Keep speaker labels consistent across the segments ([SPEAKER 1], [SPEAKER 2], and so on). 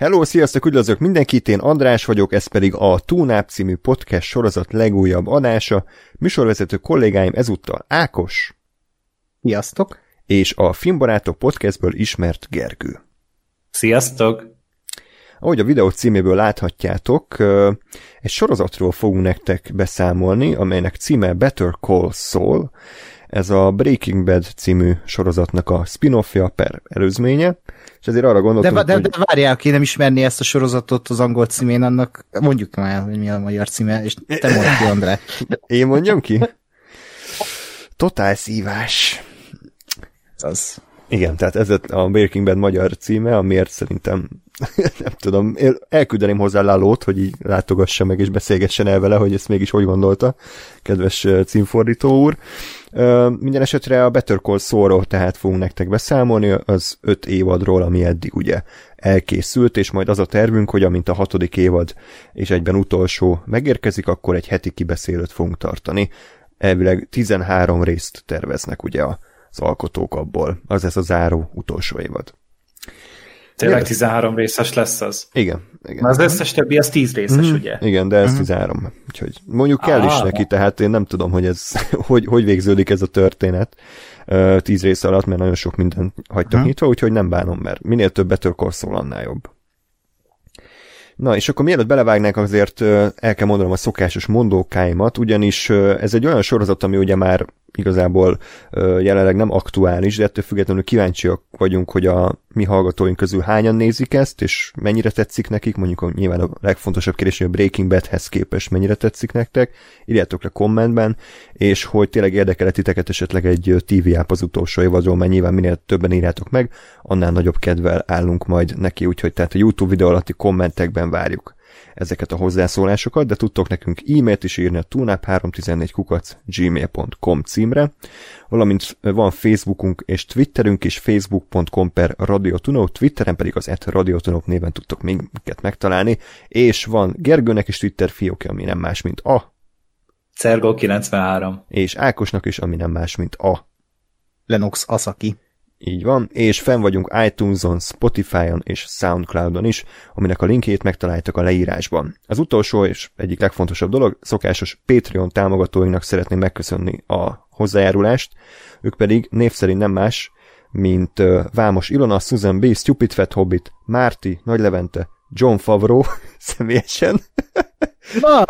[SPEAKER 1] Hello, sziasztok, üdvözlök mindenkit, én András vagyok, ez pedig a Túnáp című podcast sorozat legújabb adása. Műsorvezető kollégáim ezúttal Ákos.
[SPEAKER 2] Sziasztok.
[SPEAKER 1] És a Filmbarátok podcastből ismert Gergő.
[SPEAKER 3] Sziasztok.
[SPEAKER 1] Ahogy a videó címéből láthatjátok, egy sorozatról fogunk nektek beszámolni, amelynek címe Better Call Saul. Ez a Breaking Bad című sorozatnak a spin-offja per előzménye, és ezért arra gondoltam,
[SPEAKER 2] de, de,
[SPEAKER 1] hogy...
[SPEAKER 2] De várjál, ki nem ismerni ezt a sorozatot az angol címén, annak mondjuk már, hogy mi a magyar címe, és te mondj ki, André.
[SPEAKER 1] Én mondjam ki? Totál szívás.
[SPEAKER 2] Az.
[SPEAKER 1] Igen, tehát ez a Breaking Bad magyar címe, amiért szerintem nem tudom, elküldeném hozzá Lalót, hogy így látogassa meg és beszélgessen el vele, hogy ezt mégis hogy gondolta, kedves címfordító úr. Minden esetre a Better Call Saul-ról tehát fogunk nektek beszámolni, az öt évadról, ami eddig ugye elkészült, és majd az a tervünk, hogy amint a hatodik évad és egyben utolsó megérkezik, akkor egy heti kibeszélőt fogunk tartani. Elvileg 13 részt terveznek ugye az alkotók abból. Az ez a záró utolsó évad.
[SPEAKER 3] Tényleg 13 részes lesz az?
[SPEAKER 1] Igen. igen.
[SPEAKER 3] az összes többi az 10 részes, mm. ugye?
[SPEAKER 1] Igen, de ez mm. 13. Úgyhogy mondjuk kell ah, is neki, tehát én nem tudom, hogy ez hogy, hogy végződik ez a történet uh, 10 rész alatt, mert nagyon sok mindent hagytak mm. nyitva, úgyhogy nem bánom, mert minél több Better Call annál jobb. Na, és akkor mielőtt belevágnánk, azért el kell mondanom a szokásos mondókáimat, ugyanis ez egy olyan sorozat, ami ugye már igazából jelenleg nem aktuális, de ettől függetlenül kíváncsiak vagyunk, hogy a mi hallgatóink közül hányan nézik ezt, és mennyire tetszik nekik, mondjuk nyilván a legfontosabb kérdés, hogy a Breaking Badhez képest mennyire tetszik nektek, írjátok le kommentben, és hogy tényleg érdekel titeket esetleg egy TV app az utolsó évadról, mert nyilván minél többen írjátok meg, annál nagyobb kedvel állunk majd neki, úgyhogy tehát a YouTube videó alatti kommentekben várjuk ezeket a hozzászólásokat, de tudtok nekünk e-mailt is írni a tunap314 kukac gmail.com címre, valamint van Facebookunk és Twitterünk is, facebook.com per radiotunok, Twitteren pedig az et radiotunok néven tudtok minket megtalálni, és van Gergőnek is Twitter fiókja, ami nem más, mint a
[SPEAKER 3] Cergo 93.
[SPEAKER 1] És Ákosnak is, ami nem más, mint a
[SPEAKER 2] Lenox Asaki.
[SPEAKER 1] Így van, és fenn vagyunk iTunes-on, Spotify-on és Soundcloud-on is, aminek a linkjét megtaláltak a leírásban. Az utolsó és egyik legfontosabb dolog, szokásos Patreon támogatóinknak szeretném megköszönni a hozzájárulást, ők pedig név szerint nem más, mint Vámos Ilona, Susan B., Stupid Fat Hobbit, Márti, Nagy Levente, John Favreau személyesen.
[SPEAKER 2] Na,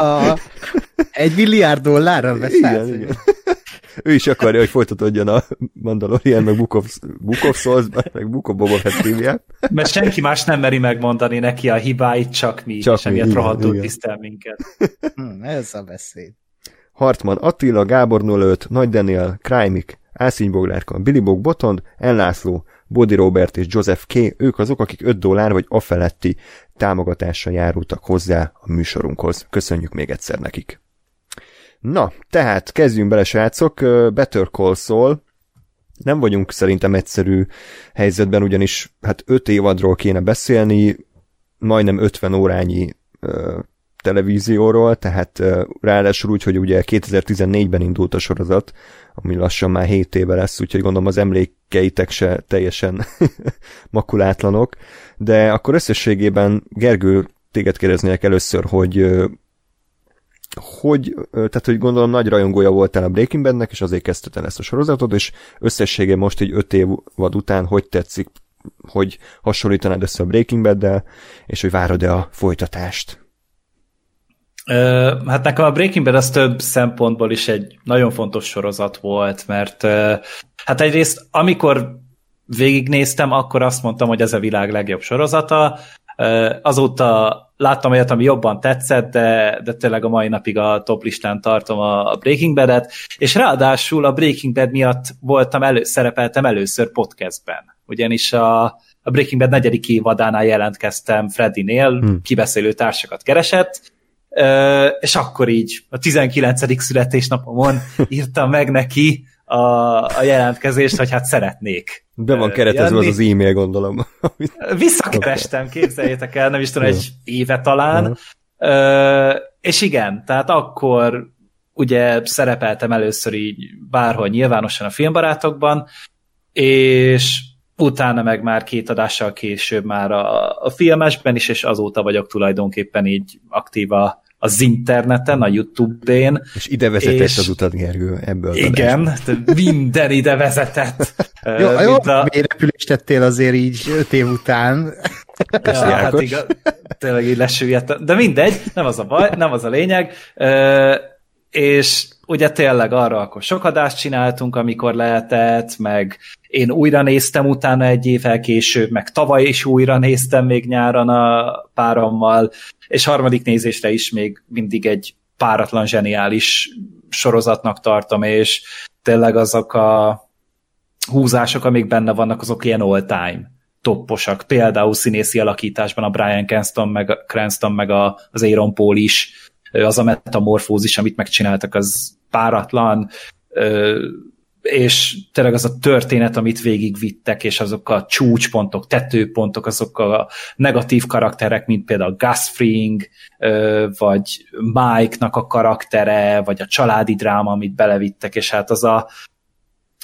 [SPEAKER 2] egy milliárd dollárra beszállsz. Igen, igen
[SPEAKER 1] ő is akarja, hogy folytatódjon a Mandalorian, meg Book of, Book of Souls, meg Book of Boba Fett hívják.
[SPEAKER 3] Mert senki más nem meri megmondani neki a hibáit, csak mi, csak és mi, emiatt rohadtul tisztel minket.
[SPEAKER 2] Hmm, ez a beszéd.
[SPEAKER 1] Hartman Attila, Gábor 05, Nagy Daniel, Krajmik, Ászíny Boglárka, Billy Bog Botond, Enlászló, Body Robert és Joseph K. Ők azok, akik 5 dollár vagy afeletti támogatással járultak hozzá a műsorunkhoz. Köszönjük még egyszer nekik. Na, tehát kezdjünk bele, srácok. Better Call Saul. Nem vagyunk szerintem egyszerű helyzetben, ugyanis hát 5 évadról kéne beszélni, majdnem 50 órányi ö, televízióról, tehát ö, ráadásul úgy, hogy ugye 2014-ben indult a sorozat, ami lassan már 7 éve lesz, úgyhogy gondolom az emlékeitek se teljesen makulátlanok, de akkor összességében Gergő, téged kérdeznék először, hogy hogy, tehát hogy gondolom nagy rajongója voltál a Breaking Badnek, és azért kezdted el ezt a sorozatot, és összessége most így öt évad után hogy tetszik, hogy hasonlítanád össze a Breaking Bad-del, és hogy várod-e a folytatást?
[SPEAKER 3] Hát nekem a Breaking Bad az több szempontból is egy nagyon fontos sorozat volt, mert hát egyrészt amikor végignéztem, akkor azt mondtam, hogy ez a világ legjobb sorozata, Azóta láttam olyat, ami jobban tetszett, de, de tényleg a mai napig a top listán tartom a Breaking Bad-et, és ráadásul a Breaking Bad miatt voltam elő, szerepeltem először podcastben. Ugyanis a, a Breaking Bad negyedik évadánál jelentkeztem Freddy-nél, hmm. kibeszélő társakat keresett, és akkor így a 19. születésnapomon írtam meg neki, a, a jelentkezést, hogy hát szeretnék.
[SPEAKER 1] Be van keretezve az az e-mail, gondolom.
[SPEAKER 3] Visszakerestem, képzeljétek el, nem is tudom, egy éve talán. Ö, és igen, tehát akkor ugye szerepeltem először így bárhol nyilvánosan a filmbarátokban, és utána meg már két adással később már a, a filmesben is, és azóta vagyok tulajdonképpen így aktív a, az interneten, a YouTube-én.
[SPEAKER 1] És ide vezetett és... az utat, Gergő, ebből.
[SPEAKER 3] Igen, minden ide vezetett.
[SPEAKER 2] jó, jó a... repülést tettél azért így öt év után.
[SPEAKER 3] ja, hát igaz, tényleg így lesüllyedtem. De mindegy, nem az a baj, nem az a lényeg. És ugye tényleg arra akkor sok adást csináltunk, amikor lehetett, meg én újra néztem utána egy évvel később, meg tavaly is újra néztem még nyáron a párommal, és harmadik nézésre is még mindig egy páratlan zseniális sorozatnak tartom, és tényleg azok a húzások, amik benne vannak, azok ilyen all-time topposak. Például színészi alakításban a Brian Cranston meg, Cranston meg a, az Aaron Paul is, az a metamorfózis, amit megcsináltak, az páratlan, és tényleg az a történet, amit végigvittek, és azok a csúcspontok, tetőpontok, azok a negatív karakterek, mint például Gus vagy Mike-nak a karaktere, vagy a családi dráma, amit belevittek, és hát az a,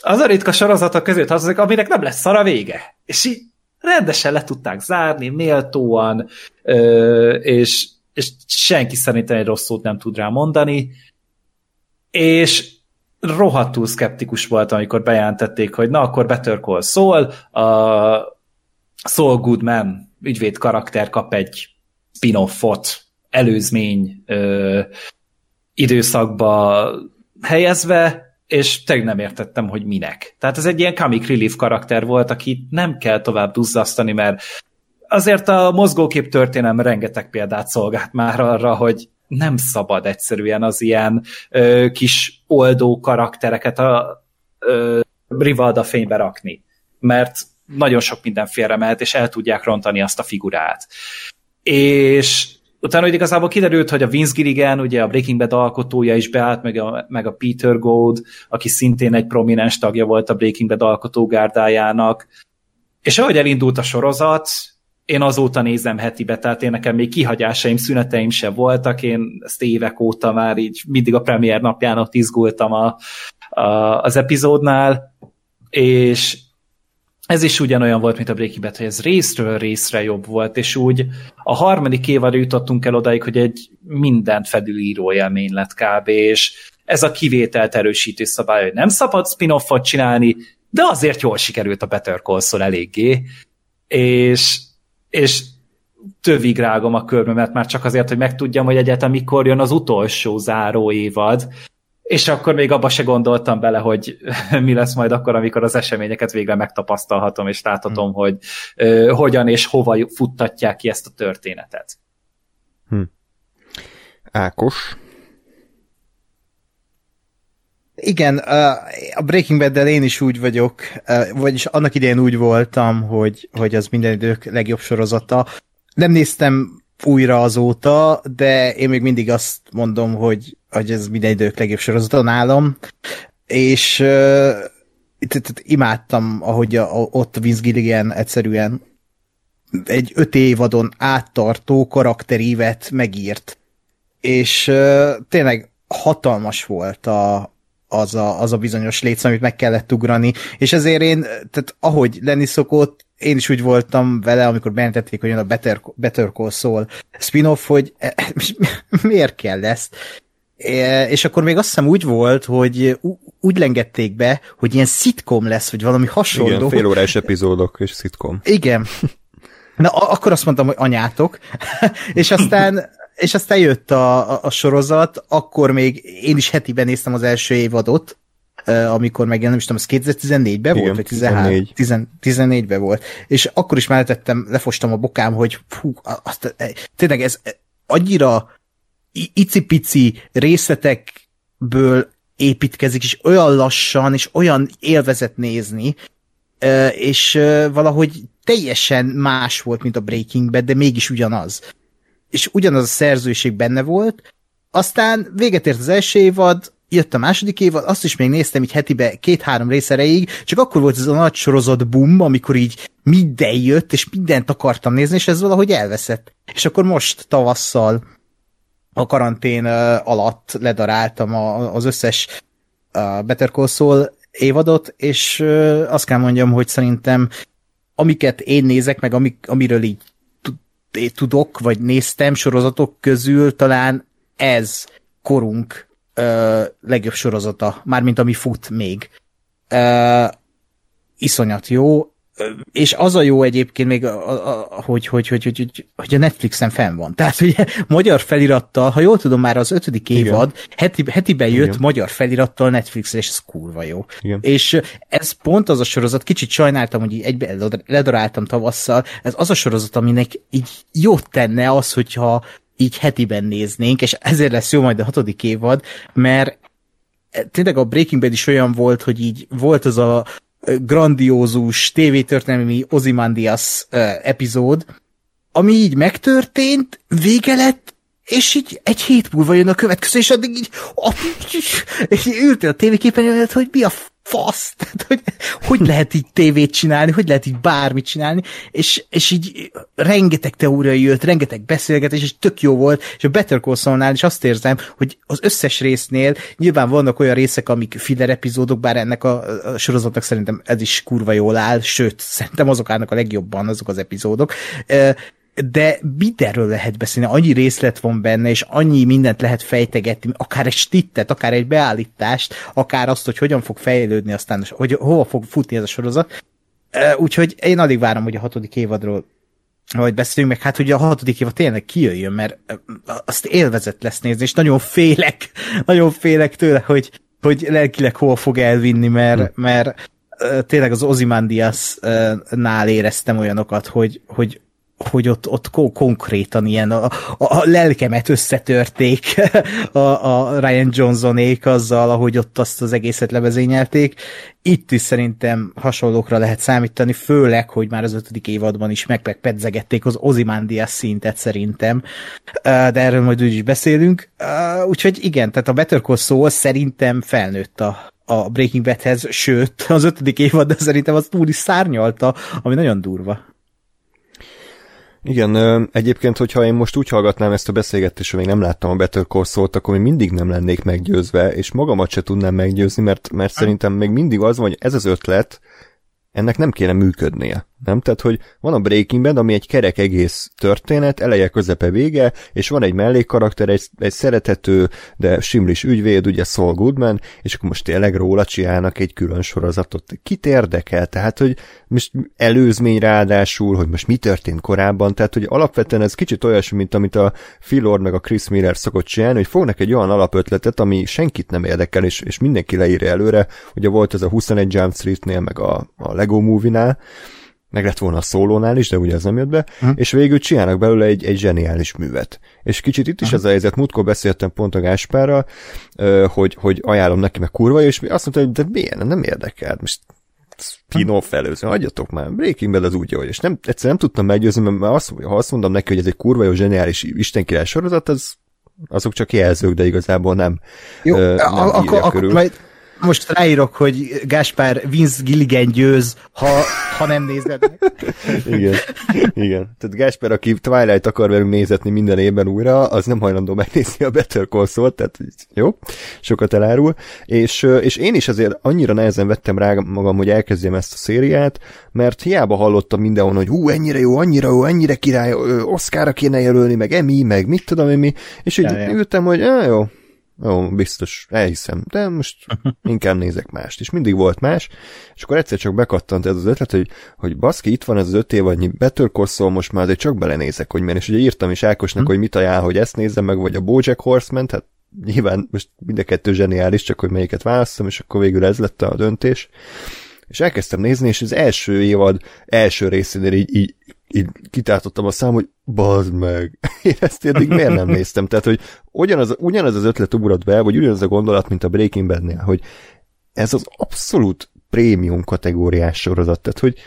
[SPEAKER 3] az a ritka sorozatok között az, aminek nem lesz szara vége. És így rendesen le tudták zárni, méltóan, és, és senki szerintem egy rossz szót nem tud rá mondani, és rohadtul szkeptikus volt, amikor bejelentették, hogy na, akkor Better Call Saul, a Saul Goodman ügyvéd karakter kap egy spin-offot előzmény ö, időszakba helyezve, és tényleg nem értettem, hogy minek. Tehát ez egy ilyen comic relief karakter volt, akit nem kell tovább duzzasztani, mert azért a mozgókép történelem rengeteg példát szolgált már arra, hogy nem szabad egyszerűen az ilyen ö, kis oldó karaktereket a ö, Rivalda fénybe rakni, mert nagyon sok minden félre mehet, és el tudják rontani azt a figurát. És utána hogy igazából kiderült, hogy a Vince Gilligan, ugye a Breaking Bad alkotója is beállt, meg a, meg a Peter Gold, aki szintén egy prominens tagja volt a Breaking Bad alkotógárdájának, és ahogy elindult a sorozat, én azóta nézem hetibe, tehát én nekem még kihagyásaim, szüneteim se voltak, én ezt évek óta már így mindig a premier napján ott izgultam a, a, az epizódnál, és ez is ugyanolyan volt, mint a Breaking Bad, hogy ez részről részre jobb volt, és úgy a harmadik évadra jutottunk el odaig, hogy egy mindent fedülíró élmény lett kb. és ez a kivételt erősítő szabály, hogy nem szabad spin-offot csinálni, de azért jól sikerült a Better Call Saul eléggé, és és tövig rágom a körmömet már csak azért, hogy megtudjam, hogy egyetem mikor jön az utolsó záró évad, és akkor még abba se gondoltam bele, hogy mi lesz majd akkor, amikor az eseményeket végre megtapasztalhatom, és láthatom, hmm. hogy uh, hogyan és hova futtatják ki ezt a történetet.
[SPEAKER 1] Hmm. Ákos?
[SPEAKER 2] Igen, a Breaking bad én is úgy vagyok, vagyis annak idején úgy voltam, hogy, hogy az minden idők legjobb sorozata. Nem néztem újra azóta, de én még mindig azt mondom, hogy, hogy ez minden idők legjobb sorozata nálam. És uh, imádtam, ahogy a, ott Vince Gilligan egyszerűen egy öt évadon áttartó karakterívet megírt. És uh, tényleg hatalmas volt a, az a, az a bizonyos létsz, amit meg kellett ugrani, és ezért én, tehát ahogy lenni szokott, én is úgy voltam vele, amikor bejelentették, hogy jön a Better, Better Call Saul spin-off, hogy e, miért kell ezt? E, és akkor még azt hiszem úgy volt, hogy úgy lengették be, hogy ilyen szitkom lesz, vagy valami hasonló.
[SPEAKER 1] Igen, fél órás epizódok és szitkom.
[SPEAKER 2] Igen. Na, akkor azt mondtam, hogy anyátok, és aztán és aztán jött a, a, a sorozat, akkor még én is hetiben néztem az első évadot, amikor megjelent, nem is tudom, az 2014-ben volt, vagy 13, 14-ben volt, és akkor is mellettem, lefostam a bokám, hogy fú, azt, e, tényleg ez annyira icipici részletekből építkezik, és olyan lassan, és olyan élvezet nézni, és valahogy teljesen más volt, mint a Breaking Bad, de mégis ugyanaz és ugyanaz a szerzőség benne volt, aztán véget ért az első évad, jött a második évad, azt is még néztem így hetibe két-három rész erejéig, csak akkor volt ez a nagy sorozat boom, amikor így minden jött, és mindent akartam nézni, és ez valahogy elveszett. És akkor most tavasszal a karantén alatt ledaráltam a, az összes a Better Call Saul évadot, és azt kell mondjam, hogy szerintem amiket én nézek, meg amik, amiről így tudok, vagy néztem sorozatok közül, talán ez korunk ö, legjobb sorozata, mármint ami fut még. Ö, iszonyat jó, és az a jó egyébként még, a, a, a, hogy, hogy, hogy, hogy, hogy a Netflixen fenn van. Tehát ugye magyar felirattal, ha jól tudom, már az ötödik évad heti, hetiben jött Igen. magyar felirattal Netflixre, és ez kurva jó. Igen. És ez pont az a sorozat, kicsit sajnáltam, hogy így egybe ledoráltam tavasszal, ez az a sorozat, aminek így jót tenne az, hogyha így hetiben néznénk, és ezért lesz jó majd a hatodik évad, mert tényleg a Breaking Bad is olyan volt, hogy így volt az a grandiózus tévétörténelmi Ozymandias epizód, ami így megtörtént, vége lett, és így egy hét múlva jön a következő, és addig így, és így ültél a tévéképen, hogy mi a fasz, tehát hogy, hogy lehet így tévét csinálni, hogy lehet így bármit csinálni, és, és így rengeteg teória jött, rengeteg beszélgetés, és tök jó volt, és a Better Call Saul-nál is azt érzem, hogy az összes résznél nyilván vannak olyan részek, amik filler epizódok, bár ennek a, a sorozatnak szerintem ez is kurva jól áll, sőt, szerintem azok állnak a legjobban azok az epizódok, de mindenről lehet beszélni, annyi részlet van benne, és annyi mindent lehet fejtegetni, akár egy stittet, akár egy beállítást, akár azt, hogy hogyan fog fejlődni aztán, hogy hova fog futni ez a sorozat. Úgyhogy én addig várom, hogy a hatodik évadról hogy beszéljünk, meg hát ugye a hatodik évad tényleg kijöjjön, mert azt élvezet lesz nézni, és nagyon félek, nagyon félek tőle, hogy, hogy lelkileg hol fog elvinni, mert, hm. mert tényleg az Ozymandias-nál éreztem olyanokat, hogy, hogy hogy ott, ott konkrétan ilyen a, a lelkemet összetörték a, a Ryan Johnsonék azzal, ahogy ott azt az egészet levezényelték. Itt is szerintem hasonlókra lehet számítani, főleg, hogy már az ötödik évadban is megpedzegették az Ozymandias szintet szerintem, de erről majd úgy is beszélünk. Úgyhogy igen, tehát a Better Call Saul szerintem felnőtt a, a Breaking Badhez, sőt, az ötödik évad, de szerintem az túl is szárnyalta, ami nagyon durva.
[SPEAKER 1] Igen, egyébként, hogyha én most úgy hallgatnám ezt a beszélgetést, hogy még nem láttam a Better Call Saul-t, akkor még mindig nem lennék meggyőzve, és magamat se tudnám meggyőzni, mert, mert szerintem még mindig az van, hogy ez az ötlet, ennek nem kéne működnie. Nem? Tehát, hogy van a Breaking Bad, ami egy kerek egész történet, eleje, közepe, vége, és van egy mellékkarakter, egy, egy szerethető, de simlis ügyvéd, ugye Saul Goodman, és akkor most tényleg róla csinálnak egy külön sorozatot. Kit érdekel? Tehát, hogy most előzmény ráadásul, hogy most mi történt korábban, tehát, hogy alapvetően ez kicsit olyasmi, mint amit a Phil Lord meg a Chris Miller szokott csinálni, hogy fognak egy olyan alapötletet, ami senkit nem érdekel, és, és mindenki leírja előre. Ugye volt ez a 21 Jump Street-nél, meg a, a Lego Movie-nál, meg lett volna a szólónál is, de ugye ez nem jött be, uh-huh. és végül csinálnak belőle egy, egy zseniális művet. És kicsit itt is uh-huh. ez a helyzet, múltkor beszéltem pont a Gáspárral, hogy, hogy ajánlom neki, meg kurva, és azt mondta, hogy de miért, nem érdekel, most spin-off előző, hagyjatok már, Breaking Bad az úgy jó, és nem, egyszer nem tudtam meggyőzni, mert azt, ha azt mondom neki, hogy ez egy kurva jó, zseniális istenkirály sorozat, az, azok csak jelzők, de igazából nem,
[SPEAKER 2] jó, ö, nem akkor, akkor majd most ráírok, hogy Gáspár Vince Gilligan győz, ha, ha nem nézed meg.
[SPEAKER 1] igen, igen. Tehát Gáspár, aki Twilight akar velünk nézetni minden évben újra, az nem hajlandó megnézni a Better Call Saul, tehát jó, sokat elárul. És, és én is azért annyira nehezen vettem rá magam, hogy elkezdjem ezt a szériát, mert hiába hallottam mindenhol, hogy hú, ennyire jó, annyira jó, ennyire király, Oscarra kéne jelölni, meg Emmy, meg mit tudom én mi, és így ültem, hogy jó, jó, biztos, elhiszem, de most inkább nézek mást. És mindig volt más, és akkor egyszer csak bekattant ez az ötlet, hogy, hogy baszki, itt van ez az öt évadnyi Better Call Saul, most már azért csak belenézek, hogy milyen. És ugye írtam is Ákosnak, hm. hogy mit ajánl, hogy ezt nézzem meg, vagy a Bojack Horseman, hát nyilván most mind a kettő zseniális, csak hogy melyiket választom, és akkor végül ez lett a döntés. És elkezdtem nézni, és az első évad első részénél így, így így kitáltottam a szám, hogy bazd meg, én ezt eddig miért nem néztem? Tehát, hogy ugyanaz, ugyanaz az ötlet ugrott be, vagy ugyanaz a gondolat, mint a Breaking Badnél, hogy ez az abszolút prémium kategóriás sorozat, tehát, hogy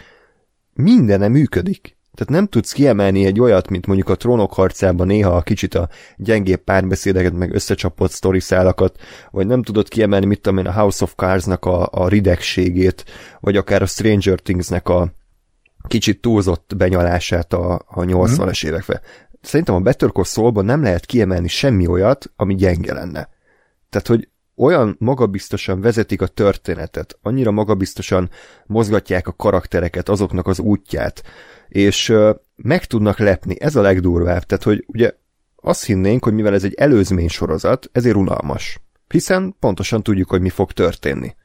[SPEAKER 1] mindene működik. Tehát nem tudsz kiemelni egy olyat, mint mondjuk a trónok harcában néha a kicsit a gyengébb párbeszédeket, meg összecsapott sztoriszálakat, vagy nem tudod kiemelni, mit tudom én, a House of Cards-nak a, a ridegségét, vagy akár a Stranger Things-nek a, kicsit túlzott benyalását a, a 80-es mm. évekbe. Szerintem a Better Call Saul-ban nem lehet kiemelni semmi olyat, ami gyenge lenne. Tehát, hogy olyan magabiztosan vezetik a történetet, annyira magabiztosan mozgatják a karaktereket, azoknak az útját, és meg tudnak lepni, ez a legdurvább, tehát hogy ugye azt hinnénk, hogy mivel ez egy előzmény sorozat, ezért unalmas. Hiszen pontosan tudjuk, hogy mi fog történni.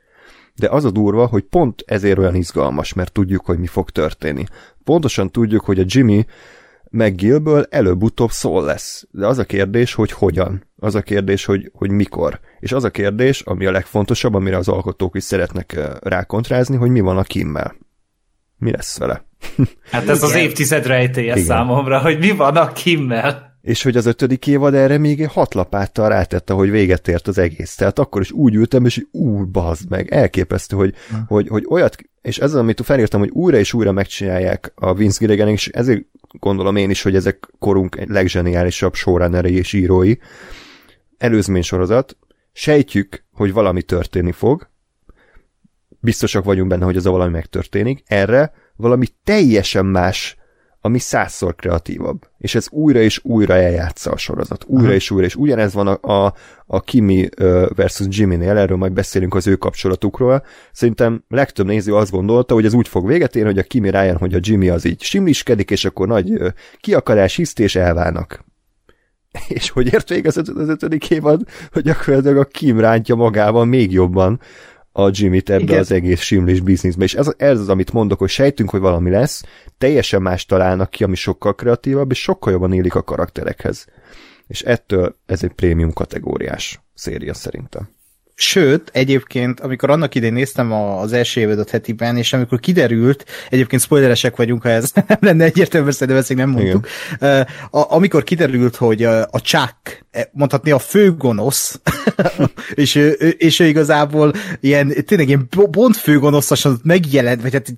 [SPEAKER 1] De az a durva, hogy pont ezért olyan izgalmas, mert tudjuk, hogy mi fog történni. Pontosan tudjuk, hogy a Jimmy meg Gilből előbb-utóbb szól lesz. De az a kérdés, hogy hogyan. Az a kérdés, hogy, hogy mikor. És az a kérdés, ami a legfontosabb, amire az alkotók is szeretnek rákontrázni, hogy mi van a Kimmel. Mi lesz vele?
[SPEAKER 3] Hát ez Igen. az évtized rejtélye számomra, hogy mi van a Kimmel
[SPEAKER 1] és hogy az ötödik évad erre még hat lapáttal rátette, hogy véget ért az egész. Tehát akkor is úgy ültem, és úgy bazd meg, elképesztő, hogy, hm. hogy, hogy olyat, és ez az, amit felírtam, hogy újra és újra megcsinálják a Vince Gilligan, és ezért gondolom én is, hogy ezek korunk legzseniálisabb showrunnerei és írói. Előzmény sorozat, sejtjük, hogy valami történni fog, biztosak vagyunk benne, hogy az a valami megtörténik, erre valami teljesen más ami százszor kreatívabb. És ez újra és újra eljátsza a sorozat. Újra Aha. és újra, és ugyanez van a, a, a Kimi versus Jimmy-nél, erről majd beszélünk az ő kapcsolatukról. Szerintem legtöbb néző azt gondolta, hogy ez úgy fog véget érni, hogy a Kimi rájön, hogy a Jimmy az így simliskedik, és akkor nagy kiakarás, hiszt, és elválnak. És hogy ért véget az ötödik évad, hogy gyakorlatilag a Kim rántja magával még jobban a Jimmy-t ebbe Igen. az egész simlis bizniszbe. És ez, ez az, amit mondok, hogy sejtünk, hogy valami lesz, teljesen más találnak ki, ami sokkal kreatívabb, és sokkal jobban élik a karakterekhez. És ettől ez egy prémium kategóriás széria szerintem.
[SPEAKER 2] Sőt, egyébként, amikor annak idején néztem az első évadot hetiben, és amikor kiderült, egyébként spoileresek vagyunk, ha ez nem lenne egyértelmű, szerintem ezt nem mondtuk, Igen. amikor kiderült, hogy a Chuck, e, mondhatni a főgonosz, és, ő, és ő igazából ilyen, tényleg ilyen bont főgonoszosan megjelent, vagy hát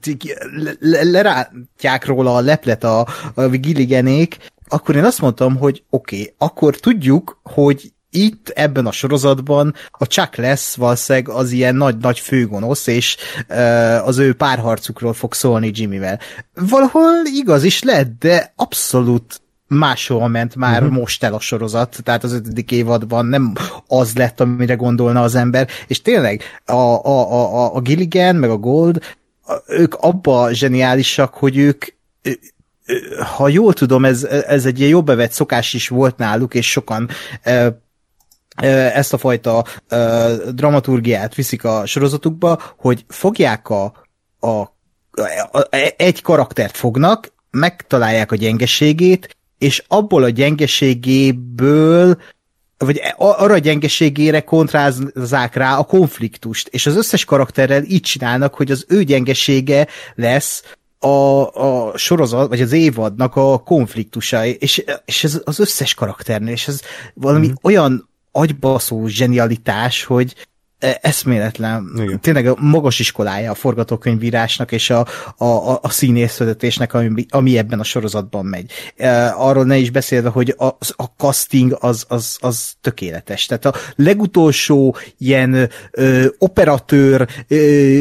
[SPEAKER 2] lerátják róla a leplet a, a Gilliganék, akkor én azt mondtam, hogy oké, okay, akkor tudjuk, hogy itt ebben a sorozatban a Chuck lesz valószínűleg az ilyen nagy-nagy főgonosz, és uh, az ő párharcukról fog szólni Jimmyvel. Valahol igaz is lett, de abszolút máshol ment már uh-huh. most el a sorozat, tehát az ötödik évadban nem az lett, amire gondolna az ember, és tényleg a, a, a, a Gilligan, meg a Gold, ők abba zseniálisak, hogy ők ha jól tudom, ez, ez egy ilyen jobb bevett szokás is volt náluk, és sokan ezt a fajta uh, dramaturgiát viszik a sorozatukba, hogy fogják a, a, a, a, egy karaktert fognak, megtalálják a gyengeségét, és abból a gyengeségéből vagy arra a gyengeségére kontrázzák rá a konfliktust, és az összes karakterrel így csinálnak, hogy az ő gyengesége lesz a, a sorozat, vagy az évadnak a konfliktusai, és, és ez az összes karakternél, és ez valami mm. olyan agybaszó zsenialitás, hogy eszméletlen. Igen. Tényleg a magas iskolája a forgatókönyvírásnak és a, a, a színészvezetésnek, ami, ami ebben a sorozatban megy. E, arról ne is beszélve, hogy a, a casting az, az, az tökéletes. Tehát a legutolsó ilyen ö, operatőr, ö,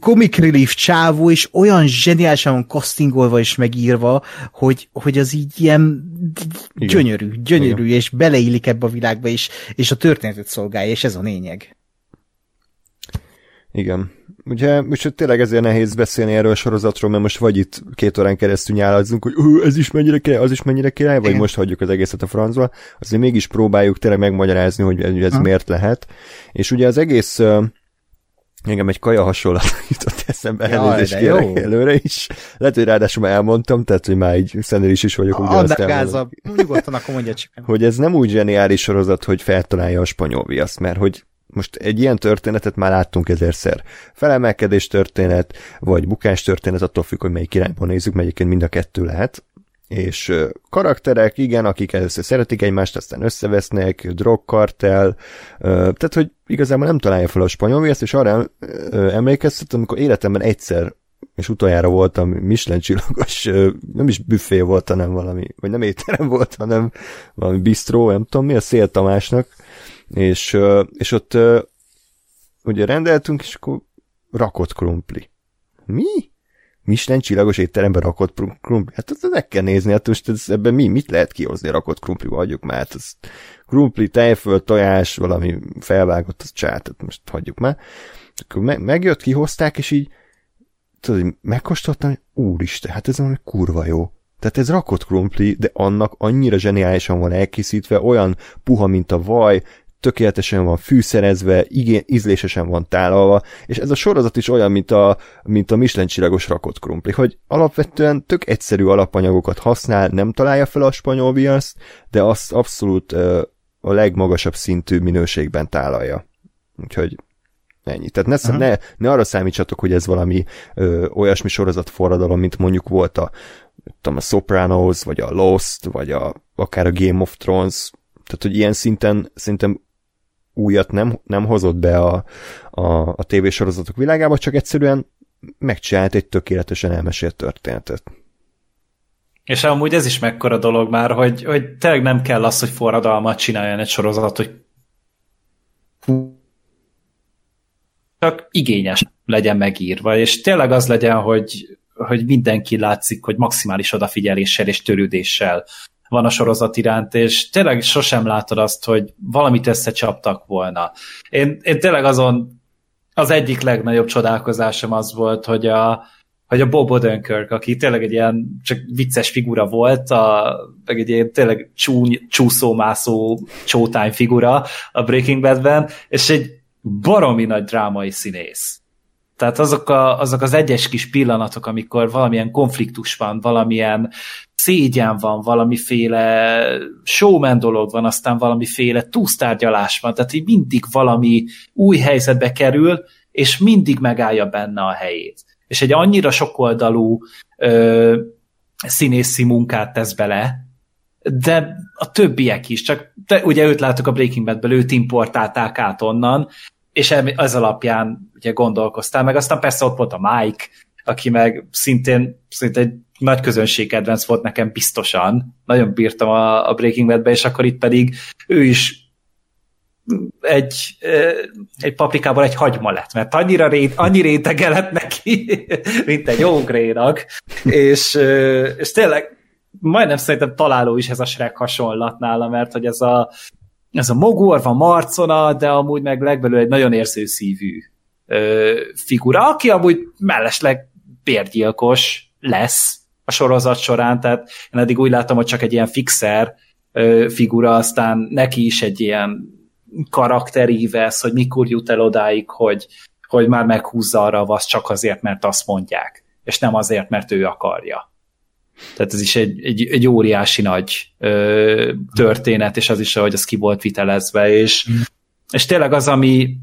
[SPEAKER 2] comic relief csávó, és olyan zseniálisan castingolva és megírva, hogy, hogy az így ilyen Igen. gyönyörű, gyönyörű, Igen. és beleillik ebbe a világba, és, és a történetet szolgálja, és ez a lényeg.
[SPEAKER 1] Igen. Ugye most tényleg ezért nehéz beszélni erről a sorozatról, mert most vagy itt két órán keresztül nyáladzunk, hogy ez is mennyire király, az is mennyire király, vagy Igen. most hagyjuk az egészet a francba, azért mégis próbáljuk tényleg megmagyarázni, hogy ez ha. miért lehet. És ugye az egész Engem egy kaja hasonlat jutott eszembe, Jaj, elnézést kérek előre is. Lehet, hogy ráadásul már elmondtam, tehát, hogy már így szenér is vagyok.
[SPEAKER 2] Add gázabb, nyugodtan akkor mondja csak.
[SPEAKER 1] hogy ez nem úgy zseniális sorozat, hogy feltalálja a spanyol viaszt, mert hogy most egy ilyen történetet már láttunk ezerszer. Felemelkedés történet, vagy bukás történet, attól függ, hogy melyik irányból nézzük, melyiként mind a kettő lehet. És karakterek, igen, akik először szeretik egymást, aztán összevesznek, drogkartel, tehát, hogy igazából nem találja fel a spanyol viaszt, és arra emlékeztetem, amikor életemben egyszer és utoljára voltam Michelin csillagos, nem is büfé volt, hanem valami, vagy nem étterem volt, hanem valami bistró, nem tudom mi, a Szél Tamásnak, és, és ott ugye rendeltünk, és akkor rakott krumpli. Mi? Michelin csillagos étteremben rakott krumpli. Hát ezt meg kell nézni, hát most ez, ebben mi, mit lehet kihozni rakott krumpliba, hagyjuk már. Hát ez krumpli, tejföl, tojás, valami felvágott, az csát, tehát most hagyjuk már. Akkor me- megjött, kihozták, és így tudod, megkóstoltam, hogy úristen, hát ez valami kurva jó. Tehát ez rakott krumpli, de annak annyira zseniálisan van elkészítve, olyan puha, mint a vaj, tökéletesen van fűszerezve, igén, ízlésesen van tálalva, és ez a sorozat is olyan, mint a, mint a Michelin csillagos rakott krumpli, hogy alapvetően tök egyszerű alapanyagokat használ, nem találja fel a spanyol viaszt, de azt abszolút uh, a legmagasabb szintű minőségben tálalja. Úgyhogy ennyi. Tehát ne, ne, ne arra számítsatok, hogy ez valami ö, olyasmi sorozat forradalom, mint mondjuk volt a, tudom, a Sopranos, vagy a Lost, vagy a, akár a Game of Thrones, tehát, hogy ilyen szinten szinten újat nem, nem hozott be a, a, a tévésorozatok világába, csak egyszerűen megcsinált egy tökéletesen elmesélt történetet.
[SPEAKER 3] És amúgy ez is mekkora dolog már, hogy, hogy tényleg nem kell az, hogy forradalmat csináljon egy sorozat, hogy csak igényes legyen megírva, és tényleg az legyen, hogy, hogy mindenki látszik, hogy maximális odafigyeléssel és törődéssel van a sorozat iránt, és tényleg sosem látod azt, hogy valamit összecsaptak volna. Én, én tényleg azon az egyik legnagyobb csodálkozásom az volt, hogy a, hogy a Bob Odenkirk, aki tényleg egy ilyen csak vicces figura volt, a, meg egy ilyen tényleg csúny, csúszómászó csótány figura a Breaking Badben, és egy baromi nagy drámai színész. Tehát azok, a, azok az egyes kis pillanatok, amikor valamilyen konfliktus van, valamilyen szégyen van, valamiféle showman dolog van, aztán valamiféle túsztárgyalás van, tehát így mindig valami új helyzetbe kerül, és mindig megállja benne a helyét. És egy annyira sokoldalú ö, színészi munkát tesz bele, de a többiek is, csak te, ugye őt láttuk a Breaking Badből, őt importálták át onnan, és ez alapján ugye gondolkoztál, meg aztán persze ott volt a Mike, aki meg szintén, szintén egy nagy közönség kedvenc volt nekem biztosan. Nagyon bírtam a, a Breaking Bad-be, és akkor itt pedig ő is egy, egy paprikából egy hagyma lett, mert annyira rét, annyi rétege lett neki, mint egy ógrénak, és, és tényleg majdnem szerintem találó is ez a Shrek hasonlat nála, mert hogy ez a, ez a mogorva marcona, de amúgy meg legbelül egy nagyon érzőszívű figura, aki amúgy mellesleg bérgyilkos lesz a sorozat során, tehát én eddig úgy látom, hogy csak egy ilyen fixer figura, aztán neki is egy ilyen karakterívesz, hogy mikor jut el odáig, hogy, hogy már meghúzza arra a csak azért, mert azt mondják, és nem azért, mert ő akarja. Tehát ez is egy, egy, egy óriási nagy ö, történet, és az is, ahogy az ki volt vitelezve, és, mm. és tényleg az, ami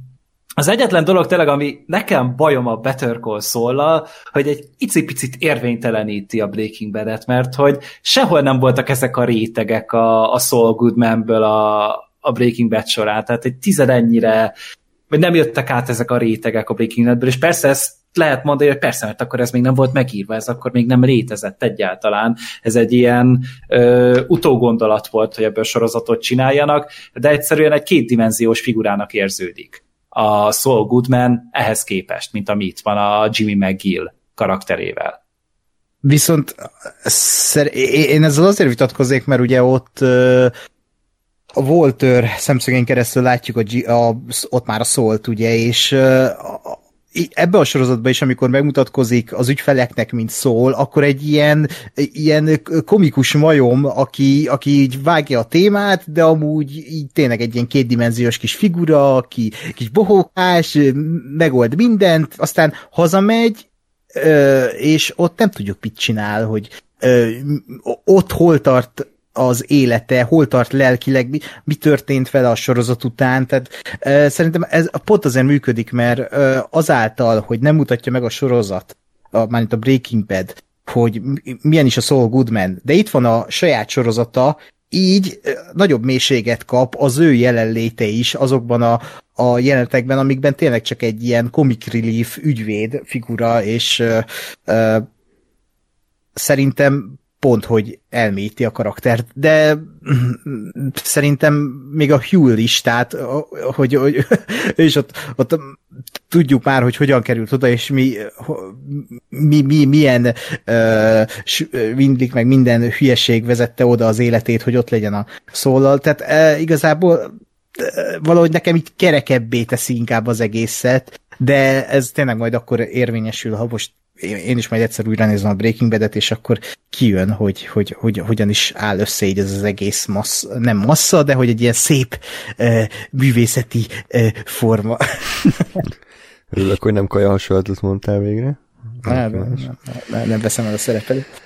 [SPEAKER 3] az egyetlen dolog tényleg, ami nekem bajom a Better Call saul hogy egy icipicit érvényteleníti a Breaking Bad-et, mert hogy sehol nem voltak ezek a rétegek a, a Saul Goodmanből a, a Breaking Bad során, tehát egy tizedennyire vagy nem jöttek át ezek a rétegek a Breaking Badből, és persze ezt lehet mondani, hogy persze, mert akkor ez még nem volt megírva, ez akkor még nem létezett egyáltalán. Ez egy ilyen ö, utógondolat volt, hogy ebből sorozatot csináljanak, de egyszerűen egy kétdimenziós figurának érződik a Saul Goodman ehhez képest, mint ami itt van a Jimmy McGill karakterével.
[SPEAKER 2] Viszont szer- én ezzel azért vitatkoznék, mert ugye ott a Walter szemszögén keresztül látjuk a, G- a, ott már a szólt, ugye, és ebbe a sorozatban is, amikor megmutatkozik az ügyfeleknek, mint szól, akkor egy ilyen, ilyen komikus majom, aki, aki így vágja a témát, de amúgy így tényleg egy ilyen kétdimenziós kis figura, aki kis bohókás, megold mindent, aztán hazamegy, és ott nem tudjuk, mit csinál, hogy ott hol tart az élete, hol tart lelkileg, mi, mi történt vele a sorozat után, tehát e, szerintem ez pont azért működik, mert e, azáltal, hogy nem mutatja meg a sorozat, a, mármint a Breaking Bad, hogy milyen is a Saul Goodman, de itt van a saját sorozata, így nagyobb mélységet kap az ő jelenléte is azokban a, a jelenetekben, amikben tényleg csak egy ilyen comic relief ügyvéd figura, és uh, szerintem pont, hogy elméti a karaktert, de szerintem még a Hugh is, tehát hogy, hogy és ott, ott tudjuk már, hogy hogyan került oda, és mi, mi, mi milyen uh, mindig meg minden hülyeség vezette oda az életét, hogy ott legyen a szólal. Tehát uh, igazából uh, valahogy nekem így kerekebbé teszi inkább az egészet, de ez tényleg majd akkor érvényesül, ha most én is majd egyszer újra nézem a Breaking Bad-et, és akkor kijön, hogy, hogy, hogy hogyan is áll össze így ez az egész massz, nem massza, de hogy egy ilyen szép uh, művészeti uh, forma.
[SPEAKER 1] Örülök, hogy nem kaja hasonlatot mondtál végre.
[SPEAKER 2] Nem, nem, nem, nem veszem el a szerepelőt.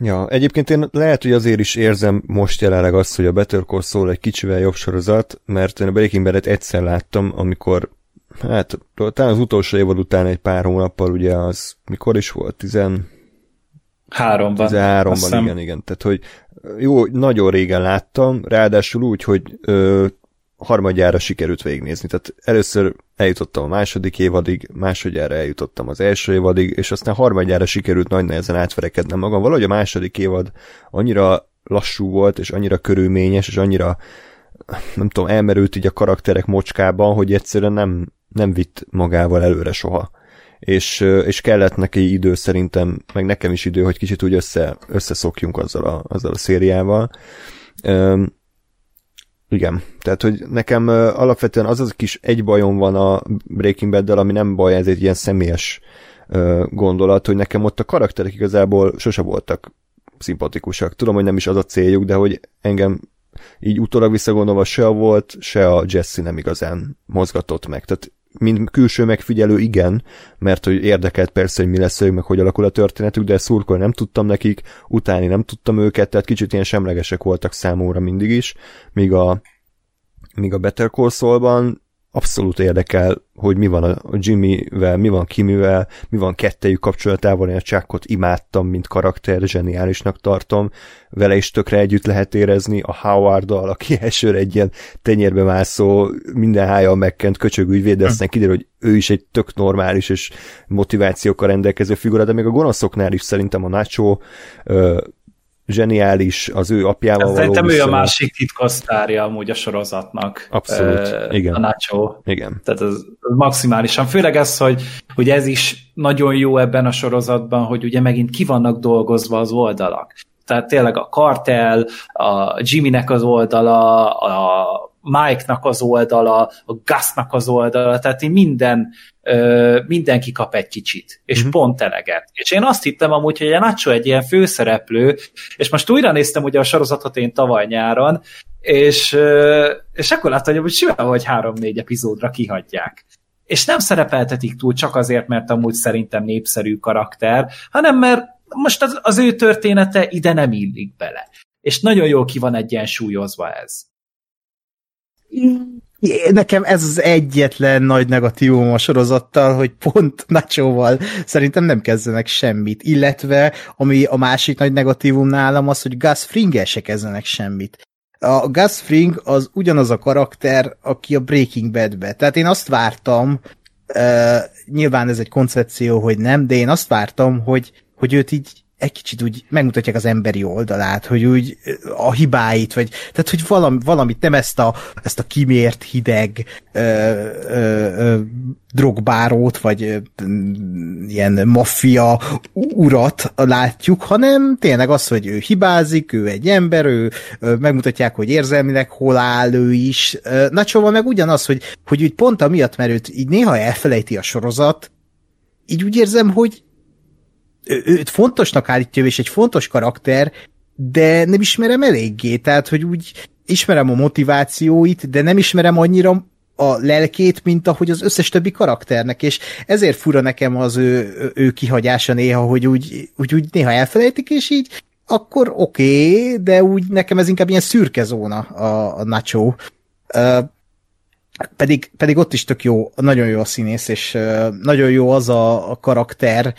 [SPEAKER 1] Ja, egyébként én lehet, hogy azért is érzem most jelenleg azt, hogy a Better Call Saul egy kicsivel jobb sorozat, mert én a Breaking Bad-et egyszer láttam, amikor hát talán az utolsó évad után egy pár hónappal, ugye az mikor is volt? Tizen...
[SPEAKER 3] Háromban.
[SPEAKER 1] 13-ban, igen, igen. Tehát, hogy jó, nagyon régen láttam, ráadásul úgy, hogy ö, harmadjára sikerült végignézni. Tehát először eljutottam a második évadig, másodjára eljutottam az első évadig, és aztán harmadjára sikerült nagy nehezen átverekednem magam. Valahogy a második évad annyira lassú volt, és annyira körülményes, és annyira nem tudom, elmerült így a karakterek mocskában, hogy egyszerűen nem, nem vitt magával előre soha. És, és kellett neki idő szerintem, meg nekem is idő, hogy kicsit úgy össze, összeszokjunk azzal a, azzal a szériával. Üm, igen, tehát hogy nekem alapvetően az az kis egy bajom van a Breaking bad ami nem baj, ez egy ilyen személyes gondolat, hogy nekem ott a karakterek igazából sose voltak szimpatikusak. Tudom, hogy nem is az a céljuk, de hogy engem így utólag visszagondolva se a volt, se a Jesse nem igazán mozgatott meg. Tehát mint külső megfigyelő igen, mert hogy érdekelt persze, hogy mi lesz meg hogy alakul a történetük, de szurkol nem tudtam nekik, utáni nem tudtam őket, tehát kicsit ilyen semlegesek voltak számomra mindig is, míg a, míg a Better Call Saul-ban abszolút érdekel, hogy mi van a Jimmyvel, mi van Kimivel, mi van kettejük kapcsolatával, én a Chuckot imádtam, mint karakter, zseniálisnak tartom, vele is tökre együtt lehet érezni, a Howard-dal, aki elsőre egy ilyen tenyérbe mászó, minden hája megkent köcsög ügyvéd, de hm. aztán kiderül, hogy ő is egy tök normális és motivációkkal rendelkező figura, de még a gonoszoknál is szerintem a Nacho zseniális az ő apjával való
[SPEAKER 3] Szerintem ő a másik titkosztárja amúgy a sorozatnak.
[SPEAKER 1] Abszolút, uh, igen.
[SPEAKER 3] A Nacho.
[SPEAKER 1] Igen.
[SPEAKER 3] Tehát ez, ez maximálisan. Főleg ez, hogy, hogy ez is nagyon jó ebben a sorozatban, hogy ugye megint ki vannak dolgozva az oldalak. Tehát tényleg a kartel, a Jimmynek az oldala, a Mike-nak az oldala, a Gus-nak az oldala, tehát én minden, ö, mindenki kap egy kicsit, és mm-hmm. pont eleget. És én azt hittem amúgy, hogy a Nacho egy ilyen főszereplő, és most újra néztem ugye a sorozatot én tavaly nyáron, és, ö, és akkor láttam, hogy simán vagy három-négy epizódra kihagyják. És nem szerepeltetik túl csak azért, mert amúgy szerintem népszerű karakter, hanem mert most az, az ő története ide nem illik bele. És nagyon jól ki van egyensúlyozva ez.
[SPEAKER 2] Nekem ez az egyetlen nagy negatívum a sorozattal, hogy pont Nacho-val szerintem nem kezdenek semmit, illetve ami a másik nagy negatívum nálam az, hogy Gus fring se kezdenek semmit. A Gus Fring az ugyanaz a karakter, aki a Breaking Bad-be. Tehát én azt vártam, uh, nyilván ez egy koncepció, hogy nem, de én azt vártam, hogy, hogy őt így egy kicsit úgy megmutatják az emberi oldalát, hogy úgy a hibáit, vagy tehát, hogy valami, valamit nem ezt a, ezt a kimért hideg ö, ö, ö, drogbárót, vagy ö, ilyen maffia urat látjuk, hanem tényleg az, hogy ő hibázik, ő egy ember, ő ö, megmutatják, hogy érzelmileg hol áll ő is. Nacsóval meg ugyanaz, hogy, hogy úgy pont amiatt, mert őt így néha elfelejti a sorozat, így úgy érzem, hogy őt fontosnak állítja, és egy fontos karakter, de nem ismerem eléggé, tehát, hogy úgy ismerem a motivációit, de nem ismerem annyira a lelkét, mint ahogy az összes többi karakternek, és ezért fura nekem az ő, ő kihagyása néha, hogy úgy, úgy, úgy néha elfelejtik, és így akkor oké, okay, de úgy nekem ez inkább ilyen szürke zóna a, a Nacho. Pedig, pedig ott is tök jó, nagyon jó a színész, és nagyon jó az a, a karakter,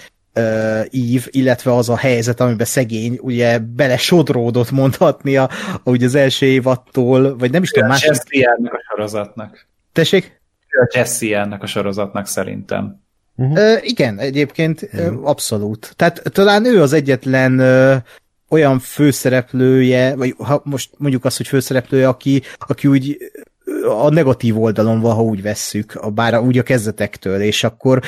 [SPEAKER 2] ív, illetve az a helyzet, amiben szegény ugye bele sodródott mondhatni a, ugye az első évattól, vagy nem is tudom,
[SPEAKER 3] más... Jesse ennek a sorozatnak.
[SPEAKER 2] Tessék?
[SPEAKER 3] A Jesse ennek a sorozatnak szerintem.
[SPEAKER 2] Uh-huh. Uh, igen, egyébként uh-huh. abszolút. Tehát talán ő az egyetlen uh, olyan főszereplője, vagy ha most mondjuk azt, hogy főszereplője, aki, aki úgy a negatív oldalon van, ha úgy vesszük, a, bár úgy a kezdetektől, és akkor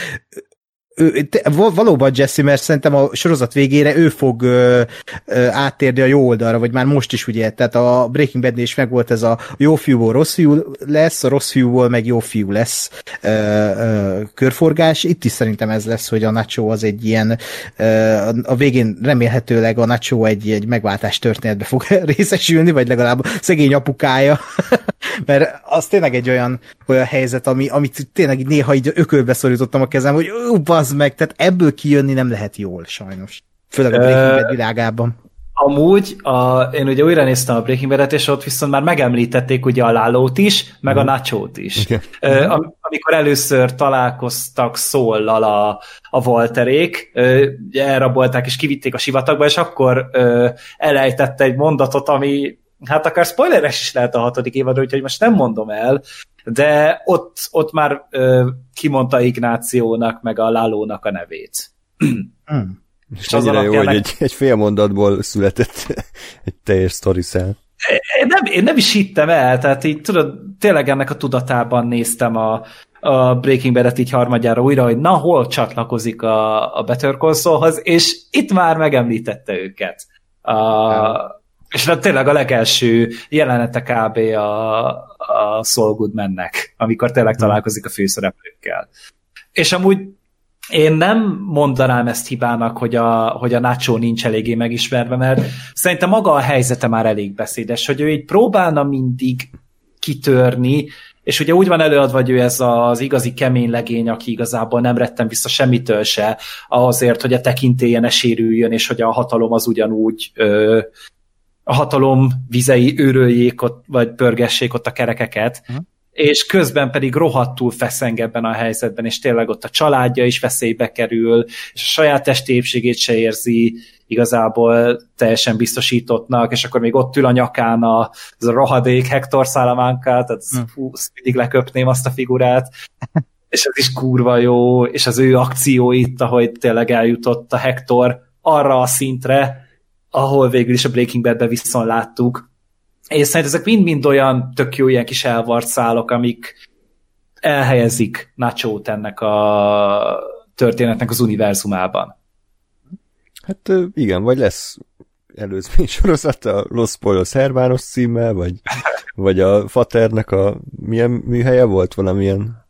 [SPEAKER 2] ő, te, valóban Jesse, mert szerintem a sorozat végére ő fog ö, ö, áttérni a jó oldalra, vagy már most is ugye, tehát a Breaking bad is megvolt ez a jó fiúból rossz fiú lesz, a rossz fiúból meg jó fiú lesz ö, ö, körforgás. Itt is szerintem ez lesz, hogy a Nacho az egy ilyen, ö, a végén remélhetőleg a Nacho egy, egy megváltás történetbe fog részesülni, vagy legalább szegény apukája, mert az tényleg egy olyan, olyan helyzet, ami, amit tényleg néha így ökölbe szorítottam a kezem, hogy bazd meg, tehát ebből kijönni nem lehet jól, sajnos. Főleg a Breaking Bad világában.
[SPEAKER 3] Amúgy, a, én ugye újra néztem a Breaking Bad-et, és ott viszont már megemlítették ugye a Lálót is, meg a mhm. Nachót is. Okay. Am, amikor először találkoztak szóllal a, a Walterék, elrabolták és kivitték a sivatagba, és akkor elejtette egy mondatot, ami hát akár spoileres is lehet a hatodik évadra, úgyhogy most nem mondom el, de ott, ott már ö, kimondta Ignációnak, meg a Lálónak a nevét.
[SPEAKER 1] Mm. És annyira jó, hogy egy, egy fél mondatból született egy teljes sztoriszel.
[SPEAKER 3] Én nem, én nem is hittem el, tehát így tudod, tényleg ennek a tudatában néztem a, a Breaking Bad-et így harmadjára újra, hogy na, hol csatlakozik a, a Better Saul-hoz, és itt már megemlítette őket. A, és hát tényleg a legelső jelenete kb. a, a Saul Goodmannek, amikor tényleg hmm. találkozik a főszereplőkkel. És amúgy én nem mondanám ezt hibának, hogy a, hogy a Nacho nincs eléggé megismerve, mert szerintem maga a helyzete már elég beszédes, hogy ő így próbálna mindig kitörni, és ugye úgy van előadva, hogy ő ez az igazi kemény legény, aki igazából nem rettem vissza semmitől se, azért, hogy a tekintélye ne sérüljön, és hogy a hatalom az ugyanúgy ö, a hatalom vizei őröljék ott, vagy pörgessék ott a kerekeket, uh-huh. és közben pedig rohadtul feszeng ebben a helyzetben, és tényleg ott a családja is veszélybe kerül, és a saját testépségét se érzi igazából teljesen biztosítottnak, és akkor még ott ül a nyakán a, az a rohadék Hector Salamanca, tehát uh-huh. fú, mindig leköpném azt a figurát, és ez is kurva jó, és az ő akció itt, ahogy tényleg eljutott a Hector arra a szintre, ahol végül is a Breaking Bad-ben viszont láttuk. És szerintem ezek mind-mind olyan tök jó ilyen kis elvart szálok, amik elhelyezik nacho ennek a történetnek az univerzumában.
[SPEAKER 1] Hát igen, vagy lesz előzmény sorozat a Los Polos Hermanos címmel, vagy, vagy a Faternek a milyen műhelye volt valamilyen?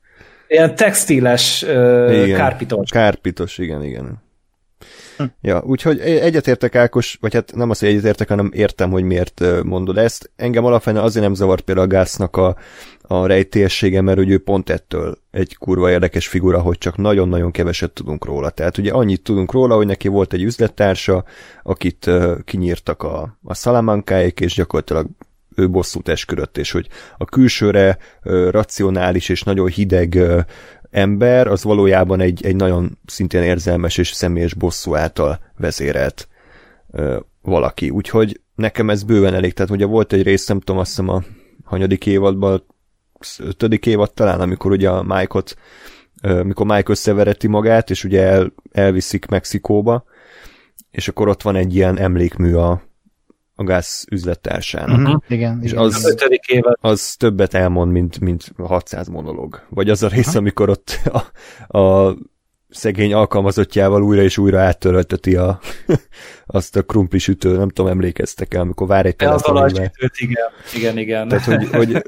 [SPEAKER 3] Ilyen textiles uh, igen, kárpitos.
[SPEAKER 1] Kárpitos, igen, igen. Hm. Ja, úgyhogy egyetértek Ákos, vagy hát nem az, hogy egyetértek, hanem értem, hogy miért mondod ezt. Engem alapvetően azért nem zavart például a Gásznak a, a rejtélyessége, mert ugye ő pont ettől egy kurva érdekes figura, hogy csak nagyon-nagyon keveset tudunk róla. Tehát ugye annyit tudunk róla, hogy neki volt egy üzlettársa, akit uh, kinyírtak a, a szalamankáik, és gyakorlatilag ő bosszút esküdött, és hogy a külsőre uh, racionális és nagyon hideg uh, ember, az valójában egy, egy nagyon szintén érzelmes és személyes bosszú által vezérelt ö, valaki. Úgyhogy nekem ez bőven elég. Tehát ugye volt egy rész, nem tudom, azt hiszem a hanyadik évadban, ötödik évad talán, amikor ugye a Mike-ot, ö, mikor Mike összevereti magát, és ugye el, elviszik Mexikóba, és akkor ott van egy ilyen emlékmű a, a gáz üzlettársának.
[SPEAKER 2] Uh-huh. Igen,
[SPEAKER 1] és igen. Az, az többet elmond, mint, mint 600 monolog. Vagy az a rész, uh-huh. amikor ott a, a szegény alkalmazottjával újra és újra áttörölteti a, azt a sütő, nem tudom, emlékeztek el, amikor vár egy
[SPEAKER 3] telefonügyvel. igen, igen, igen.
[SPEAKER 1] Tehát, hogy, hogy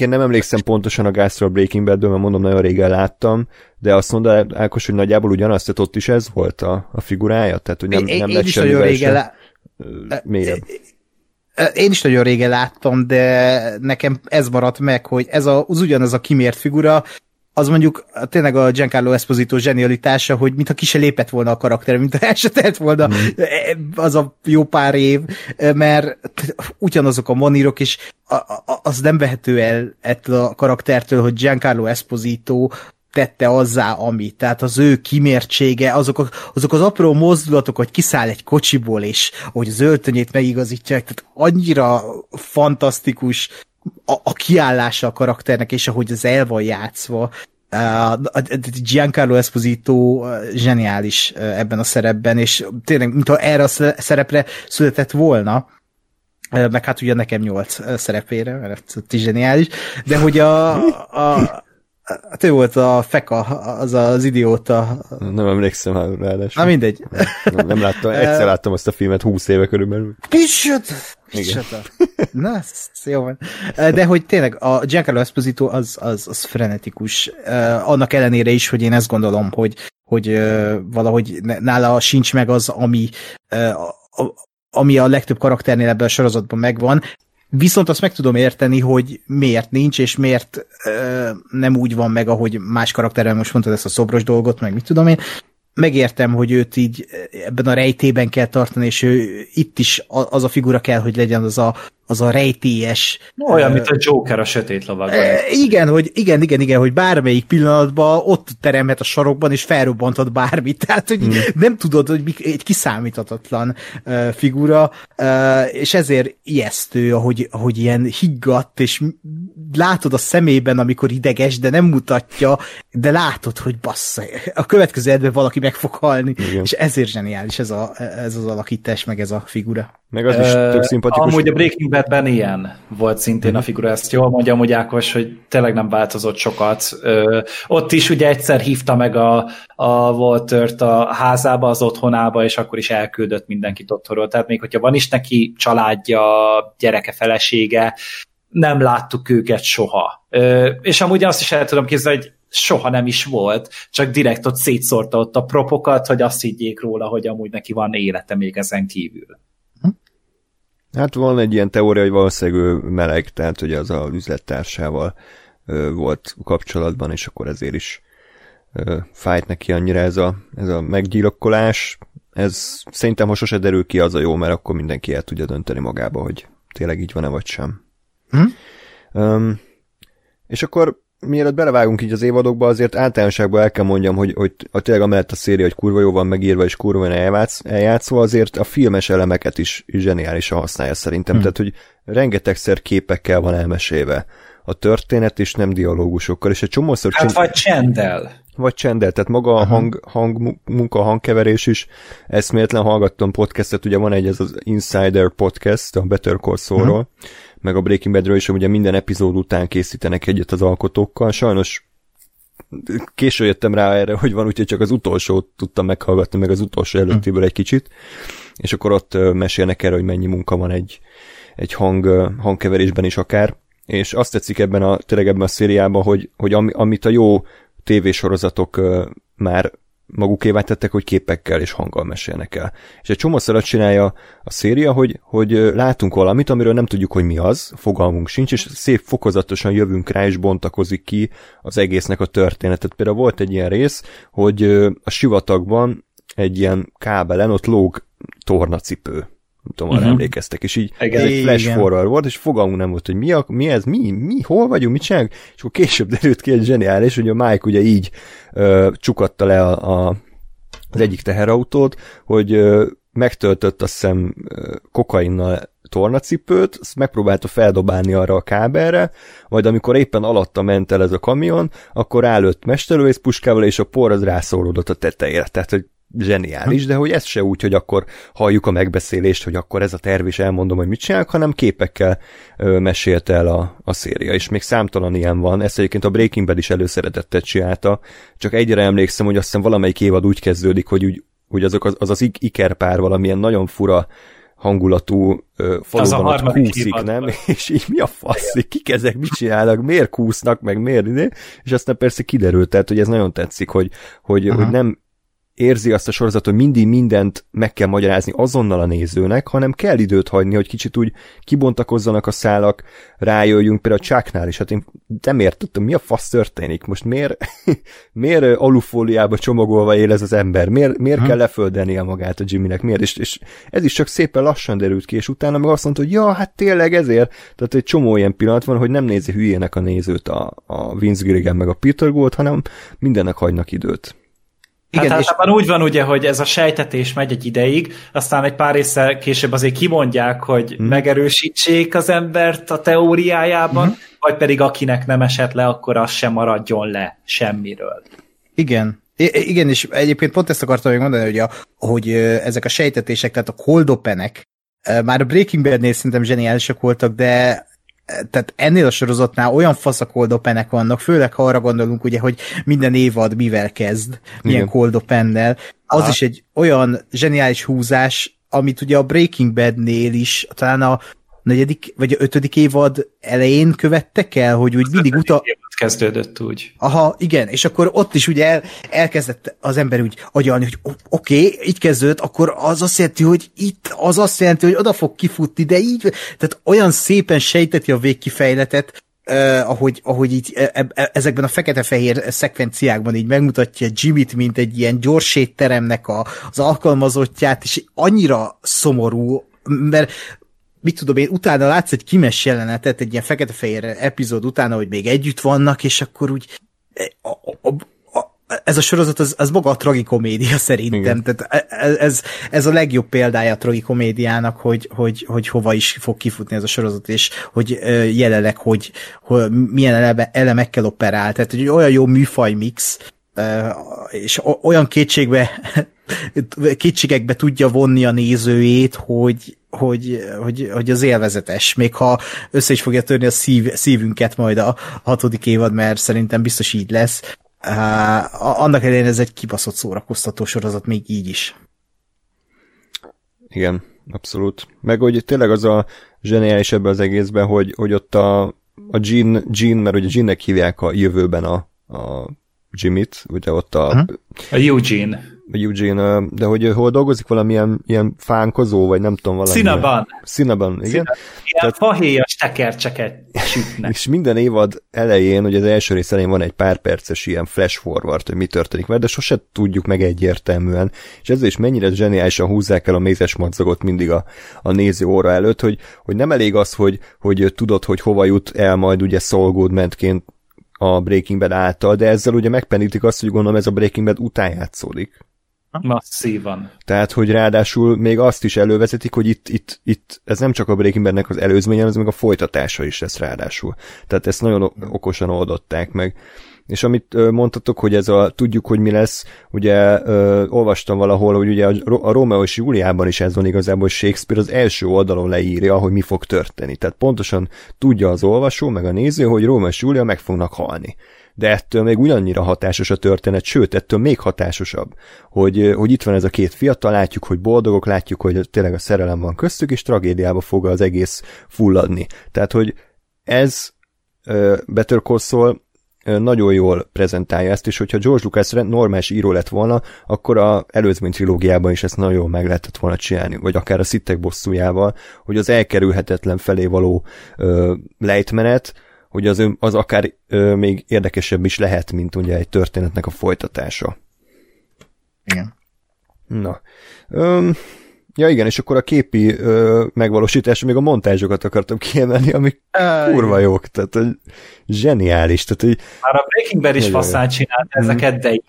[SPEAKER 1] én nem emlékszem pontosan a Gázról Breaking bad mert mondom, nagyon régen láttam, de azt mondta Ákos, hogy nagyjából ugyanazt, tehát ott is ez volt a, a figurája? Tehát, hogy nem, nem
[SPEAKER 2] én lett is nagyon régen, lá mélyebb. Én is nagyon régen láttam, de nekem ez maradt meg, hogy ez a, az ugyanaz a kimért figura, az mondjuk tényleg a Giancarlo Esposito zsenialitása, hogy mintha ki se lépett volna a karakter, mint el se telt volna mm. az a jó pár év, mert ugyanazok a monírok, és az nem vehető el ettől a karaktertől, hogy Giancarlo Esposito tette azzá, ami. Tehát az ő kimértsége, azok, a, azok az apró mozdulatok, hogy kiszáll egy kocsiból, és hogy az öltönyét megigazítják, tehát annyira fantasztikus a, a kiállása a karakternek, és ahogy az el van játszva. Giancarlo Esposito zseniális ebben a szerepben, és tényleg, mintha erre a szerepre született volna, meg hát ugye nekem nyolc szerepére, mert ez zseniális, de hogy a, a Hát ő volt a Feka, az az idióta.
[SPEAKER 1] Nem emlékszem már ráadásul.
[SPEAKER 2] Na mindegy.
[SPEAKER 1] Nem, nem láttam, egyszer láttam azt a filmet húsz éve körülbelül.
[SPEAKER 2] Kicsit! Na, jó van. De hogy tényleg a Giancarlo Esposito az, az, az frenetikus. Annak ellenére is, hogy én ezt gondolom, hogy, hogy valahogy nála sincs meg az, ami ami a legtöbb karakternél ebben a sorozatban megvan, Viszont azt meg tudom érteni, hogy miért nincs, és miért ö, nem úgy van meg, ahogy más karakterrel most mondtad ezt a szobros dolgot, meg mit tudom én. Megértem, hogy őt így ebben a rejtében kell tartani, és ő itt is az a figura kell, hogy legyen az a, az a rejtélyes...
[SPEAKER 3] Olyan, uh, mint a Joker a sötét lovagban.
[SPEAKER 2] Uh, igen, hogy, igen, igen, igen, hogy bármelyik pillanatban ott teremhet a sarokban, és felrobbanthat bármit. Tehát, hogy mm. nem tudod, hogy mi, egy kiszámíthatatlan uh, figura, uh, és ezért ijesztő, ahogy, ahogy ilyen higgadt, és látod a szemében, amikor ideges, de nem mutatja, de látod, hogy bassza, a következő edben valaki meg fog halni, igen. és ezért zseniális ez, a, ez az alakítás, meg ez a figura.
[SPEAKER 1] Meg az is tök szimpatikus.
[SPEAKER 3] Amúgy a Breaking Badben ilyen volt szintén a figura, ezt jól mondja amúgy Ákos, hogy tényleg nem változott sokat. Ott is ugye egyszer hívta meg a, a Waltert a házába, az otthonába, és akkor is elküldött mindenkit otthonról. Tehát még hogyha van is neki családja, gyereke, felesége, nem láttuk őket soha. És amúgy azt is el tudom képzelni, hogy soha nem is volt, csak direkt ott szétszórta ott a propokat, hogy azt higgyék róla, hogy amúgy neki van élete még ezen kívül.
[SPEAKER 1] Hát van egy ilyen teória, hogy valószínűleg ő meleg, tehát hogy az a üzlettársával ö, volt kapcsolatban, és akkor ezért is ö, fájt neki annyira ez a, ez a meggyilkolás. Ez szerintem, ha sose derül ki, az a jó, mert akkor mindenki el tudja dönteni magába, hogy tényleg így van-e vagy sem. Hm? Um, és akkor mielőtt belevágunk így az évadokba, azért általánosságban el kell mondjam, hogy, hogy a tényleg amellett a széria, hogy kurva jó van megírva, és kurva van eljátsz, eljátszva, azért a filmes elemeket is, is zseniálisan használja szerintem. Hmm. Tehát, hogy rengetegszer képekkel van elmesélve a történet, és nem dialógusokkal, és egy csomószor...
[SPEAKER 3] Hát vagy csendel.
[SPEAKER 1] Vagy csendel, tehát maga a hang, hang, munka, hangkeverés is eszméletlen hallgattam podcastet, ugye van egy ez az Insider podcast, a Better Call Saul-ról, hmm meg a Breaking Badről is, ugye minden epizód után készítenek egyet az alkotókkal. Sajnos késő jöttem rá erre, hogy van, úgyhogy csak az utolsót tudtam meghallgatni, meg az utolsó előttéből egy kicsit, és akkor ott mesélnek erre, hogy mennyi munka van egy, egy hang, hangkeverésben is akár, és azt tetszik ebben a, tényleg ebben a szériában, hogy, hogy ami, amit a jó tévésorozatok már magukévá tettek, hogy képekkel és hanggal mesélnek el. És egy csomószor azt csinálja a széria, hogy, hogy látunk valamit, amiről nem tudjuk, hogy mi az, fogalmunk sincs, és szép fokozatosan jövünk rá, és bontakozik ki az egésznek a történetet. Például volt egy ilyen rész, hogy a sivatagban egy ilyen kábelen ott lóg tornacipő nem tudom, arra uh-huh. emlékeztek, és így ez egy flash igen. forward volt, és fogalmunk nem volt, hogy mi, a, mi ez, mi, mi, hol vagyunk, mit csinálunk, és akkor később derült ki egy zseniális, hogy a Mike ugye így ö, csukatta le a, a, az egyik teherautót, hogy ö, megtöltött azt hiszem kokainnal tornacipőt, azt megpróbálta feldobálni arra a kábelre, majd amikor éppen alatta ment el ez a kamion, akkor állött mesterlövész puskával, és a por az rászólódott a tetejére. Tehát, hogy zseniális, de hogy ez se úgy, hogy akkor halljuk a megbeszélést, hogy akkor ez a terv, és elmondom, hogy mit csinálok, hanem képekkel ö, mesélte el a, a széria, és még számtalan ilyen van. Ezt egyébként a Breaking Bad is előszeretettet csinálta, csak egyre emlékszem, hogy azt hiszem valamelyik évad úgy kezdődik, hogy úgy, hogy azok az, az, az ikerpár valamilyen nagyon fura hangulatú ö, faluban az ott kúszik, nem? És így mi a fasz, kik ezek, mit csinálnak, miért kúsznak, meg miért, és aztán persze kiderült, tehát, hogy ez nagyon tetszik, hogy, hogy, uh-huh. hogy nem érzi azt a sorozat, hogy mindig mindent meg kell magyarázni azonnal a nézőnek, hanem kell időt hagyni, hogy kicsit úgy kibontakozzanak a szálak, rájöjjünk például a Chucknál is, hát én nem értettem, mi a fasz történik, most miért, miért alufóliába csomagolva él ez az ember, miért, miért kell leföldenie magát a Jimmynek, miért, és, és ez is csak szépen lassan derült ki, és utána meg azt mondta, hogy ja, hát tényleg ezért, tehát egy csomó ilyen pillanat van, hogy nem nézi hülyének a nézőt a, a Vince Gilligan meg a Peter Gould, hanem mindennek hagynak időt.
[SPEAKER 3] Igen, hát és... úgy van ugye, hogy ez a sejtetés megy egy ideig, aztán egy pár része később azért kimondják, hogy hmm. megerősítsék az embert a teóriájában, hmm. vagy pedig akinek nem esett le, akkor az sem maradjon le semmiről.
[SPEAKER 2] Igen. I- igen, és egyébként pont ezt akartam még mondani, hogy, a, hogy ezek a sejtetések, tehát a koldopenek, Már a Breaking Bad-nél szerintem zseniálisak voltak, de tehát ennél a sorozatnál olyan faszakoldopenek vannak, főleg ha arra gondolunk, ugye, hogy minden évad mivel kezd, milyen koldopennel. Az Aha. is egy olyan zseniális húzás, amit ugye a Breaking Bad-nél is, talán a negyedik, vagy a ötödik évad elején követtek el, hogy úgy mindig uta...
[SPEAKER 3] kezdődött úgy.
[SPEAKER 2] Aha, igen, és akkor ott is ugye el, elkezdett az ember úgy agyalni, hogy oké, okay, így kezdődött, akkor az azt jelenti, hogy itt az azt jelenti, hogy oda fog kifutni, de így, tehát olyan szépen sejteti a végkifejletet, Uh, ahogy, ahogy így e, e, ezekben a fekete-fehér szekvenciákban így megmutatja Jimmy-t, mint egy ilyen gyors étteremnek a, az alkalmazottját, és annyira szomorú, mert mit tudom én, utána látsz egy kimes jelenetet, egy ilyen fekete-fehér epizód utána, hogy még együtt vannak, és akkor úgy a, a, a, ez a sorozat, az, az maga a tragikomédia szerintem. Igen. Tehát ez, ez, ez a legjobb példája a tragikomédiának, hogy, hogy, hogy hova is fog kifutni ez a sorozat, és hogy jelenleg, hogy, hogy milyen eleme, elemekkel operál. Tehát hogy olyan jó műfaj mix, és olyan kétségbe kétségekbe tudja vonni a nézőjét, hogy, hogy, hogy, hogy az élvezetes, még ha össze is fogja törni a szív, szívünket majd a hatodik évad, mert szerintem biztos így lesz. Uh, annak ellenére ez egy kibaszott szórakoztató sorozat még így is.
[SPEAKER 1] Igen, abszolút. Meg hogy tényleg az a zseniális ebben az egészben, hogy, hogy ott a, a Jean, Jean, mert ugye Jeannek hívják a jövőben a, a Jimmy-t, ugye ott a...
[SPEAKER 3] Uh-huh. A Eugene.
[SPEAKER 1] Eugene, de hogy hol dolgozik valamilyen ilyen fánkozó, vagy nem tudom valami.
[SPEAKER 3] Színaban.
[SPEAKER 1] Színaban, igen. Színaban.
[SPEAKER 3] Ilyen fahéjas tekercseket sütnek.
[SPEAKER 1] és minden évad elején, hogy az első rész elején van egy pár perces ilyen flash forward, hogy mi történik mert de sose tudjuk meg egyértelműen. És ezzel is mennyire zseniálisan húzzák el a mézes madzagot mindig a, a néző óra előtt, hogy, hogy nem elég az, hogy, hogy tudod, hogy hova jut el majd ugye Saul Goodman-ként a Breaking Bad által, de ezzel ugye megpenítik azt, hogy gondolom ez a Breaking Bad után játszódik.
[SPEAKER 3] Masszívan.
[SPEAKER 1] Tehát, hogy ráadásul még azt is elővezetik, hogy itt, itt, itt ez nem csak a Breaking Badnek az előzménye, ez meg a folytatása is lesz ráadásul. Tehát ezt nagyon okosan oldották meg. És amit mondtatok, hogy ez a tudjuk, hogy mi lesz, ugye ö, olvastam valahol, hogy ugye a, a Romeo és Júliában is ez van igazából, hogy Shakespeare az első oldalon leírja, hogy mi fog történni. Tehát pontosan tudja az olvasó, meg a néző, hogy Romeo és Júlia meg fognak halni de ettől még ugyannyira hatásos a történet, sőt, ettől még hatásosabb, hogy, hogy itt van ez a két fiatal, látjuk, hogy boldogok, látjuk, hogy tényleg a szerelem van köztük, és tragédiába fog az egész fulladni. Tehát, hogy ez Better Call Saul nagyon jól prezentálja ezt, és hogyha George Lucas normális író lett volna, akkor a előzmény trilógiában is ezt nagyon meg lehetett volna csinálni, vagy akár a szittek bosszújával, hogy az elkerülhetetlen felé való ö, lejtmenet, hogy az, az akár ö, még érdekesebb is lehet, mint ugye egy történetnek a folytatása.
[SPEAKER 2] Igen.
[SPEAKER 1] Na. Öm, ja igen, és akkor a képi ö, megvalósítás, még a montázsokat akartam kiemelni, amik kurva jók, tehát hogy zseniális. Tehát, hogy
[SPEAKER 3] Már a Breaking Bad is faszán csinált ezeket, de.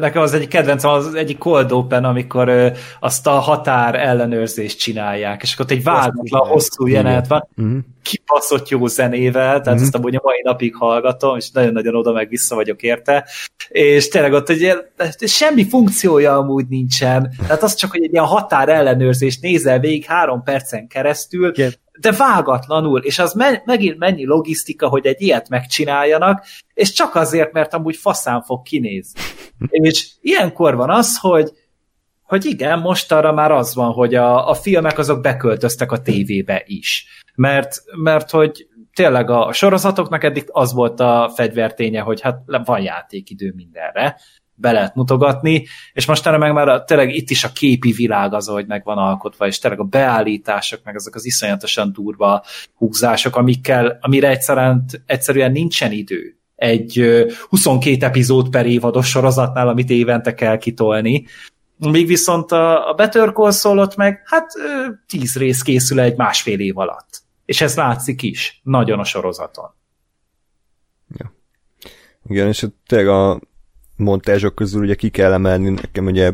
[SPEAKER 3] Nekem az egyik kedvencem az egyik cold open, amikor azt a határ ellenőrzést csinálják, és akkor ott egy vágatlan hosszú jelenet van, uh-huh. kibaszott jó zenével, tehát uh-huh. ezt amúgy a mai napig hallgatom, és nagyon-nagyon oda meg vissza vagyok érte, és tényleg ott egy semmi funkciója amúgy nincsen, tehát az csak, hogy egy ilyen határ ellenőrzést nézel végig három percen keresztül, yeah de vágatlanul, és az me- megint mennyi logisztika, hogy egy ilyet megcsináljanak, és csak azért, mert amúgy faszán fog kinézni. és ilyenkor van az, hogy hogy igen, most arra már az van, hogy a, a filmek azok beköltöztek a tévébe is. Mert, mert hogy tényleg a sorozatoknak eddig az volt a fegyverténye, hogy hát van játékidő mindenre, be lehet mutogatni, és mostanra meg már a, tényleg itt is a képi világ az, hogy meg van alkotva, és tényleg a beállítások, meg ezek az iszonyatosan durva húzások, amikkel, amire egyszerűen, egyszerűen nincsen idő egy 22 epizód per évados sorozatnál, amit évente kell kitolni. Míg viszont a, a Better Call meg, hát 10 rész készül egy másfél év alatt. És ez látszik is, nagyon a sorozaton.
[SPEAKER 1] Ja. Igen, és tényleg a, montázsok közül ugye ki kell emelni, nekem ugye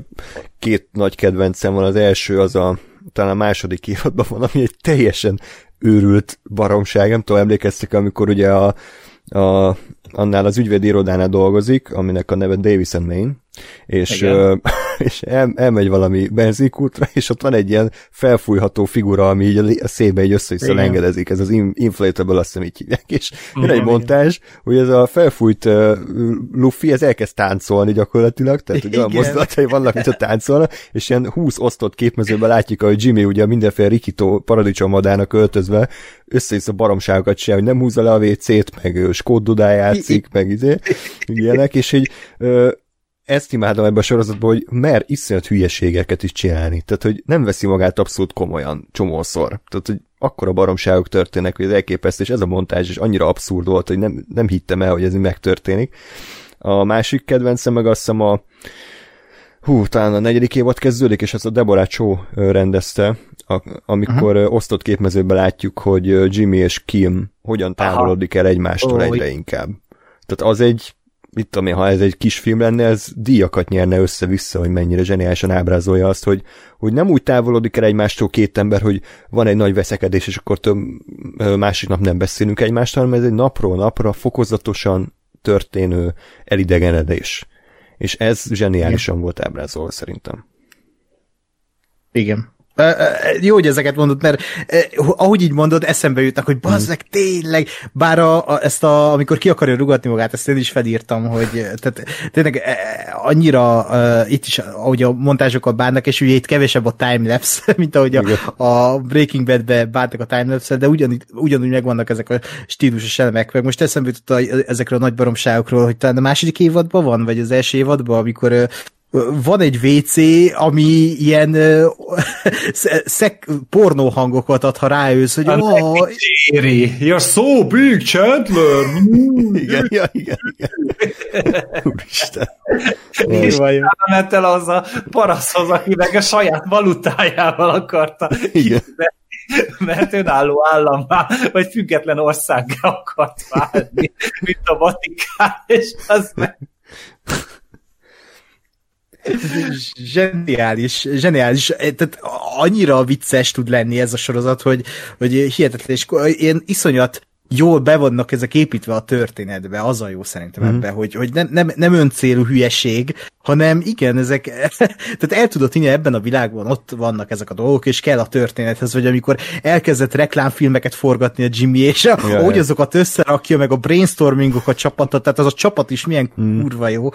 [SPEAKER 1] két nagy kedvencem van, az első az a talán a második évadban van, ami egy teljesen őrült baromság, nem tudom, emlékeztek, amikor ugye a, a, annál az ügyvédi irodánál dolgozik, aminek a neve Davis and Main, és és el, elmegy valami benzinkútra, és ott van egy ilyen felfújható figura, ami így a szébe így össze lengedezik, ez az inflatable, azt hiszem így hívják, és jön egy montázs, hogy ez a felfújt uh, Luffy, ez elkezd táncolni gyakorlatilag, tehát hogy olyan mozdulatai vannak, mint a táncolna, és ilyen 20 osztott képmezőben látjuk, hogy Jimmy ugye mindenféle rikító paradicsomadának öltözve össze a baromságokat csinál, hogy nem húzza le a WC-t, meg skóddudá játszik, meg izé, ilyenek, és így ö, ezt imádom ebben a sorozatban, hogy mer iszonyat hülyeségeket is csinálni. Tehát, hogy nem veszi magát abszolút komolyan csomószor. Tehát, hogy akkora baromságok történnek, hogy ez elképesztő, és ez a montázs is annyira abszurd volt, hogy nem, nem hittem el, hogy ez megtörténik. A másik kedvencem meg azt hiszem a hú, talán a negyedik évad kezdődik, és ezt a Deborah Cho rendezte, a, amikor uh-huh. osztott képmezőben látjuk, hogy Jimmy és Kim hogyan távolodik el egymástól oh, egyre inkább. Tehát az egy, mit tudom én, ha ez egy kis film lenne, ez díjakat nyerne össze-vissza, hogy mennyire zseniálisan ábrázolja azt, hogy, hogy nem úgy távolodik el egymástól két ember, hogy van egy nagy veszekedés, és akkor több, másik nap nem beszélünk egymástól, hanem ez egy napról napra fokozatosan történő elidegenedés. És ez zseniálisan Igen. volt ábrázolva szerintem.
[SPEAKER 2] Igen. Jó, hogy ezeket mondod, mert ahogy így mondod, eszembe jutnak, hogy bazzeg, tényleg, bár a, a, ezt a, amikor ki akarja rugatni magát, ezt én is felírtam, hogy tehát tényleg annyira uh, itt is, ahogy a montázsokkal bánnak, és ugye itt kevesebb a timelapse, mint ahogy a, a Breaking Bad-be bántak a timelapse de ugyan, ugyanúgy megvannak ezek a stílusos elemek, meg most eszembe jutott ezekről a nagy baromságokról, hogy talán a második évadban van, vagy az első évadban, amikor van egy WC, ami ilyen uh, szek, pornó hangokat ad, ha rájössz, hogy oh,
[SPEAKER 3] Jerry, you're so big, Chandler!
[SPEAKER 1] igen, igen, igen, igen. Úristen.
[SPEAKER 3] És el az a paraszhoz, aki meg a saját valutájával akarta igen. mert önálló állammá, vagy független országgá akart válni, mint a Vatikán, és az meg
[SPEAKER 2] zseniális, zseniális, tehát annyira vicces tud lenni ez a sorozat, hogy, hogy hihetetlen, és én iszonyat jól be vannak ezek építve a történetbe, az a jó szerintem mm. ebben, hogy, hogy nem, nem, nem öncélú hülyeség, hanem igen, ezek, tehát el tudod hinni ebben a világban, ott vannak ezek a dolgok, és kell a történethez, vagy amikor elkezdett reklámfilmeket forgatni a Jimmy, és ja, ahogy azokat összerakja, meg a brainstormingok a csapatot, tehát az a csapat is milyen mm. kurva jó.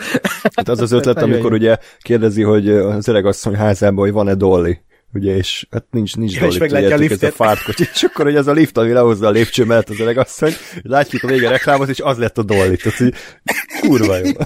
[SPEAKER 1] Hát az az ötlet, amikor ugye kérdezi, hogy az öregasszony házában, hogy van-e Dolly ugye, és hát nincs, nincs
[SPEAKER 2] ja, dolog, a liftet.
[SPEAKER 1] ez a fártkocsi, és akkor, hogy ez a lift, ami lehozza a lépcső mellett az öreg asszony, látjuk a vége reklámot, és az lett a dolly, tehát hogy kurva jó.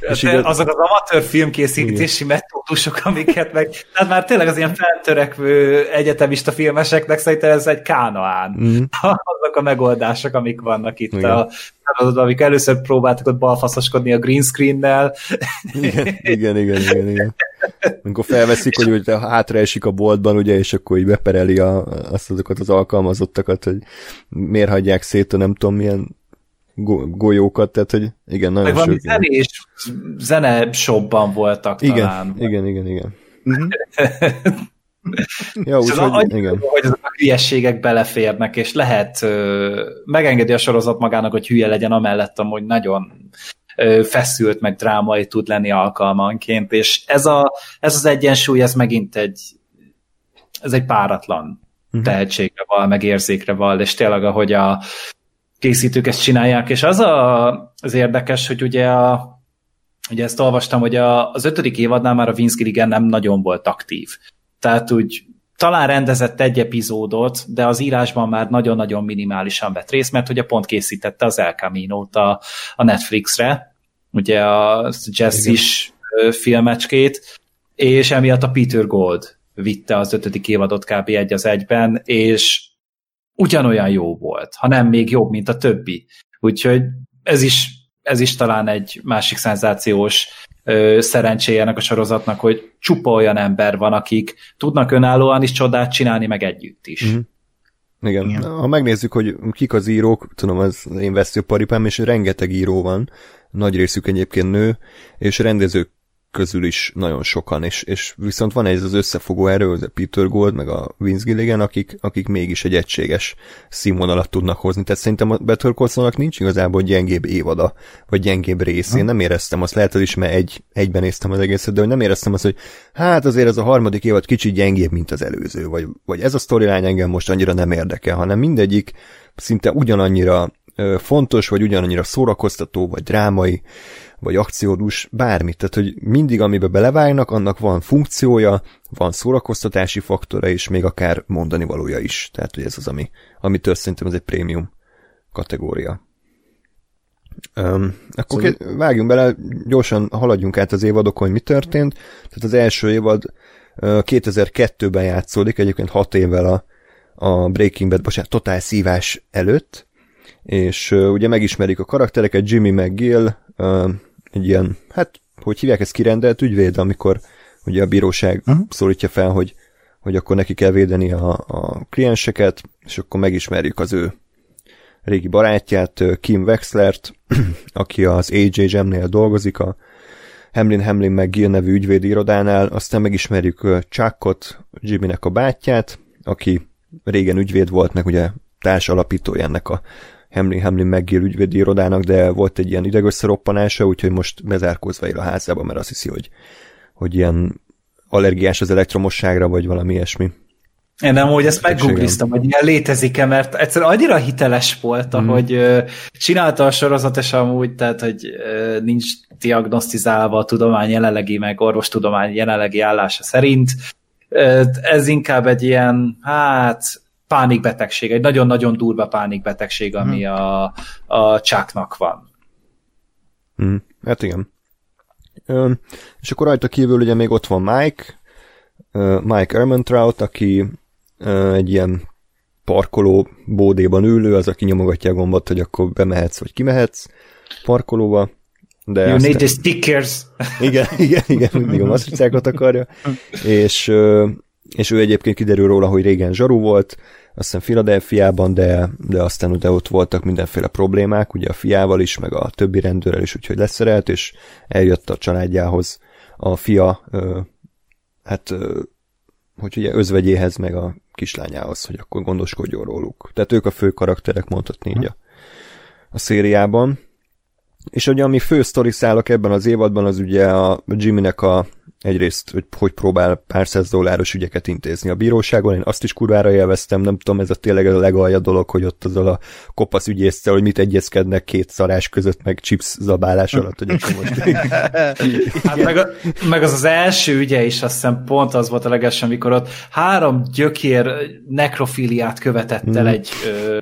[SPEAKER 3] és igaz... azok az amatőr filmkészítési Igen. metódusok, amiket meg, tehát már tényleg az ilyen feltörekvő egyetemista filmeseknek szerintem ez egy kánaán. Mm. Azok a megoldások, amik vannak itt Igen. a amik először próbáltak ott balfaszoskodni a green screen-nel.
[SPEAKER 1] Igen, igen, igen, igen, igen. Amikor felveszik, hogy ugye hátraesik a boltban, ugye, és akkor így bepereli a, azt azokat az alkalmazottakat, hogy miért hagyják szét a nem tudom milyen golyókat, tehát hogy igen, nagyon
[SPEAKER 3] Meg valami zenés zene shopban voltak
[SPEAKER 1] igen,
[SPEAKER 3] talán.
[SPEAKER 1] Igen, igen, igen. Mhm. ja, úgy,
[SPEAKER 3] hogy, annyi, igen. hogy azok a hülyességek beleférnek, és lehet ö, megengedi a sorozat magának, hogy hülye legyen, amellett amúgy nagyon ö, feszült, meg drámai tud lenni alkalmanként, és ez, a, ez az egyensúly, ez megint egy ez egy páratlan uh-huh. tehetségre val, meg érzékre val, és tényleg, ahogy a készítők ezt csinálják, és az a, az érdekes, hogy ugye a Ugye ezt olvastam, hogy a, az ötödik évadnál már a Vince Gilligan nem nagyon volt aktív. Tehát úgy talán rendezett egy epizódot, de az írásban már nagyon-nagyon minimálisan vett részt, mert ugye pont készítette az El Camino-t a, a Netflixre, ugye a Jazz-is filmecskét, és emiatt a Peter Gold vitte az ötödik évadot kb. egy az egyben, és ugyanolyan jó volt, ha nem még jobb, mint a többi. Úgyhogy ez is, ez is talán egy másik szenzációs ö, szerencséje ennek a sorozatnak, hogy csupa olyan ember van, akik tudnak önállóan is csodát csinálni, meg együtt is. Mm-hmm.
[SPEAKER 1] Igen. Igen. Ha megnézzük, hogy kik az írók, tudom, az én veszőparipám, és rengeteg író van, nagy részük egyébként nő, és rendezők közül is nagyon sokan, és, és viszont van ez az összefogó erő, az a Peter Gold, meg a Vince Gilligan, akik, akik mégis egy egységes színvonalat tudnak hozni. Tehát szerintem a Better Call nincs igazából gyengébb évada, vagy gyengébb rész. Én nem éreztem azt, lehet az is, mert egy, egyben néztem az egészet, de hogy nem éreztem azt, hogy hát azért ez a harmadik évad kicsit gyengébb, mint az előző, vagy, vagy ez a storyline engem most annyira nem érdekel, hanem mindegyik szinte ugyanannyira fontos, vagy ugyanannyira szórakoztató, vagy drámai, vagy akciódús, bármit. Tehát, hogy mindig, amiben belevágnak, annak van funkciója, van szórakoztatási faktora, és még akár mondani valója is. Tehát, hogy ez az, ami, amitől szerintem ez egy prémium kategória. Um, akkor szóval... vágjunk bele, gyorsan haladjunk át az évadokon, hogy mi történt. Tehát az első évad uh, 2002-ben játszódik, egyébként 6 évvel a, a Breaking Bad, bocsánat, totál szívás előtt, és uh, ugye megismerik a karaktereket, Jimmy McGill, uh, egy ilyen, hát, hogy hívják ezt kirendelt ügyvéd, amikor ugye a bíróság uh-huh. szólítja fel, hogy, hogy akkor neki kell védeni a, a klienseket, és akkor megismerjük az ő régi barátját, Kim Wexlert, aki az AJM-nél dolgozik, a Hamlin Hamlin meg Gill nevű ügyvédi irodánál, aztán megismerjük Chuckot, Jimmynek a bátyját, aki régen ügyvéd volt, meg ugye társ alapítója ennek a Hamlin Hamlin McGill ügyvédi irodának, de volt egy ilyen idegösszeroppanása, úgyhogy most bezárkózva él a házába, mert azt hiszi, hogy, hogy ilyen allergiás az elektromosságra, vagy valami ilyesmi.
[SPEAKER 3] Én nem, hogy ezt meggoogliztam, hogy ilyen létezik-e, mert egyszerűen annyira hiteles volt, mm. ahogy csinálta a sorozat, és amúgy, tehát, hogy nincs diagnosztizálva a tudomány jelenlegi, meg orvostudomány jelenlegi állása szerint. Ez inkább egy ilyen, hát pánikbetegség, egy nagyon-nagyon durva pánikbetegség, ami hmm. a, a Chucknak van.
[SPEAKER 1] Hmm. Hát igen. Ö, és akkor rajta kívül ugye még ott van Mike, ö, Mike Ermentrout, aki ö, egy ilyen parkoló bódéban ülő, az, aki nyomogatja a gombot, hogy akkor bemehetsz, vagy kimehetsz parkolóba.
[SPEAKER 3] De you aztán... need the stickers.
[SPEAKER 1] Igen, igen, igen, mindig a matricákat akarja. és és ő egyébként kiderül róla, hogy régen zsaru volt, aztán Filadelfiában, de, de aztán ugye ott voltak mindenféle problémák, ugye a fiával is, meg a többi rendőrrel is, úgyhogy leszerelt, és eljött a családjához a fia, ö, hát ö, hogy ugye özvegyéhez, meg a kislányához, hogy akkor gondoskodjon róluk. Tehát ők a fő karakterek, mondhatni így a, a szériában. És ugye ami fő sztoriszálak ebben az évadban, az ugye a Jimmynek a egyrészt, hogy hogy próbál pár száz dolláros ügyeket intézni a bíróságon, én azt is kurvára élveztem, nem tudom, ez a tényleg a legalja dolog, hogy ott azzal a kopasz ügyésztel, hogy mit egyezkednek két szarás között, meg chips zabálás alatt, hogy akkor most...
[SPEAKER 3] hát meg, a, meg, az az első ügye is, azt hiszem pont az volt a leges, amikor ott három gyökér nekrofiliát követett el hmm. egy ö,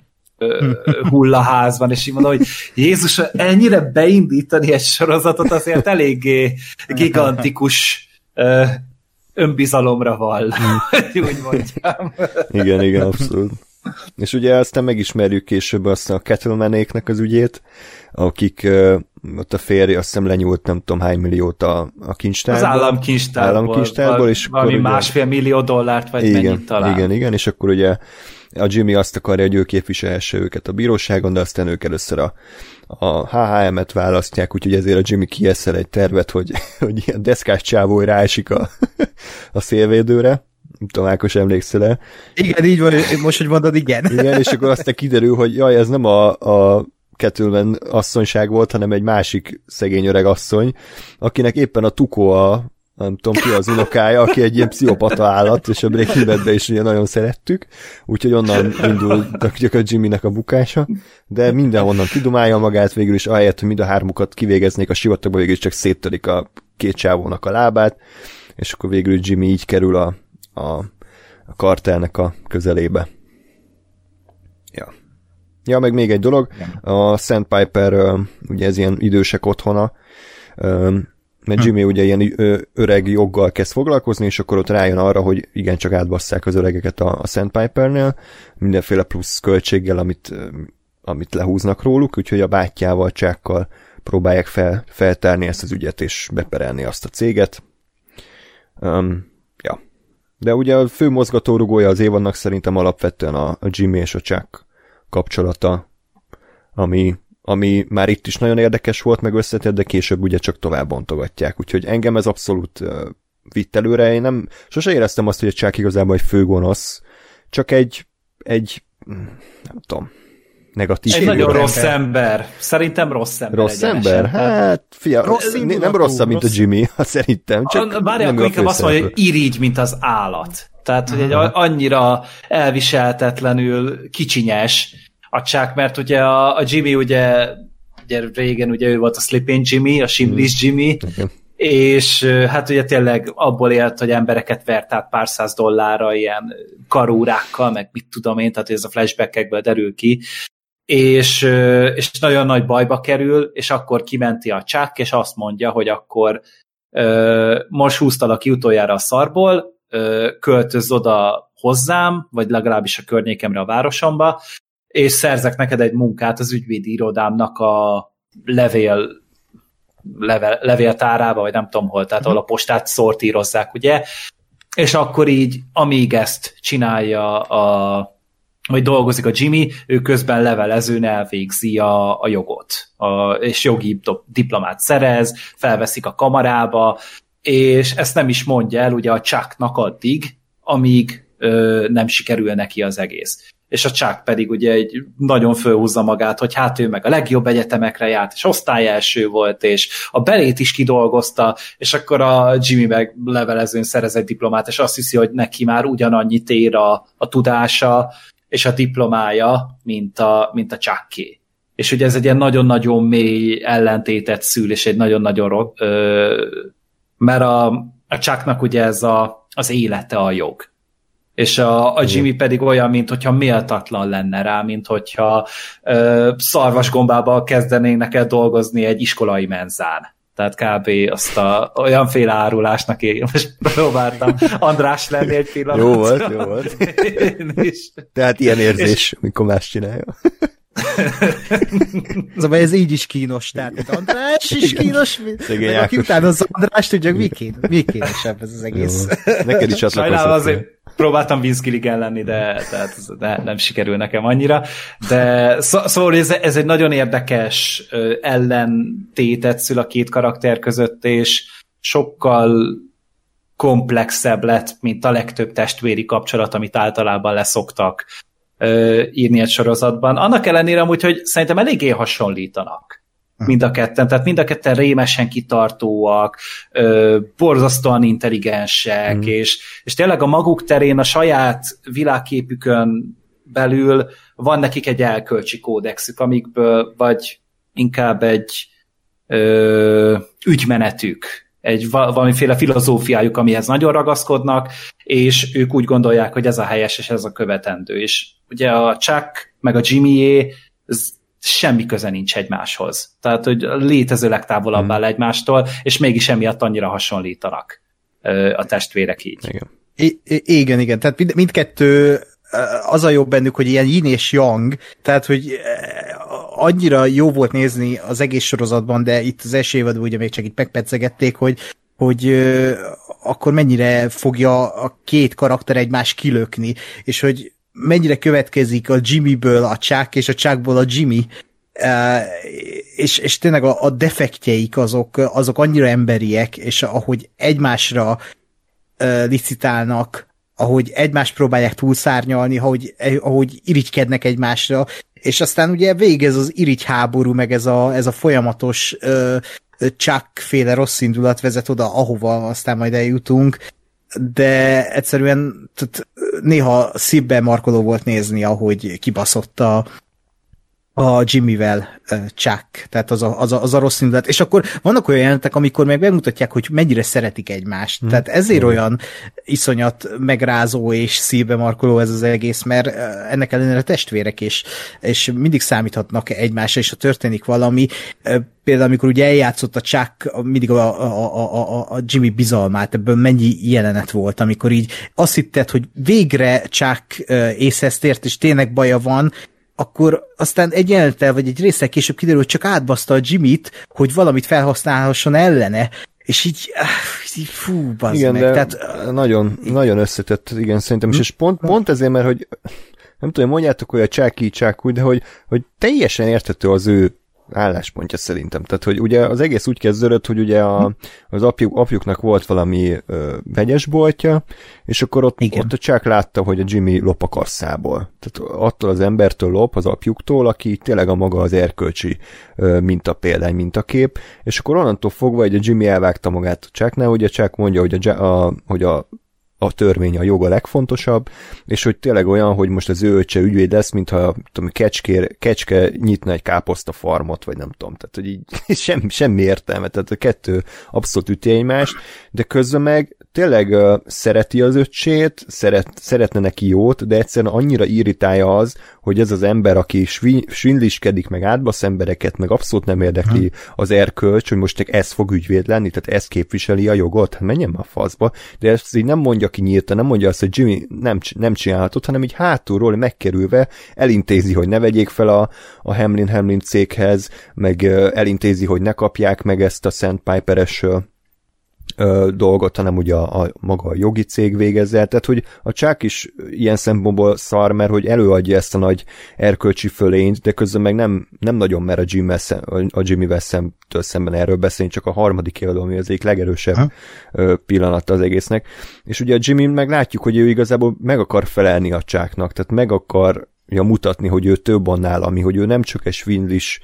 [SPEAKER 3] hullaházban, és így mondom, hogy Jézus, ennyire beindítani egy sorozatot azért eléggé gigantikus önbizalomra val, úgy mondjam.
[SPEAKER 1] Igen, igen, abszolút. És ugye aztán megismerjük később azt a Kettleman-éknek az ügyét, akik uh, ott a férj azt hiszem lenyúlt nem tudom hány milliót a, a kincstárból.
[SPEAKER 3] Az államkincstárból.
[SPEAKER 1] államkincstárból és
[SPEAKER 3] valami ugye, másfél millió dollárt, vagy
[SPEAKER 1] igen,
[SPEAKER 3] mennyit talán.
[SPEAKER 1] Igen, igen, és akkor ugye a Jimmy azt akarja, hogy ő képviselhesse őket a bíróságon, de aztán ők először a, a HHM-et választják, úgyhogy ezért a Jimmy kieszel egy tervet, hogy, hogy ilyen deszkás csávó ráesik a, a szélvédőre. Nem tudom, Ákos emlékszel -e?
[SPEAKER 2] Igen, így van, most, hogy mondod, igen.
[SPEAKER 1] Igen, és akkor aztán kiderül, hogy jaj, ez nem a, a Kettőben asszonyság volt, hanem egy másik szegény öreg asszony, akinek éppen a Tukó a, nem tudom ki az unokája, aki egy ilyen pszichopata állat, és a Breaking bad is ugye nagyon szerettük, úgyhogy onnan indultak a Jimmynek a bukása, de mindenhonnan kidumálja magát, végül is ahelyett, hogy mind a hármukat kivégeznék a sivatagba, végül is csak széttörik a két csávónak a lábát, és akkor végül Jimmy így kerül a, a, a kartelnek a közelébe. Ja. Ja, meg még egy dolog, a Sandpiper, ugye ez ilyen idősek otthona, mert Jimmy hm. ugye ilyen öreg joggal kezd foglalkozni, és akkor ott rájön arra, hogy igen, csak átbasszák az öregeket a, a Sandpipernél, mindenféle plusz költséggel, amit, amit lehúznak róluk, úgyhogy a bátyjával, csákkal próbálják fel, feltárni ezt az ügyet, és beperelni azt a céget. Um, ja. De ugye a fő mozgatórugója az évadnak szerintem alapvetően a, a Jimmy és a Chuck kapcsolata, ami ami már itt is nagyon érdekes volt, meg összetett, de később ugye csak tovább bontogatják. Úgyhogy engem ez abszolút uh, vitt előre. Én nem, sose éreztem azt, hogy a Chuck igazából egy főgonosz, csak egy, egy nem tudom, negatív.
[SPEAKER 3] Egy nagyon rossz ember. ember. Szerintem rossz ember.
[SPEAKER 1] Rossz ember? Hát, fia, rossz nem rosszabb, mint a Jimmy, szerintem. Csak
[SPEAKER 3] Bárja, akkor inkább azt mondja, hogy irigy, mint az állat. Tehát, hogy egy annyira elviselhetetlenül kicsinyes a Chuck, mert ugye a, a Jimmy ugye, ugye régen ugye ő volt a Sleeping Jimmy, a Simlis mm. Jimmy, okay. és hát ugye tényleg abból élt, hogy embereket vert át pár száz dollárra ilyen karúrákkal, meg mit tudom én, tehát ez a flashbackekből derül ki, és, és nagyon nagy bajba kerül, és akkor kimenti a Chuck, és azt mondja, hogy akkor most húztalak ki utoljára a szarból, költöz oda hozzám, vagy legalábbis a környékemre a városomba, és szerzek neked egy munkát az ügyvédi irodámnak a levél level, levéltárába, vagy nem tudom hol, tehát ahol a postát szortírozzák, ugye, és akkor így, amíg ezt csinálja a vagy dolgozik a Jimmy, ő közben levelezőn elvégzi a, a jogot, a, és jogi diplomát szerez, felveszik a kamarába, és ezt nem is mondja el ugye a Chucknak addig, amíg ö, nem sikerül neki az egész. És a Chuck pedig ugye egy nagyon fölhúzza magát, hogy hát ő meg a legjobb egyetemekre járt, és osztály első volt, és a belét is kidolgozta, és akkor a Jimmy meg levelezőn szerez egy diplomát, és azt hiszi, hogy neki már ugyanannyit ér a, a tudása, és a diplomája, mint a, mint a Chucky. És ugye ez egy ilyen nagyon-nagyon mély ellentétet szül, és egy nagyon-nagyon ö, mert a, a Chucknak ugye ez a, az élete a jog. És a, a Jimmy pedig olyan, mint hogyha méltatlan lenne rá, mint hogyha ö, szarvasgombába kezdenének el dolgozni egy iskolai menzán. Tehát kb. azt a, olyanféle árulásnak én most próbáltam András lenni egy pillanatra.
[SPEAKER 1] Jó volt, jó volt. Én is. Tehát ilyen érzés, és... mikor más csinálja.
[SPEAKER 2] Szóval ez így is kínos, tehát András is kínos, meg aki utána az András tudja, mi, kín, mi kínosebb ez az egész.
[SPEAKER 1] Jó. Neked is csatlakozott.
[SPEAKER 3] azért próbáltam Vince Gilligan lenni, de, tehát de nem sikerül nekem annyira. De szó, szóval ez, ez egy nagyon érdekes ellentétet szül a két karakter között, és sokkal komplexebb lett, mint a legtöbb testvéri kapcsolat, amit általában leszoktak írni egy sorozatban. Annak ellenére amúgy, hogy szerintem eléggé hasonlítanak. Mind a ketten, tehát mind a ketten rémesen kitartóak, ö, borzasztóan intelligensek, mm. és, és tényleg a maguk terén, a saját világképükön belül van nekik egy elkölcsi kódexük, amikből vagy inkább egy ö, ügymenetük, egy valamiféle filozófiájuk, amihez nagyon ragaszkodnak, és ők úgy gondolják, hogy ez a helyes, és ez a követendő. És ugye a Chuck meg a Jimmy ez semmi köze nincs egymáshoz. Tehát, hogy létező legtávolabb áll hmm. egymástól, és mégis emiatt annyira hasonlítanak a testvérek így.
[SPEAKER 2] Igen. I- igen, igen. Tehát mind, mindkettő az a jobb bennük, hogy ilyen yin és yang, tehát, hogy annyira jó volt nézni az egész sorozatban, de itt az első évadban ugye még csak itt megpetszegették, hogy hogy akkor mennyire fogja a két karakter egymás kilökni, és hogy mennyire következik a Jimmyből a Chuck, és a Chuckból a Jimmy, Uh, és, és tényleg a, a defektjeik azok, azok annyira emberiek, és ahogy egymásra uh, licitálnak, ahogy egymást próbálják túlszárnyalni, ahogy, ahogy irigykednek egymásra, és aztán ugye végez az irigy háború, meg ez a, ez a folyamatos uh, Chuck féle rossz indulat vezet oda, ahova aztán majd eljutunk, de egyszerűen tehát néha szívben markoló volt nézni, ahogy kibaszott a, a Jimmyvel uh, Chuck, tehát az a, az, a, az a rossz indulat. És akkor vannak olyan jelentek, amikor meg megmutatják, hogy mennyire szeretik egymást. Hmm. Tehát ezért hmm. olyan iszonyat megrázó és szívbe markoló ez az egész, mert ennek ellenére testvérek, és, és mindig számíthatnak egymásra, és ha történik valami, például amikor ugye eljátszott a Chuck mindig a, a, a, a, a Jimmy bizalmát, ebből mennyi jelenet volt, amikor így azt hitted, hogy végre Chuck észhez tért, és tényleg baja van, akkor aztán egy jelenettel, vagy egy részsel később kiderül, hogy csak átbaszta a Jimmy-t, hogy valamit felhasználhasson ellene, és így, ah, így fú, bazd
[SPEAKER 1] igen,
[SPEAKER 2] meg.
[SPEAKER 1] De Tehát, nagyon, nagyon összetett, igen, szerintem. Is, és pont, pont ezért, mert hogy nem tudom, mondjátok, hogy a csáki csákú, de hogy, hogy teljesen értető az ő álláspontja szerintem. Tehát, hogy ugye az egész úgy kezdődött, hogy ugye a, az apjuk, apjuknak volt valami ö, vegyesboltja, és akkor ott, ott a Chuck látta, hogy a Jimmy lop a kasszából. Tehát attól az embertől lop, az apjuktól, aki tényleg a maga az erkölcsi ö, mintapéldány, mintakép, és akkor onnantól fogva, hogy a Jimmy elvágta magát a Chucknál, ugye a Chuck mondja, hogy a, a, hogy a a törvény, a jog a legfontosabb, és hogy tényleg olyan, hogy most az ő öccse ügyvéd lesz, mintha tudom, kecskér, kecske nyitna egy káposzta farmot, vagy nem tudom, tehát hogy így semmi, semmi értelme, tehát a kettő abszolút üti egymást, de közben meg tényleg uh, szereti az öccsét, szeret, szeretne neki jót, de egyszerűen annyira irritálja az, hogy ez az ember, aki svindliskedik, meg átbasz embereket, meg abszolút nem érdekli hmm. az erkölcs, hogy most ez fog ügyvéd lenni, tehát ez képviseli a jogot, hát menjen már faszba, de ezt így nem mondja ki nyíltan, nem mondja azt, hogy Jimmy nem, nem csinálhatott, hanem így hátulról megkerülve elintézi, hogy ne vegyék fel a, a Hamlin Hamlin céghez, meg elintézi, hogy ne kapják meg ezt a Szent Piperes ö, dolgot, hanem ugye a, a maga a jogi cég végezze. Tehát, hogy a csák is ilyen szempontból szar, mert hogy előadja ezt a nagy erkölcsi fölényt, de közben meg nem, nem nagyon mer a, Jim szem, a Jimmy Wessemtől szemben erről beszélni, csak a harmadik évadó, ami az egyik legerősebb ha? pillanata az egésznek. És ugye a Jimmy meg látjuk, hogy ő igazából meg akar felelni a csáknak, tehát meg akar ja, mutatni, hogy ő több annál, ami, hogy ő nem csak egy svindlis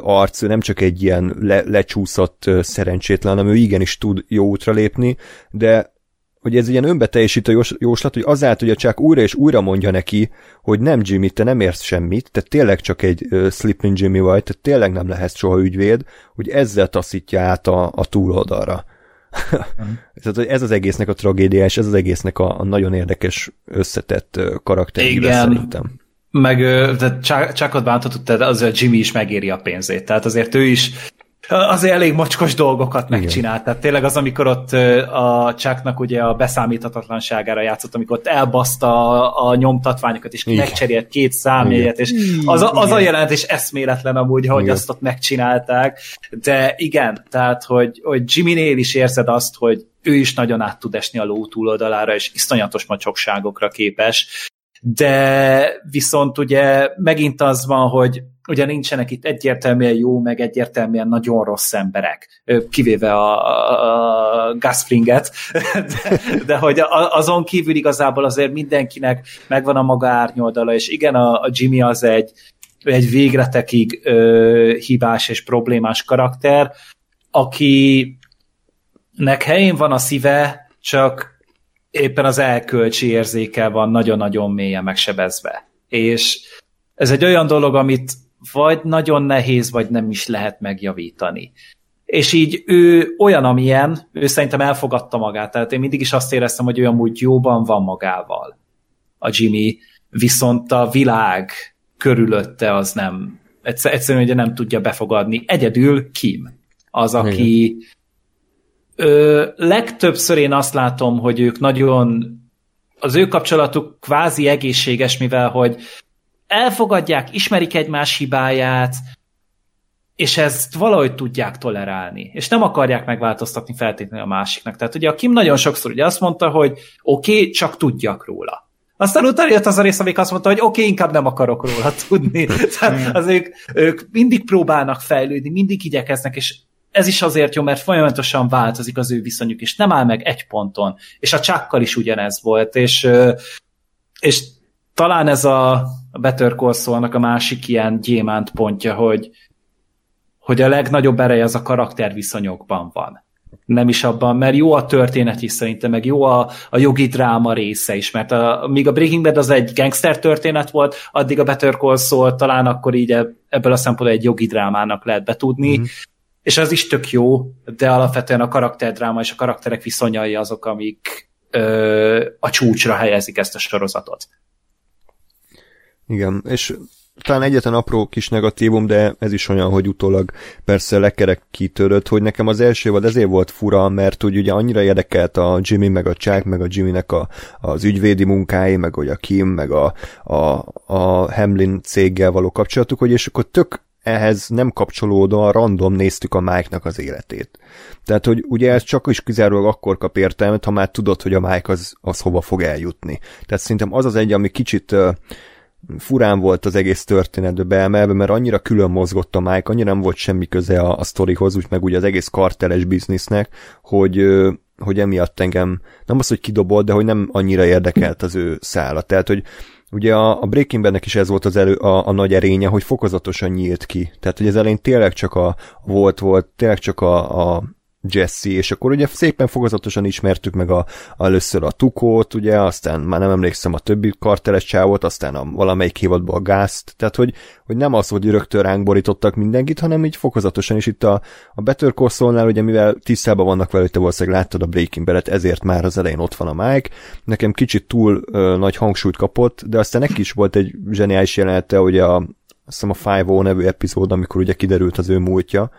[SPEAKER 1] arc, nem csak egy ilyen le, lecsúszott szerencsétlen, hanem ő igenis tud jó útra lépni, de hogy ez ilyen önbeteljesítő jóslat, hogy azáltal, hogy a csak újra és újra mondja neki, hogy nem Jimmy, te nem érsz semmit, te tényleg csak egy uh, Slippery Jimmy vagy, te tényleg nem lehetsz soha ügyvéd, hogy ezzel taszítja át a, a túloldalra. Mm. Tehát ez az egésznek a tragédia, és ez az egésznek a, a nagyon érdekes összetett karakter.
[SPEAKER 3] Igen, szerintem meg tehát Chuckot bántottuk, tehát azért Jimmy is megéri a pénzét. Tehát azért ő is azért elég mocskos dolgokat megcsinált. Tehát tényleg az, amikor ott a Chucknak ugye a beszámíthatatlanságára játszott, amikor ott elbaszta a, a nyomtatványokat, és Igen. megcserélt két számjegyet, és az, a, az a jelentés eszméletlen amúgy, hogy azt ott megcsinálták. De igen, tehát, hogy, hogy Jimmy-nél is érzed azt, hogy ő is nagyon át tud esni a ló túloldalára, és iszonyatos macsokságokra képes de viszont ugye megint az van, hogy ugye nincsenek itt egyértelműen jó, meg egyértelműen nagyon rossz emberek, kivéve a, a, a Gaspringet, de, de hogy azon kívül igazából azért mindenkinek megvan a maga árnyoldala, és igen, a, a Jimmy az egy, egy végletekig ö, hibás és problémás karakter, akinek helyén van a szíve, csak éppen az elkölcsi érzéke van nagyon-nagyon mélyen megsebezve. És ez egy olyan dolog, amit vagy nagyon nehéz, vagy nem is lehet megjavítani. És így ő olyan, amilyen, ő szerintem elfogadta magát. Tehát én mindig is azt éreztem, hogy ő amúgy jóban van magával. A Jimmy, viszont a világ körülötte az nem, egyszerűen ugye nem tudja befogadni. Egyedül Kim, az, aki, Igen Ö, legtöbbször én azt látom, hogy ők nagyon, az ő kapcsolatuk kvázi egészséges, mivel hogy elfogadják, ismerik egymás hibáját, és ezt valahogy tudják tolerálni, és nem akarják megváltoztatni feltétlenül a másiknak. Tehát ugye a Kim nagyon sokszor ugye azt mondta, hogy oké, okay, csak tudjak róla. Aztán utána jött az a rész, amik azt mondta, hogy oké, okay, inkább nem akarok róla tudni. Tehát az ők, ők mindig próbálnak fejlődni, mindig igyekeznek, és ez is azért jó, mert folyamatosan változik az ő viszonyuk, és nem áll meg egy ponton. És a csákkal is ugyanez volt, és, és talán ez a Better Call a másik ilyen gyémánt pontja, hogy, hogy a legnagyobb ereje az a karakterviszonyokban van. Nem is abban, mert jó a történet is szerintem, meg jó a, a jogi dráma része is, mert a, míg a Breaking Bad az egy gangster történet volt, addig a Better Call Saul talán akkor így ebből a szempontból egy jogi drámának lehet betudni, mm-hmm és az is tök jó, de alapvetően a karakterdráma és a karakterek viszonyai azok, amik ö, a csúcsra helyezik ezt a sorozatot.
[SPEAKER 1] Igen, és talán egyetlen apró kis negatívum, de ez is olyan, hogy utólag persze lekerek kitörött, hogy nekem az első vad ezért volt fura, mert úgy ugye annyira érdekelt a Jimmy, meg a Chuck, meg a Jimmynek a, az ügyvédi munkái, meg hogy a Kim, meg a, a, a Hamlin céggel való kapcsolatuk, hogy és akkor tök ehhez nem kapcsolódóan random néztük a mike az életét. Tehát, hogy ugye ez csak is kizárólag akkor kap értelmet, ha már tudod, hogy a Mike az, az hova fog eljutni. Tehát szerintem az az egy, ami kicsit furán volt az egész történetbe beemelve, mert annyira külön mozgott a Mike, annyira nem volt semmi köze a, a sztorihoz, úgy meg ugye az egész karteles biznisznek, hogy, hogy emiatt engem nem az, hogy kidobolt, de hogy nem annyira érdekelt az ő szála. Tehát, hogy Ugye a, a Breaking Badnek is ez volt az elő, a, a nagy erénye, hogy fokozatosan nyílt ki. Tehát, hogy az elején tényleg csak a volt volt, tényleg csak a, a Jesse, és akkor ugye szépen fokozatosan ismertük meg a, először a Tukót, ugye, aztán már nem emlékszem a többi karteles csávot, aztán a valamelyik hívadban a Gázt, tehát hogy, hogy nem az, hogy rögtön ránk borítottak mindenkit, hanem így fokozatosan is itt a, a Better Call ugye mivel tisztában vannak vele, hogy te valószínűleg láttad a Breaking Bad-et, ezért már az elején ott van a Mike, nekem kicsit túl ö, nagy hangsúlyt kapott, de aztán neki is volt egy zseniális jelenete, ugye a, azt hiszem a 5 nevű epizód, amikor ugye kiderült az ő múltja,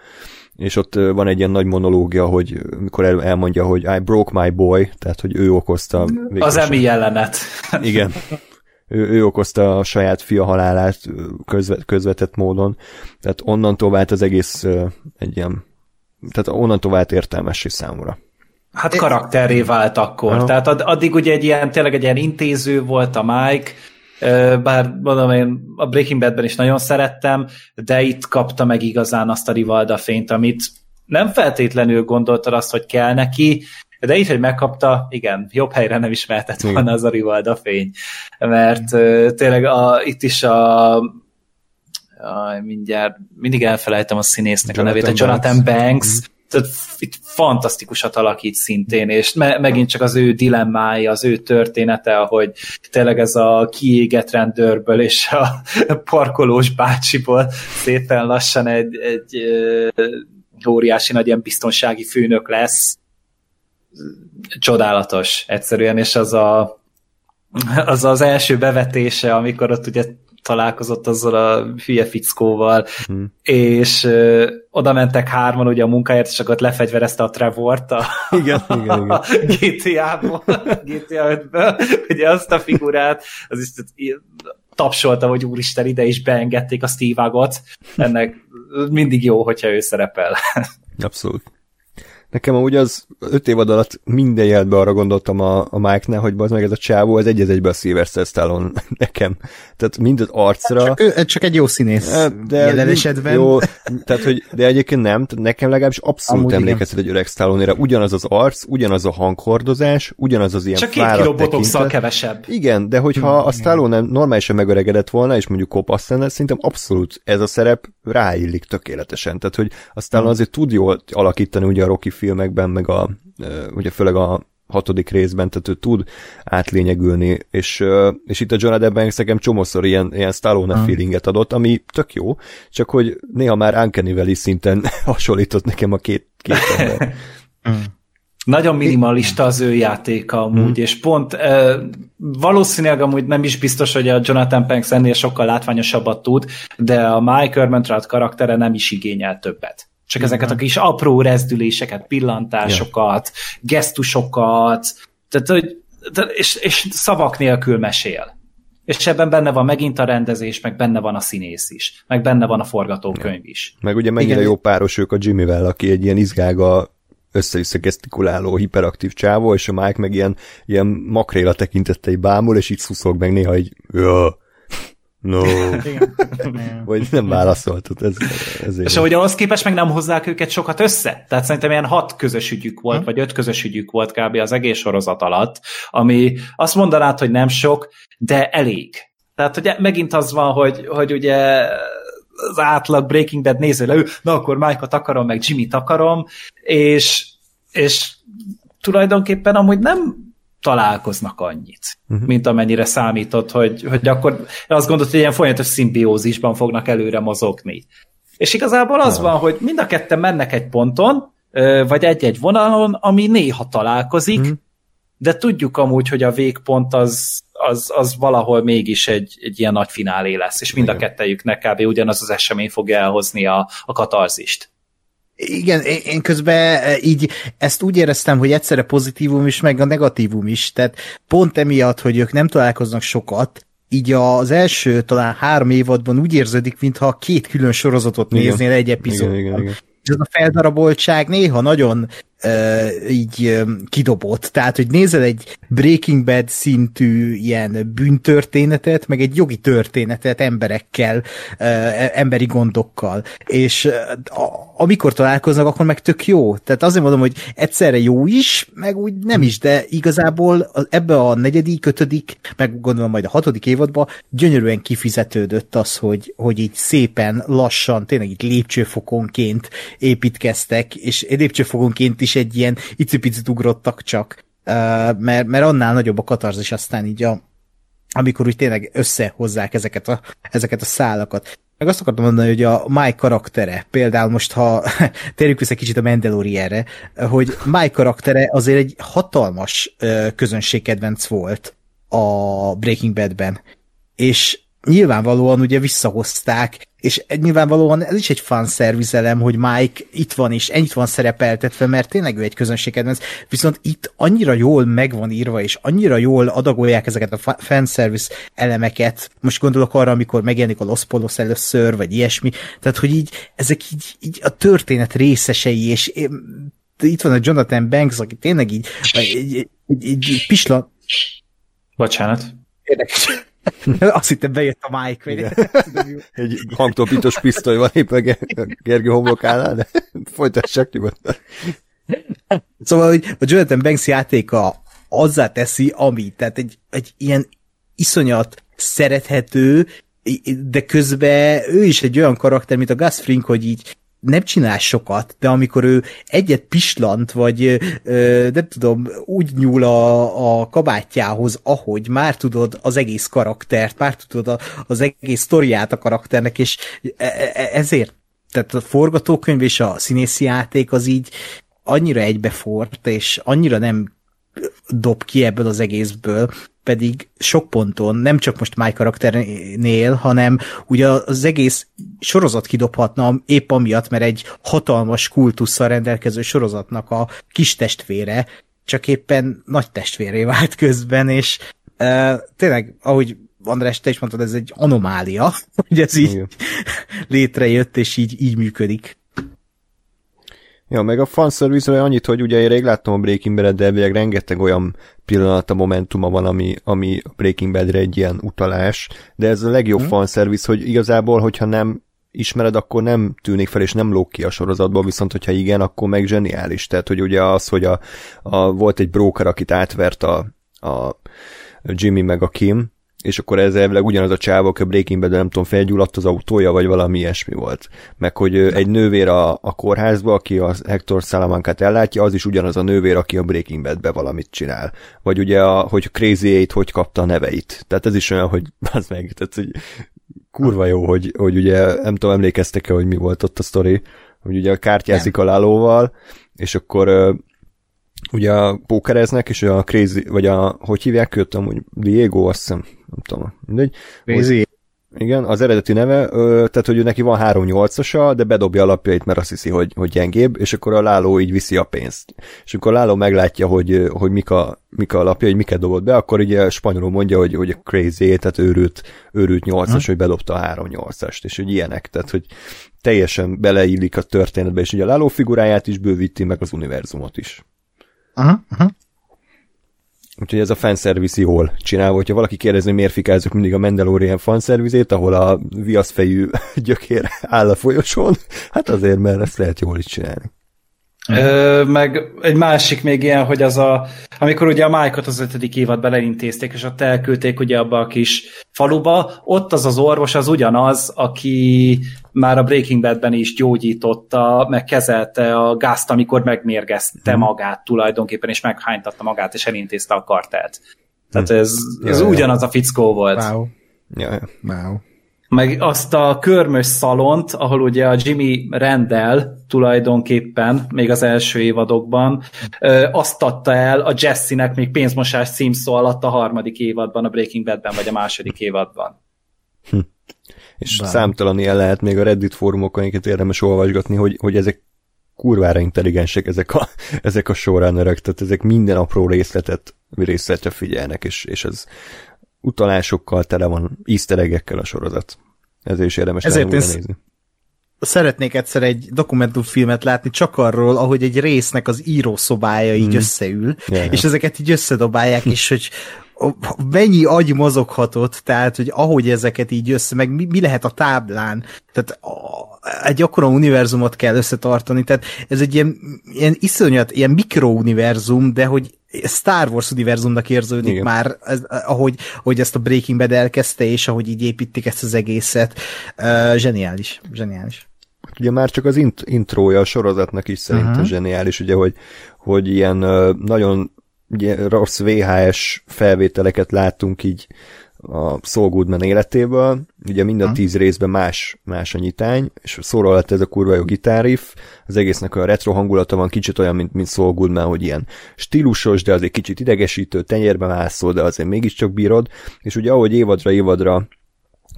[SPEAKER 1] és ott van egy ilyen nagy monológia, hogy mikor el, elmondja, hogy I broke my boy, tehát hogy ő okozta...
[SPEAKER 3] Az emi jelenet.
[SPEAKER 1] Igen. Ő, ő okozta a saját fia halálát közvet, közvetett módon, tehát onnantól vált az egész egy ilyen, tehát onnantól vált értelmessé számomra.
[SPEAKER 3] Hát karakterré vált akkor. Aha. Tehát addig ugye egy ilyen, tényleg egy ilyen intéző volt a Mike, bár mondom, én a Breaking Badben is nagyon szerettem, de itt kapta meg igazán azt a Rivalda fényt, amit nem feltétlenül gondoltad azt, hogy kell neki, de így, hogy megkapta, igen, jobb helyre nem is mehetett volna az a Rivalda fény, mert tényleg a, itt is a a, mindjárt, mindig elfelejtem a színésznek Jonathan a nevét, a Jonathan Banks, Banks. Tehát itt fantasztikusat alakít szintén, és me- megint csak az ő dilemmája, az ő története, hogy tényleg ez a kiégett rendőrből és a parkolós bácsiból szépen lassan egy, egy óriási nagy ilyen biztonsági főnök lesz. Csodálatos egyszerűen, és az a az az első bevetése, amikor ott ugye találkozott azzal a hülye fickóval, hmm. és ö, oda mentek hárman ugye a munkáért, és akkor lefegyverezte a Trevort a,
[SPEAKER 1] igen, igen, igen. a
[SPEAKER 3] GTA-ból, GTA 5-ből, ugye azt a figurát, az is tapsolta, hogy úristen, ide is beengedték a Steve Agot, ennek mindig jó, hogyha ő szerepel.
[SPEAKER 1] Abszolút. Nekem amúgy az öt évad alatt minden jelentben arra gondoltam a, a Mike-nál, hogy az meg ez a csávó, ez egy egybe a Sylvester Stallone nekem. Tehát mind az arcra...
[SPEAKER 2] Csak, ő, csak egy jó színész. De jelen esetben.
[SPEAKER 1] Jó, tehát, hogy, de egyébként nem, tehát nekem legalábbis abszolút Amúgy emlékeztet egy öreg stallone Ugyanaz az arc, ugyanaz a hanghordozás, ugyanaz az ilyen
[SPEAKER 3] Csak két kiló botoxal kevesebb.
[SPEAKER 1] Igen, de hogyha hmm, a Stallone nem normálisan megöregedett volna, és mondjuk kopasz lenne, szerintem abszolút ez a szerep ráillik tökéletesen. Tehát, hogy a Stallone hmm. azért tud jól alakítani ugye a Rocky filmekben, meg a, ugye főleg a hatodik részben, tehát ő tud átlényegülni, és, és itt a Jonathan Banks nekem csomószor ilyen, ilyen Stallone hmm. feelinget adott, ami tök jó, csak hogy néha már Uncanny szinten hasonlított nekem a két, két ember.
[SPEAKER 3] Hmm. Nagyon minimalista az ő játéka amúgy, mm. és pont e, valószínűleg amúgy nem is biztos, hogy a Jonathan Banks ennél sokkal látványosabbat tud, de a Mike Ehrmantraut karaktere nem is igényel többet. Csak Igen. ezeket a kis apró rezdüléseket, pillantásokat, ja. gesztusokat, tehát, hogy, és, és szavak nélkül mesél. És ebben benne van megint a rendezés, meg benne van a színész is, meg benne van a forgatókönyv is.
[SPEAKER 1] Meg ugye mennyire Igen. jó páros ők a Jimmyvel, aki egy ilyen izgága össze-vissza gesztikuláló, hiperaktív csávó, és a Mike meg ilyen, ilyen makréla tekintettei bámul, és így szuszog meg néha így, No. Vagy nem válaszoltad. Ez, ezért.
[SPEAKER 3] És ahogy ahhoz képest meg nem hozzák őket sokat össze. Tehát szerintem ilyen hat közös ügyük volt, hm? vagy öt közös ügyük volt kb. az egész sorozat alatt, ami azt mondanád, hogy nem sok, de elég. Tehát ugye megint az van, hogy, hogy ugye az átlag Breaking Bad néző le, na akkor Mike-ot akarom, meg Jimmy-t akarom, és, és tulajdonképpen amúgy nem találkoznak annyit, uh-huh. mint amennyire számított, hogy, hogy akkor azt gondolt, hogy ilyen folyamatos szimbiózisban fognak előre mozogni. És igazából az van, hogy mind a ketten mennek egy ponton, vagy egy-egy vonalon, ami néha találkozik, uh-huh. de tudjuk amúgy, hogy a végpont az, az, az valahol mégis egy, egy ilyen nagy finálé lesz, és mind a kettejüknek kb. ugyanaz az esemény fogja elhozni a, a katarzist.
[SPEAKER 2] Igen, én közben e, így ezt úgy éreztem, hogy egyszerre pozitívum is, meg a negatívum is, tehát pont emiatt, hogy ők nem találkoznak sokat, így az első talán három évadban úgy érződik, mintha két külön sorozatot igen. néznél egy epizódban. Igen, igen, igen. És ez a feldaraboltság néha nagyon így kidobott. Tehát, hogy nézel egy Breaking Bad szintű ilyen bűntörténetet, meg egy jogi történetet emberekkel, uh, emberi gondokkal. És amikor találkoznak, akkor meg tök jó. Tehát azért mondom, hogy egyszerre jó is, meg úgy nem is, de igazából ebbe a negyedik, ötödik, meg gondolom majd a hatodik évadban gyönyörűen kifizetődött az, hogy, hogy így szépen, lassan, tényleg itt lépcsőfokonként építkeztek, és lépcsőfokonként is egy ilyen icipicit ugrottak csak, mert, mert annál nagyobb a katarzis aztán így a, amikor úgy tényleg összehozzák ezeket a, ezeket a szálakat. Meg azt akartam mondani, hogy a Mike karaktere, például most, ha térjük vissza kicsit a Mandalorianre, hogy Mike karaktere azért egy hatalmas közönségkedvenc volt a Breaking Badben. És nyilvánvalóan ugye visszahozták, és nyilvánvalóan ez is egy fanszervizelem, hogy Mike itt van, és ennyit van szerepeltetve, mert tényleg ő egy közönségkedvenc, viszont itt annyira jól megvan írva, és annyira jól adagolják ezeket a fanservice elemeket, most gondolok arra, amikor megjelenik a Los Polos először, vagy ilyesmi, tehát, hogy így, ezek így, így a történet részesei, és itt van a Jonathan Banks, aki tényleg így, így, így, így, így pisla...
[SPEAKER 3] Bocsánat.
[SPEAKER 2] Érdekes Azt hittem bejött a Mike.
[SPEAKER 1] Vagy Egy hangtopítós pisztoly van éppen Gergő homlokánál, de folytassák nyugodtan.
[SPEAKER 2] Szóval, hogy a Jonathan Banks játéka azzá teszi, ami, tehát egy, egy ilyen iszonyat szerethető, de közben ő is egy olyan karakter, mint a Gus Fring, hogy így nem csinál sokat, de amikor ő egyet pislant, vagy ö, nem tudom, úgy nyúl a, a kabátjához, ahogy már tudod az egész karaktert, már tudod a, az egész sztoriát a karakternek, és e, e, ezért tehát a forgatókönyv és a színészi játék az így annyira egybefort, és annyira nem dob ki ebből az egészből, pedig sok ponton, nem csak most My karakternél, hanem ugye az egész sorozat kidobhatna épp amiatt, mert egy hatalmas kultusszal rendelkező sorozatnak a kis testvére, csak éppen nagy testvéré vált közben, és e, tényleg, ahogy András, te is mondtad, ez egy anomália, hogy ez így létrejött, és így, így működik.
[SPEAKER 1] Ja, meg a fanservice annyit, hogy ugye én rég láttam a Breaking Bad-et, de elvileg rengeteg olyan pillanat a momentuma van, ami, ami a Breaking Bad-re egy ilyen utalás, de ez a legjobb hmm. fanservice, hogy igazából, hogyha nem ismered, akkor nem tűnik fel, és nem lók ki a sorozatból, viszont hogyha igen, akkor meg zseniális. Tehát, hogy ugye az, hogy a, a volt egy broker, akit átvert a, a Jimmy meg a Kim, és akkor ez elvileg ugyanaz a csávó, aki a Breaking Bad, nem tudom, felgyulladt az autója, vagy valami ilyesmi volt. Meg hogy egy nővér a, a kórházba, aki a Hector Salamancát ellátja, az is ugyanaz a nővér, aki a Breaking Bad-be valamit csinál. Vagy ugye, a, hogy Crazy Eight hogy kapta a neveit. Tehát ez is olyan, hogy az meg, tehát hogy kurva jó, hogy, hogy ugye, nem tudom, emlékeztek-e, hogy mi volt ott a sztori, hogy ugye kártyázik a lálóval, és akkor ugye pókereznek, és a Crazy, vagy a, hogy hívják őt, amúgy Diego, azt hiszem, nem tudom, mindegy.
[SPEAKER 2] Crazy.
[SPEAKER 1] Igen, az eredeti neve, ö, tehát hogy neki van 3-8-asa, de bedobja a lapjait, mert azt hiszi, hogy, hogy gyengébb, és akkor a Láló így viszi a pénzt. És akkor a Láló meglátja, hogy, hogy mik, a, mik a lapja, hogy miket dobott be, akkor ugye spanyolul mondja, hogy, hogy a crazy, tehát őrült, őrült 8-as, hogy bedobta a 3-8-ast, és hogy ilyenek, tehát hogy teljesen beleillik a történetbe, és ugye a Láló figuráját is bővíti, meg az univerzumot is.
[SPEAKER 2] Aha, aha.
[SPEAKER 1] Úgyhogy ez a fanservice jól csinálva. Hogyha valaki kérdezi, hogy miért fikázzuk mindig a Mandalorian fanszervizét, ahol a viaszfejű gyökér áll a folyosón, hát azért, mert ezt lehet jól is csinálni.
[SPEAKER 3] Ö, meg egy másik még ilyen, hogy az a, amikor ugye a Mike-ot az ötödik évad beleintézték, és ott elküldték ugye abba a kis faluba, ott az az orvos az ugyanaz, aki már a Breaking Badben is gyógyította, meg kezelte a gázt, amikor megmérgezte hmm. magát tulajdonképpen, és meghánytatta magát, és elintézte a kartelt. Tehát mhm. ez, ez ja, ugyanaz ja. a fickó volt.
[SPEAKER 2] Wow.
[SPEAKER 1] Ja, ja.
[SPEAKER 2] Wow
[SPEAKER 3] meg azt a körmös szalont, ahol ugye a Jimmy rendel tulajdonképpen, még az első évadokban, azt adta el a Jesse-nek még pénzmosás címszó alatt a harmadik évadban, a Breaking Badben, vagy a második évadban.
[SPEAKER 1] Hm. És Bár. számtalan ilyen lehet még a Reddit fórumokon, amiket érdemes olvasgatni, hogy, hogy ezek kurvára intelligensek ezek a, ezek a showrunnerek, tehát ezek minden apró részletet részletre figyelnek, és, és ez utalásokkal tele van, easter a sorozat. Ezért is érdemes
[SPEAKER 2] Ezért én
[SPEAKER 1] nézni.
[SPEAKER 2] szeretnék egyszer egy dokumentumfilmet látni csak arról, ahogy egy résznek az írószobája így mm. összeül, yeah. és ezeket így összedobálják, és hogy mennyi agy mozoghatott, tehát, hogy ahogy ezeket így össze, meg mi, mi lehet a táblán, tehát egy akkora univerzumot kell összetartani, tehát ez egy ilyen, ilyen iszonyat, ilyen mikrouniverzum, de hogy Star Wars univerzumnak érződik Igen. már, ez, ahogy, ahogy ezt a Breaking Bad elkezdte, és ahogy így építik ezt az egészet. Uh, zseniális, zseniális.
[SPEAKER 1] Ugye már csak az int- intrója a sorozatnak is szerintem uh-huh. zseniális, ugye, hogy, hogy ilyen uh, nagyon ugye, rossz VHS felvételeket láttunk így a Saul Goodman életéből, ugye mind a tíz részben más, más a nyitány, és szólalt ez a kurva jó gitárriff, az egésznek a retro hangulata van, kicsit olyan, mint, mint Saul Goodman, hogy ilyen stílusos, de azért kicsit idegesítő, tenyérben mászol, de azért mégiscsak bírod, és ugye ahogy évadra évadra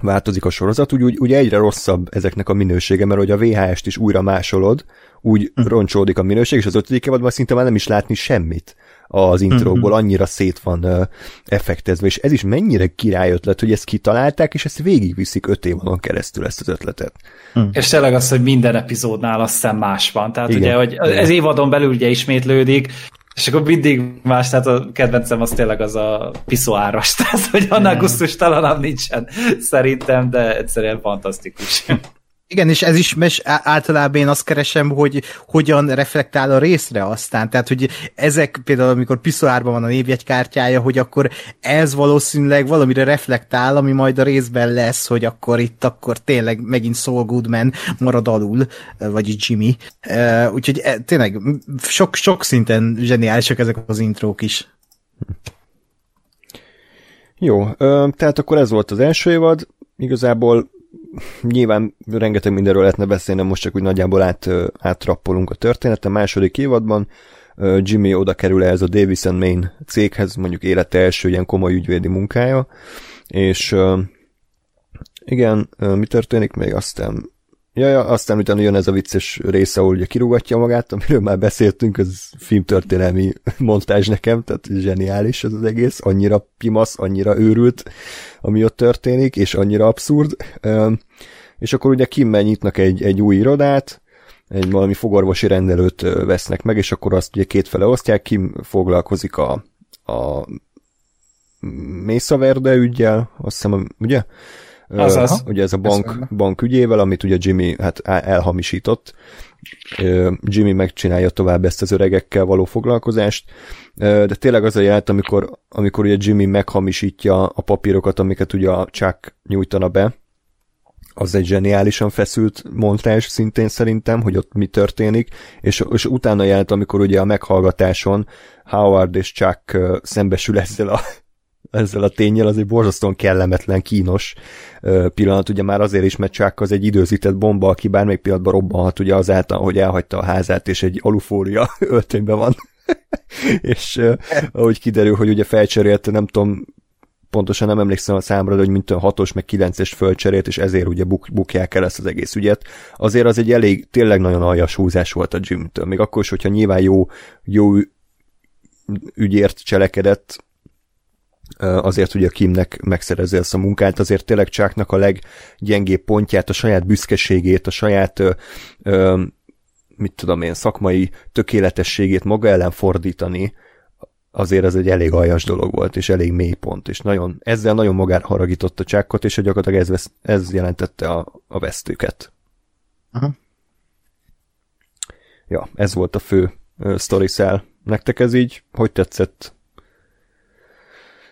[SPEAKER 1] változik a sorozat, úgy, úgy, úgy egyre rosszabb ezeknek a minősége, mert hogy a VHS-t is újra másolod, úgy mm. roncsódik a minőség, és az ötödik évadban szinte már nem is látni semmit az intróból, mm-hmm. annyira szét van uh, effektezve, és ez is mennyire király ötlet, hogy ezt kitalálták, és ezt végigviszik öt évon keresztül ezt az ötletet.
[SPEAKER 3] Mm. És tényleg az, hogy minden epizódnál azt hiszem más van, tehát Igen. ugye, hogy ez évadon belül ugye ismétlődik, és akkor mindig más, tehát a kedvencem az tényleg az a piszoáras, tehát hogy annál gusztustalanabb nincsen szerintem, de egyszerűen fantasztikus.
[SPEAKER 2] Igen, és ez is, mes általában én azt keresem, hogy hogyan reflektál a részre aztán. Tehát, hogy ezek például, amikor Piszoárban van a névjegykártyája, hogy akkor ez valószínűleg valamire reflektál, ami majd a részben lesz, hogy akkor itt akkor tényleg megint Saul Goodman marad alul, vagy Jimmy. Úgyhogy e, tényleg sok, sok szinten zseniálisak ezek az intrók is.
[SPEAKER 1] Jó, tehát akkor ez volt az első évad. Igazából nyilván rengeteg mindenről lehetne beszélni, most csak úgy nagyjából át, átrappolunk a történeten. Második évadban Jimmy oda kerül ez a Davison Main céghez, mondjuk élete első ilyen komoly ügyvédi munkája, és igen, mi történik még aztán Ja, ja, aztán utána jön ez a vicces része, ahol ugye kirúgatja magát, amiről már beszéltünk, ez filmtörténelmi montázs nekem, tehát zseniális ez az egész, annyira pimasz, annyira őrült, ami ott történik, és annyira abszurd. És akkor ugye Kimmel nyitnak egy, egy új irodát, egy valami fogorvosi rendelőt vesznek meg, és akkor azt ugye kétfele osztják, Kim foglalkozik a, a Mesa Verde ügyjel, azt hiszem, ugye? Azaz. Ugye ez a bank, bank ügyével, amit ugye Jimmy hát elhamisított. Jimmy megcsinálja tovább ezt az öregekkel való foglalkozást, de tényleg az a jelent, amikor, amikor ugye Jimmy meghamisítja a papírokat, amiket ugye a Chuck nyújtana be, az egy zseniálisan feszült montrás szintén szerintem, hogy ott mi történik, és, és utána jelent, amikor ugye a meghallgatáson Howard és Chuck szembesül ezzel a ezzel a tényel, az egy borzasztóan kellemetlen, kínos pillanat, ugye már azért is, mert csak az egy időzített bomba, aki bármelyik pillanatban robbanhat, ugye azáltal, hogy elhagyta a házát, és egy alufólia öltönyben van. és ahogy kiderül, hogy ugye felcserélte, nem tudom, pontosan nem emlékszem a számra, de hogy mint a hatos meg kilences fölcserélt, és ezért ugye buk, bukják el ezt az egész ügyet. Azért az egy elég, tényleg nagyon aljas húzás volt a Jim-től. Még akkor is, hogyha nyilván jó, jó ügyért cselekedett, azért, hogy a Kimnek megszerezze ezt a munkát, azért tényleg Csáknak a leggyengébb pontját, a saját büszkeségét, a saját mit tudom én, szakmai tökéletességét maga ellen fordítani, azért ez egy elég aljas dolog volt, és elég mély pont, és nagyon, ezzel nagyon magára haragította Csákot, és gyakorlatilag ez, vesz, ez jelentette a, a vesztőket. Aha. Ja, ez volt a fő uh, story cell. Nektek ez így, hogy tetszett?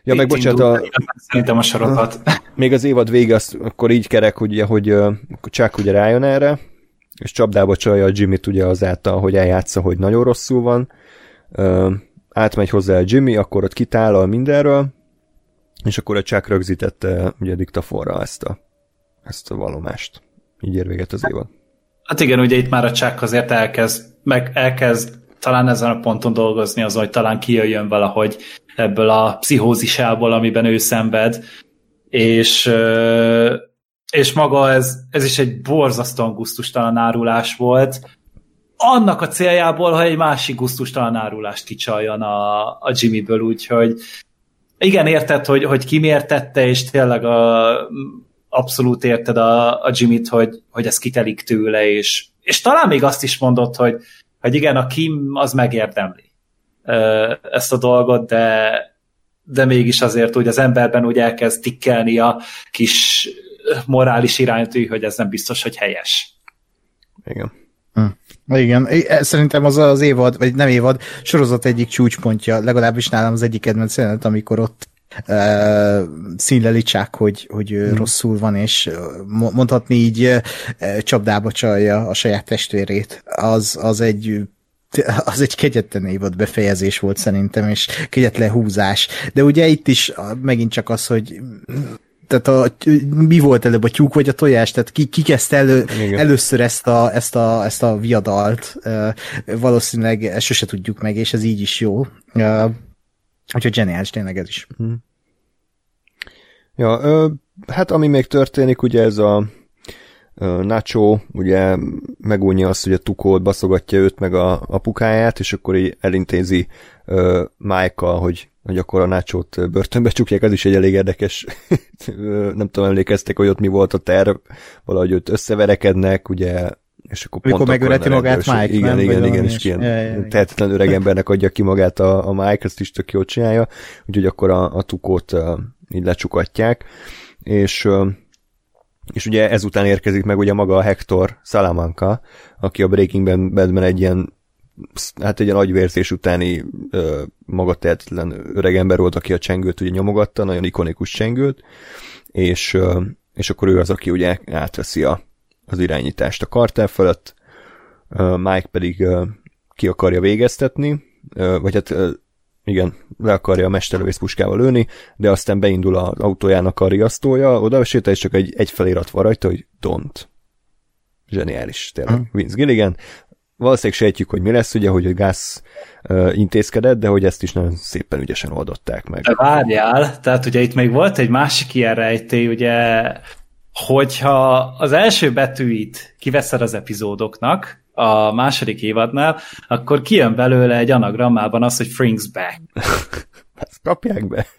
[SPEAKER 1] Ja, meg bocsánat, a...
[SPEAKER 3] Szerintem a sorozat.
[SPEAKER 1] Még az évad vége, az akkor így kerek, ugye, hogy csak ugye rájön erre, és csapdába csalja a Jimmy-t ugye azáltal, hogy eljátsza, hogy nagyon rosszul van. Uh, átmegy hozzá a Jimmy, akkor ott kitállal mindenről, és akkor a Chuck rögzítette ugye a diktafonra ezt a, ezt a valomást. Így ér véget az évad.
[SPEAKER 3] Hát igen, ugye itt már a Chuck azért elkezd, meg elkezd talán ezen a ponton dolgozni az, hogy talán kijöjjön valahogy ebből a pszichózisából, amiben ő szenved, és, és maga ez, ez is egy borzasztóan gusztustalan árulás volt, annak a céljából, hogy egy másik gusztustalan árulást kicsaljon a, a Jimmyből, úgyhogy igen, érted, hogy, hogy kimértette, és tényleg a, abszolút érted a, a Jimmy-t, hogy, hogy ez kitelik tőle, és, és talán még azt is mondott, hogy, hogy igen, a Kim az megérdemli ezt a dolgot, de, de mégis azért úgy az emberben úgy elkezd tikkelni a kis morális iránytű, hogy ez nem biztos, hogy helyes.
[SPEAKER 1] Igen.
[SPEAKER 2] Hm. Igen, szerintem az az évad, vagy nem évad, sorozat egyik csúcspontja, legalábbis nálam az egyik kedvenc jelenet, amikor ott uh, színleli csak, hogy, hogy hmm. rosszul van, és mondhatni így uh, csapdába csalja a saját testvérét. Az, az egy az egy kegyetlen évad befejezés volt szerintem, és kegyetlen húzás. De ugye itt is megint csak az, hogy tehát a, mi volt előbb, a tyúk vagy a tojás? Tehát ki, ki kezdte elő, először ezt a, ezt, a, ezt a viadalt? Valószínűleg ezt sose tudjuk meg, és ez így is jó. Úgyhogy zseniális tényleg ez is. Hmm.
[SPEAKER 1] Ja, ö, hát ami még történik, ugye ez a Nacho ugye megújja azt, hogy a tukót baszogatja őt meg a apukáját, és akkor így elintézi uh, Mike-kal, hogy, hogy akkor a Nacho-t börtönbe csukják, az is egy elég érdekes, nem tudom, emlékeztek, hogy ott mi volt a terv, valahogy őt összeverekednek, ugye és akkor
[SPEAKER 2] Mikor megöleti magát Mike,
[SPEAKER 1] Igen, nem? igen, igen, és ilyen ja, ja, tehetetlen öreg embernek adja ki magát a, a Mike, ezt is tök jól csinálja, úgyhogy akkor a, a tukót uh, így lecsukatják, és uh, és ugye ezután érkezik meg ugye maga a Hector Salamanca, aki a Breaking Badben egy ilyen hát egy ilyen agyvérzés utáni ö, magatehetetlen öreg ember volt, aki a csengőt ugye nyomogatta, nagyon ikonikus csengőt, és, ö, és akkor ő az, aki ugye átveszi a, az irányítást a kartel fölött, ö, Mike pedig ö, ki akarja végeztetni, ö, vagy hát ö, igen, le akarja a mesterlövész puskával lőni, de aztán beindul az autójának a riasztója, oda sétál, és csak egy, egy felirat van rajta, hogy don't. Zseniális, tényleg. Hmm. Vince Gilligan. Valószínűleg sejtjük, hogy mi lesz, ugye, hogy a gáz uh, intézkedett, de hogy ezt is nagyon szépen ügyesen oldották meg.
[SPEAKER 3] De várjál, tehát ugye itt még volt egy másik ilyen rejtély, ugye, hogyha az első betűit kiveszed az epizódoknak, a második évadnál, akkor kijön belőle egy anagrammában az, hogy Frings back.
[SPEAKER 1] Ezt kapják be.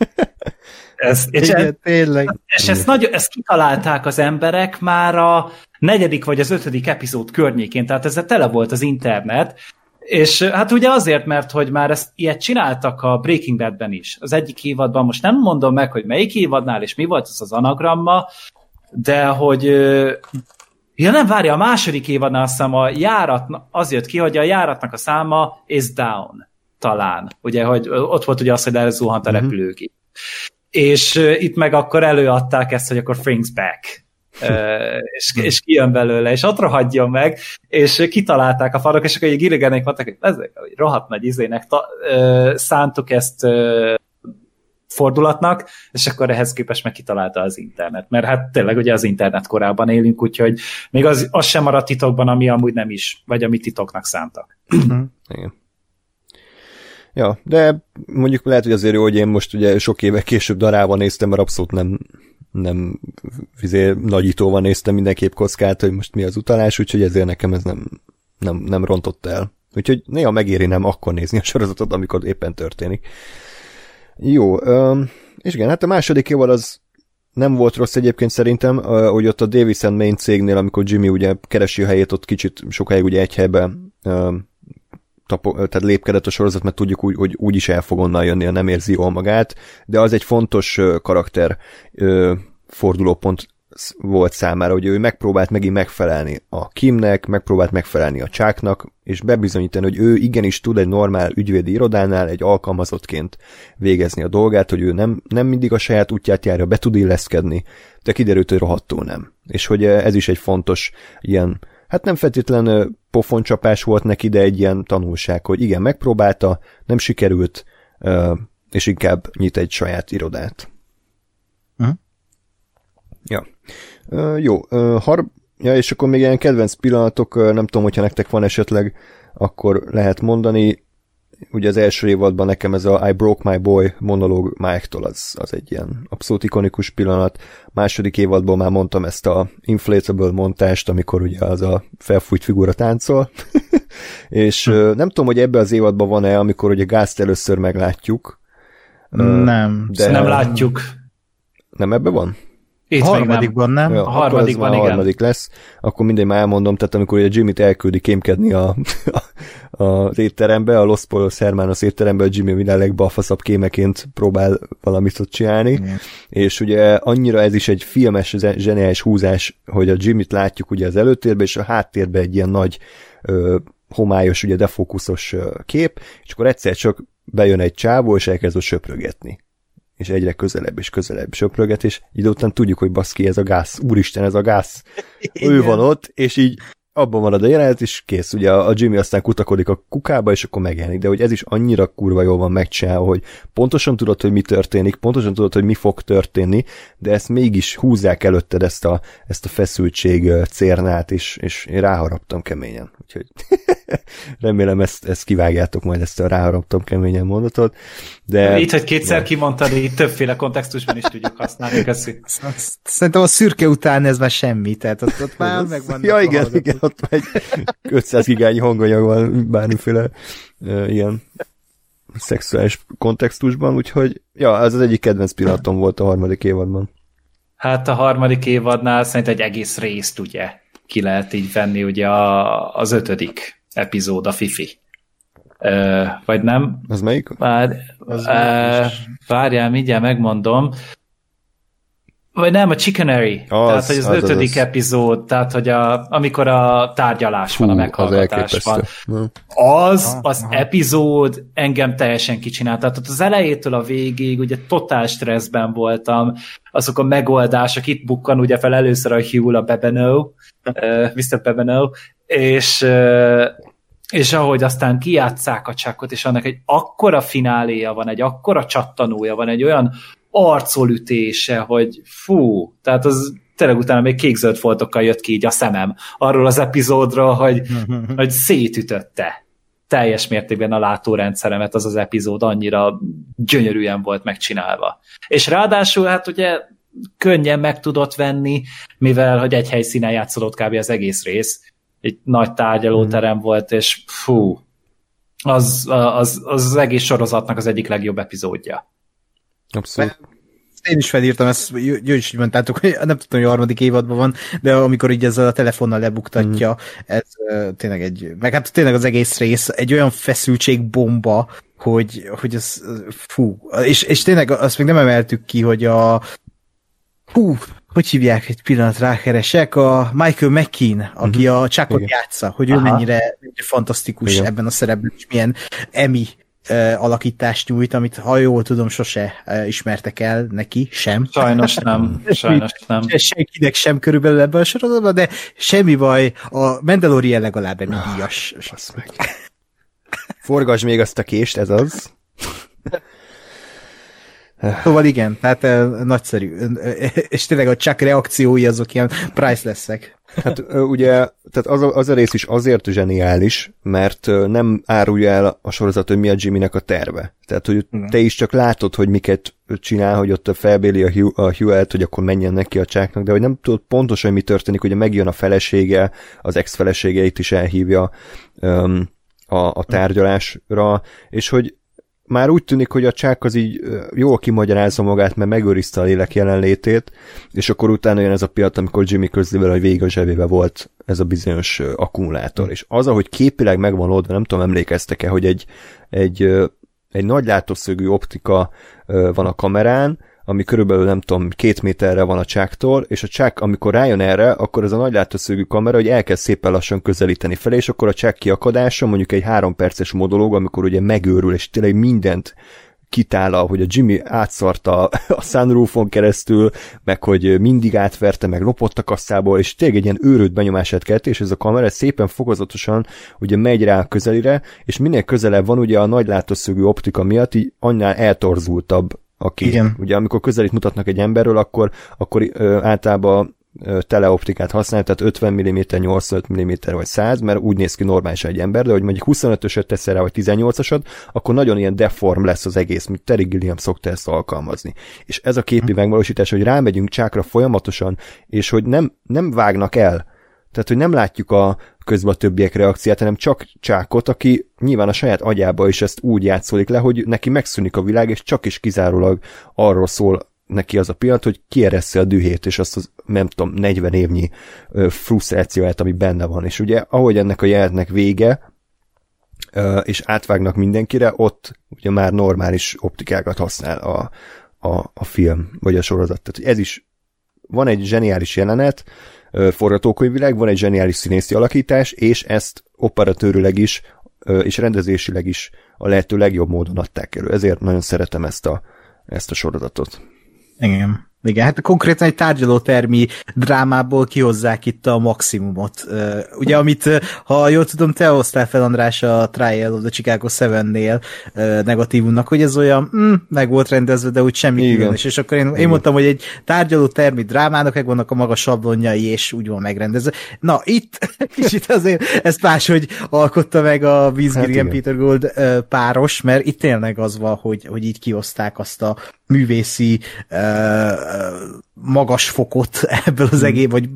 [SPEAKER 3] Ez, és, Igen, e- tényleg. és ezt, nagyon, ezt kitalálták az emberek már a negyedik vagy az ötödik epizód környékén, tehát ezzel tele volt az internet, és hát ugye azért, mert hogy már ezt ilyet csináltak a Breaking Badben is. Az egyik évadban, most nem mondom meg, hogy melyik évadnál, és mi volt az az anagramma, de hogy Ja nem, várja, a második évadnál azt hiszem a járat, az jött ki, hogy a járatnak a száma is down, talán. Ugye, hogy ott volt ugye az, hogy elzuhant a uh-huh. repülőgép. És uh, itt meg akkor előadták ezt, hogy akkor Frings back. Uh, és, és kijön belőle, és ott rohadjon meg, és kitalálták a farok, és akkor egy Gilliganék mondták, hogy ezek, hogy rohadt nagy izének ta, uh, szántuk ezt uh, fordulatnak, és akkor ehhez képest meg kitalálta az internet. Mert hát tényleg ugye az internet korában élünk, úgyhogy még az, az sem maradt titokban, ami amúgy nem is, vagy amit titoknak szántak.
[SPEAKER 1] Mhm. Igen. Ja, de mondjuk lehet, hogy azért jó, hogy én most ugye sok éve később darában néztem, mert abszolút nem, nem vizé, nagyítóval néztem mindenképp kockát, hogy most mi az utalás, úgyhogy ezért nekem ez nem, nem, nem rontott el. Úgyhogy néha megéri nem akkor nézni a sorozatot, amikor éppen történik. Jó, és igen, hát a második évad az nem volt rossz egyébként szerintem, hogy ott a Davis Main cégnél, amikor Jimmy ugye keresi a helyét, ott kicsit sokáig ugye egy helybe tapo, tehát lépkedett a sorozat, mert tudjuk, úgy, hogy úgy is el fog onnan jönni, nem érzi jól magát, de az egy fontos karakter fordulópont volt számára, hogy ő megpróbált megint megfelelni a Kimnek, megpróbált megfelelni a Csáknak, és bebizonyítani, hogy ő igenis tud egy normál ügyvédi irodánál egy alkalmazottként végezni a dolgát, hogy ő nem, nem mindig a saját útját járja, be tud illeszkedni, de kiderült, hogy rohadtul nem. És hogy ez is egy fontos ilyen, hát nem feltétlen pofoncsapás volt neki, de egy ilyen tanulság, hogy igen, megpróbálta, nem sikerült, és inkább nyit egy saját irodát. Ja. Uh, jó, uh, har... ja, és akkor még ilyen kedvenc pillanatok, uh, nem tudom, hogyha nektek van esetleg, akkor lehet mondani. Ugye az első évadban nekem ez a I broke my boy monológ Mike-tól az, az egy ilyen abszolút ikonikus pillanat. Második évadban már mondtam ezt a inflatable montást, amikor ugye az a felfújt figura táncol. és uh, nem tudom, hogy ebbe az évadban van-e, amikor ugye Gázt először meglátjuk.
[SPEAKER 2] Nem.
[SPEAKER 3] De nem látjuk.
[SPEAKER 1] Nem ebbe van?
[SPEAKER 2] Itt a harmadikban nem.
[SPEAKER 1] nem. Ja, a harmadikban a harmadik lesz. Akkor mindegy, már elmondom, tehát amikor ugye Jimmy-t elküldi kémkedni a, a, az étterembe, a Los Polos Hermanos étterembe, a Jimmy minden legbafaszabb kémeként próbál valamit ott csinálni, mm. és ugye annyira ez is egy filmes, zseniális húzás, hogy a Jimmy-t látjuk ugye az előtérbe, és a háttérbe egy ilyen nagy ö, homályos, ugye defókuszos kép, és akkor egyszer csak bejön egy csávó, és elkezd söprögetni és egyre közelebb és közelebb söpröget, és idő után tudjuk, hogy baszki, ez a gáz, úristen, ez a gáz. Ő van ott, és így abban marad a jelenet, és kész. Ugye a Jimmy aztán kutakodik a kukába, és akkor megjelenik. De hogy ez is annyira kurva jól van megcsinálva, hogy pontosan tudod, hogy mi történik, pontosan tudod, hogy mi fog történni, de ezt mégis húzzák előtted ezt a, ezt a feszültség cérnát, és, és én ráharaptam keményen. Úgyhogy remélem ezt, ezt kivágjátok majd ezt a ráharaptam keményen mondatot. De...
[SPEAKER 3] Itt, hogy kétszer de... kimondtad, így többféle kontextusban is tudjuk használni. Köszi.
[SPEAKER 2] Szerintem a szürke után ez már semmi, tehát ott, ott már megvan.
[SPEAKER 1] Ja, igen, igen, ott egy 500 gigányi hanganyag van bármiféle uh, ilyen szexuális kontextusban, úgyhogy ja, ez az egyik kedvenc pillanatom volt a harmadik évadban.
[SPEAKER 3] Hát a harmadik évadnál szerint egy egész részt ugye ki lehet így venni, ugye a, az ötödik epizód, a Fifi. Uh, vagy nem?
[SPEAKER 1] Az melyik?
[SPEAKER 3] Vár, az uh, várjál, mindjárt megmondom. Vagy nem, a Chickenary. Az, tehát, hogy az, az ötödik az, az. epizód, tehát, hogy a, amikor a tárgyalás Fú, van, a meghallgatás van. Az, az epizód engem teljesen kicsinált. Tehát az elejétől a végig, ugye totál stresszben voltam, azok a megoldások, itt bukkan ugye fel először a Hugh, a Bebeno, uh, Mr. Bebeno, és uh, és ahogy aztán kijátszák a csákot, és annak egy akkora fináléja van, egy akkora csattanója van, egy olyan arcolütése, hogy fú, tehát az tényleg utána még kékzöld foltokkal jött ki így a szemem arról az epizódról, hogy, hogy szétütötte teljes mértékben a látórendszeremet az az epizód annyira gyönyörűen volt megcsinálva. És ráadásul hát ugye könnyen meg tudott venni, mivel hogy egy helyszínen játszódott kb. az egész rész, egy nagy tárgyalóterem volt, és fú, az, az, az, az egész sorozatnak az egyik legjobb epizódja.
[SPEAKER 1] Abszolút.
[SPEAKER 2] Én is felírtam, ezt jó is így mondtátok, hogy nem tudom, hogy a harmadik évadban van, de amikor így ezzel a telefonnal lebuktatja, mm. ez uh, tényleg egy, meg hát tényleg az egész rész egy olyan feszültségbomba, hogy, hogy ez, fú, és, és tényleg azt még nem emeltük ki, hogy a hú, hogy hívják, egy pillanat rákeresek, a Michael McKean, aki uh-huh. a Chuckot játsza, hogy Aha. ő mennyire, mennyire fantasztikus Igen. ebben a szerepben, és milyen Emmy alakítást nyújt, amit ha jól tudom, sose ismertek el neki, sem.
[SPEAKER 3] Sajnos nem, sajnos nem.
[SPEAKER 2] Senkinek sem körülbelül ebben a sorozatban, de semmi baj, a Mandalorian legalább emi ah, díjas.
[SPEAKER 1] Forgasd még azt a kést, ez az.
[SPEAKER 2] Szóval igen, tehát nagyszerű. És tényleg a csak reakciói azok ilyen priceless-ek.
[SPEAKER 1] Hát ugye, tehát az a, az a rész is azért zseniális, mert nem árulja el a sorozat, hogy mi a Jimmynek a terve. Tehát, hogy Igen. te is csak látod, hogy miket csinál, hogy ott felbéli a Hugh, a el, hogy akkor menjen neki a csáknak, de hogy nem tudod pontosan, mi történik, ugye megjön a felesége, az ex-feleségeit is elhívja um, a, a tárgyalásra, és hogy már úgy tűnik, hogy a csák az így jól kimagyarázza magát, mert megőrizte a lélek jelenlétét, és akkor utána jön ez a pillanat, amikor Jimmy közli vele, hogy végig a zsebébe volt ez a bizonyos akkumulátor. És az, ahogy képileg megvan oldva, nem tudom, emlékeztek-e, hogy egy, egy, egy nagy látószögű optika van a kamerán, ami körülbelül nem tudom, két méterre van a csáktól, és a csák, amikor rájön erre, akkor ez a nagy látószögű kamera, hogy elkezd szépen lassan közelíteni felé, és akkor a csák kiakadása, mondjuk egy három perces monológ, amikor ugye megőrül, és tényleg mindent kitála, hogy a Jimmy átszarta a sunroofon keresztül, meg hogy mindig átverte, meg lopott a kasszából, és tényleg egy ilyen őrült benyomását kelt, és ez a kamera szépen fokozatosan ugye megy rá közelire, és minél közelebb van ugye a nagy látószögű optika miatt, így annál eltorzultabb a kép. Igen. Ugye amikor közelít mutatnak egy emberről, akkor, akkor ö, általában teleoptikát használ, tehát 50 mm, 85 mm vagy 100, mert úgy néz ki normálisan egy ember, de hogy mondjuk 25-öset teszel rá, vagy 18-asat, akkor nagyon ilyen deform lesz az egész, mint Terry Gilliam szokta ezt alkalmazni. És ez a képi hm. megvalósítás, hogy rámegyünk csákra folyamatosan, és hogy nem, nem vágnak el, tehát, hogy nem látjuk a közben a többiek reakciát, hanem csak Csákot, aki nyilván a saját agyába is ezt úgy játszódik le, hogy neki megszűnik a világ, és csak is kizárólag arról szól neki az a pillanat, hogy kieressze a dühét, és azt az, nem tudom, 40 évnyi frusztrációját, ami benne van. És ugye, ahogy ennek a jelenetnek vége, és átvágnak mindenkire, ott ugye már normális optikákat használ a, a, a film, vagy a sorozat. Tehát ez is van egy zseniális jelenet, forgatókönyvileg, van egy zseniális színészi alakítás, és ezt operatőrüleg is, és rendezésileg is a lehető legjobb módon adták elő. Ezért nagyon szeretem ezt a, ezt a sorozatot.
[SPEAKER 2] Igen. Igen, hát konkrétan egy tárgyalótermi drámából kihozzák itt a maximumot. ugye, amit, ha jól tudom, te hoztál fel, András, a Trial of the Chicago 7-nél negatívumnak, hogy ez olyan, mm, meg volt rendezve, de úgy semmi Igen. különös. És akkor én, én mondtam, hogy egy tárgyalótermi drámának megvannak a magas sablonjai, és úgy van megrendezve. Na, itt kicsit azért ezt máshogy alkotta meg a Wiesgirgen hát Peter Gold páros, mert itt tényleg az van, hogy, hogy így kioszták azt a művészi uh, magas fokot ebből az hmm. egész, vagy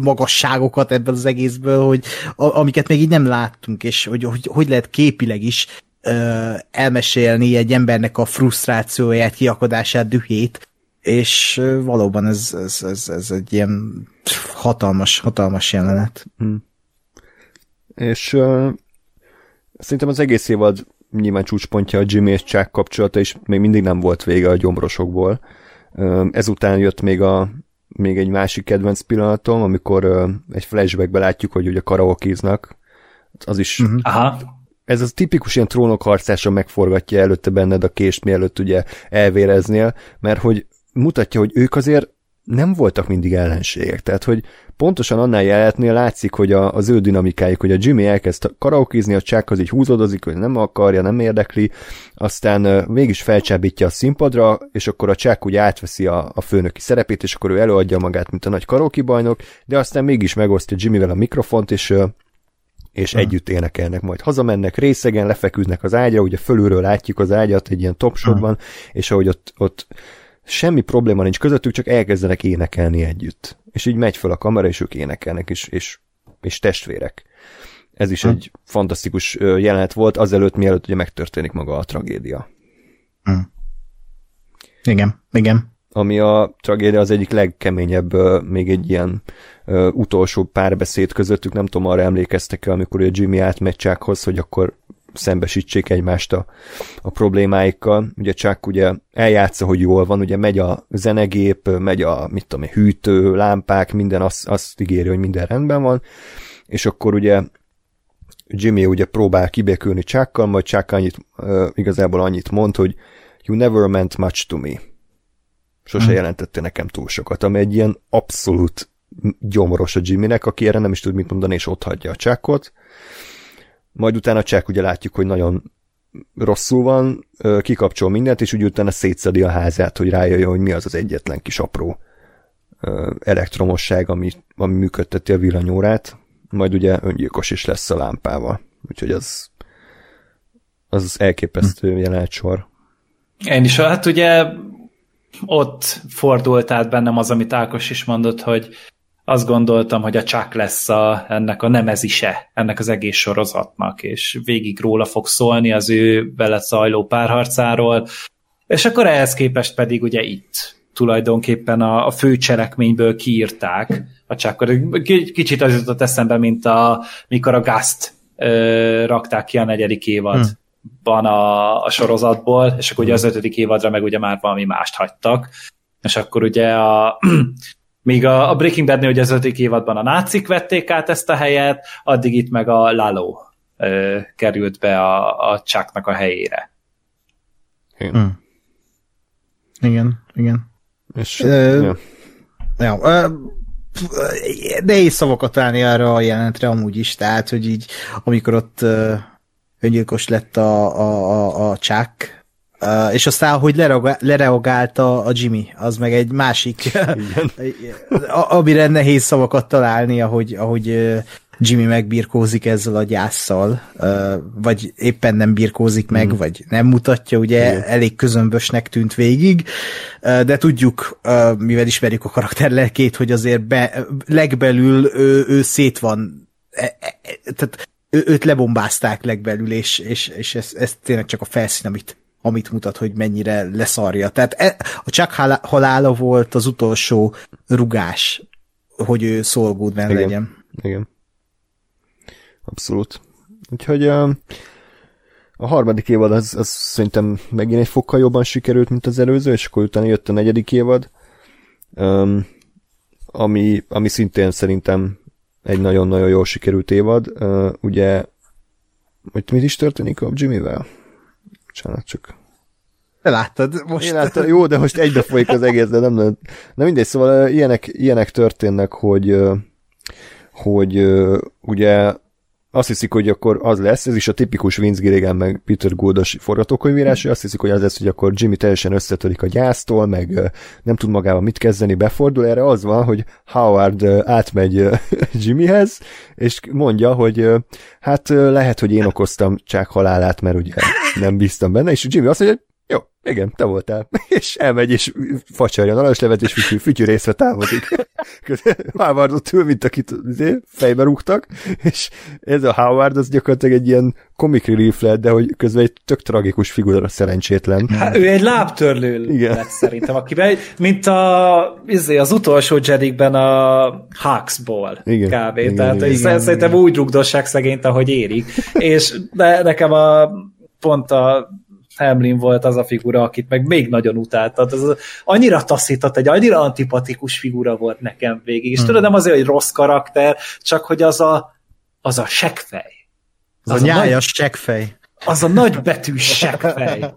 [SPEAKER 2] magasságokat ebből az egészből, hogy a, amiket még így nem láttunk, és hogy hogy, hogy lehet képileg is uh, elmesélni egy embernek a frusztrációját, kiakadását, dühét, és uh, valóban ez, ez, ez, ez egy ilyen hatalmas, hatalmas jelenet. Hmm.
[SPEAKER 1] És uh, szerintem az egész évad nyilván csúcspontja a Jimmy és Chuck kapcsolata, és még mindig nem volt vége a gyomrosokból. Ezután jött még, a, még egy másik kedvenc pillanatom, amikor egy flashbackbe látjuk, hogy ugye karaokiznak. Az is... Uh-huh. Aha. Ez az tipikus ilyen trónok harcása megforgatja előtte benned a kést, mielőtt ugye elvéreznél, mert hogy mutatja, hogy ők azért nem voltak mindig ellenségek. Tehát, hogy pontosan annál jelenetnél látszik, hogy a, az ő dinamikájuk, hogy a Jimmy elkezd karaokizni, a Chuck az így húzódozik, hogy nem akarja, nem érdekli, aztán uh, mégis felcsábítja a színpadra, és akkor a Chuck úgy átveszi a, a főnöki szerepét, és akkor ő előadja magát, mint a nagy karaoke bajnok, de aztán mégis megosztja Jimmyvel a mikrofont, és uh, és együtt énekelnek, majd. Hazamennek, részegen, lefeküdnek az ágyra, ugye fölülről látjuk az ágyat egy ilyen topshotban, és ahogy ott, ott semmi probléma nincs közöttük, csak elkezdenek énekelni együtt. És így megy fel a kamera, és ők énekelnek, és, és, és testvérek. Ez is hm. egy fantasztikus jelenet volt, azelőtt, mielőtt ugye megtörténik maga a tragédia.
[SPEAKER 2] Hm. Igen, igen.
[SPEAKER 1] Ami a tragédia az egyik legkeményebb, még egy ilyen utolsó párbeszéd közöttük, nem tudom, arra emlékeztek-e, amikor a Jimmy átmegy Chuckhoz, hogy akkor szembesítsék egymást a, a problémáikkal. Ugye csak ugye eljátsza, hogy jól van, ugye megy a zenegép, megy a, mit tudom, hűtő, lámpák, minden azt, azt ígéri, hogy minden rendben van, és akkor ugye Jimmy ugye próbál kibékülni Chuckkal, majd Chuck annyit, uh, igazából annyit mond, hogy you never meant much to me. Sose hmm. jelentette nekem túl sokat, ami egy ilyen abszolút gyomoros a Jimmynek, aki erre nem is tud mit mondani, és ott hagyja a Chuckot majd utána csak ugye látjuk, hogy nagyon rosszul van, kikapcsol mindent, és úgy utána szétszedi a házát, hogy rájöjjön, hogy mi az az egyetlen kis apró elektromosság, ami, ami működteti a villanyórát, majd ugye öngyilkos is lesz a lámpával. Úgyhogy az, az elképesztő hm. jelenetsor.
[SPEAKER 3] Én is, hát ugye ott fordult át bennem az, amit Ákos is mondott, hogy azt gondoltam, hogy a Chuck lesz a, ennek a nemezise, ennek az egész sorozatnak, és végig róla fog szólni az ő vele zajló párharcáról, és akkor ehhez képest pedig ugye itt tulajdonképpen a, a fő cselekményből kiírták a Chuckot. Kicsit az jutott eszembe, mint a, mikor a Gast ö, rakták ki a negyedik évadban hmm. a, a sorozatból, és akkor ugye az ötödik évadra meg ugye már valami mást hagytak, és akkor ugye a Míg a, a Breaking Bad-nél ugye az ötödik évadban a nácik vették át ezt a helyet, addig itt meg a Lalo ö, került be a, a Chucknak a helyére.
[SPEAKER 2] Igen. Hmm. Igen, igen.
[SPEAKER 1] És, uh, ja.
[SPEAKER 2] Ja, uh, nehéz szavakat állni arra a jelentre amúgy is, tehát, hogy így, amikor ott uh, öngyilkos lett a, a, a, a Chuck, Uh, és aztán, hogy lereagálta a Jimmy, az meg egy másik, amire nehéz szavakat találni, ahogy, ahogy Jimmy megbirkózik ezzel a gyászsal, uh, vagy éppen nem birkózik meg, mm. vagy nem mutatja, ugye Igen. elég közömbösnek tűnt végig, uh, de tudjuk, uh, mivel ismerjük a karakter lelkét, hogy azért be, legbelül ő, ő szét van, e, e, e tehát ő, őt lebombázták legbelül, és, és, és ez, ez tényleg csak a felszín, amit amit mutat, hogy mennyire leszarja. Tehát e, a csak halála volt az utolsó rugás, hogy ő Saul Goodman
[SPEAKER 1] Igen.
[SPEAKER 2] legyen.
[SPEAKER 1] Igen. Abszolút. Úgyhogy a, a harmadik évad az, az szerintem megint egy fokkal jobban sikerült, mint az előző, és akkor utána jött a negyedik évad, um, ami, ami szintén szerintem egy nagyon-nagyon jól sikerült évad. Uh, ugye, hogy mit is történik a Jimmyvel? Bocsánat, csak
[SPEAKER 2] Te láttad most?
[SPEAKER 1] én láttam, jó, de most egybe folyik az egész, de nem, nem, nem mindegy, szóval ilyenek, ilyenek történnek, hogy, hogy ugye azt hiszik, hogy akkor az lesz, ez is a tipikus Vince Gilligan meg Peter Gouldos forgatókönyvírás, azt hiszik, hogy az lesz, hogy akkor Jimmy teljesen összetörik a gyásztól, meg nem tud magával mit kezdeni, befordul, erre az van, hogy Howard átmegy Jimmyhez, és mondja, hogy hát lehet, hogy én okoztam csak halálát, mert ugye nem bíztam benne, és Jimmy azt mondja, hogy jó, igen, te voltál. És elmegy, és facsarja a narancslevet, és fütyű, fütyű részre távozik. Howard ott ül, mint akit izé, fejbe rúgtak, és ez a Howard az gyakorlatilag egy ilyen comic relief lett, de hogy közben egy tök tragikus figura szerencsétlen.
[SPEAKER 3] Hát ő egy lábtörlő
[SPEAKER 1] Igen.
[SPEAKER 3] lett szerintem, akiben, mint a, izé, az utolsó Jedikben a Huxból
[SPEAKER 1] Igen,
[SPEAKER 3] kb.
[SPEAKER 1] igen,
[SPEAKER 3] Tehát
[SPEAKER 1] igen,
[SPEAKER 3] igen,
[SPEAKER 2] igen,
[SPEAKER 3] szerintem
[SPEAKER 2] igen.
[SPEAKER 3] úgy rugdossák szegényt, ahogy érik. És de nekem a pont a Hamlin volt az a figura, akit meg még nagyon utáltad. Ez annyira taszított, egy annyira antipatikus figura volt nekem végig. És
[SPEAKER 2] Hmm.
[SPEAKER 3] tudod, nem azért, hogy rossz karakter, csak hogy az a, az a seggfej.
[SPEAKER 2] Az,
[SPEAKER 3] Az
[SPEAKER 2] a
[SPEAKER 3] a nagy-
[SPEAKER 2] nyájas seggfej.
[SPEAKER 3] Az a nagy betű seggfej.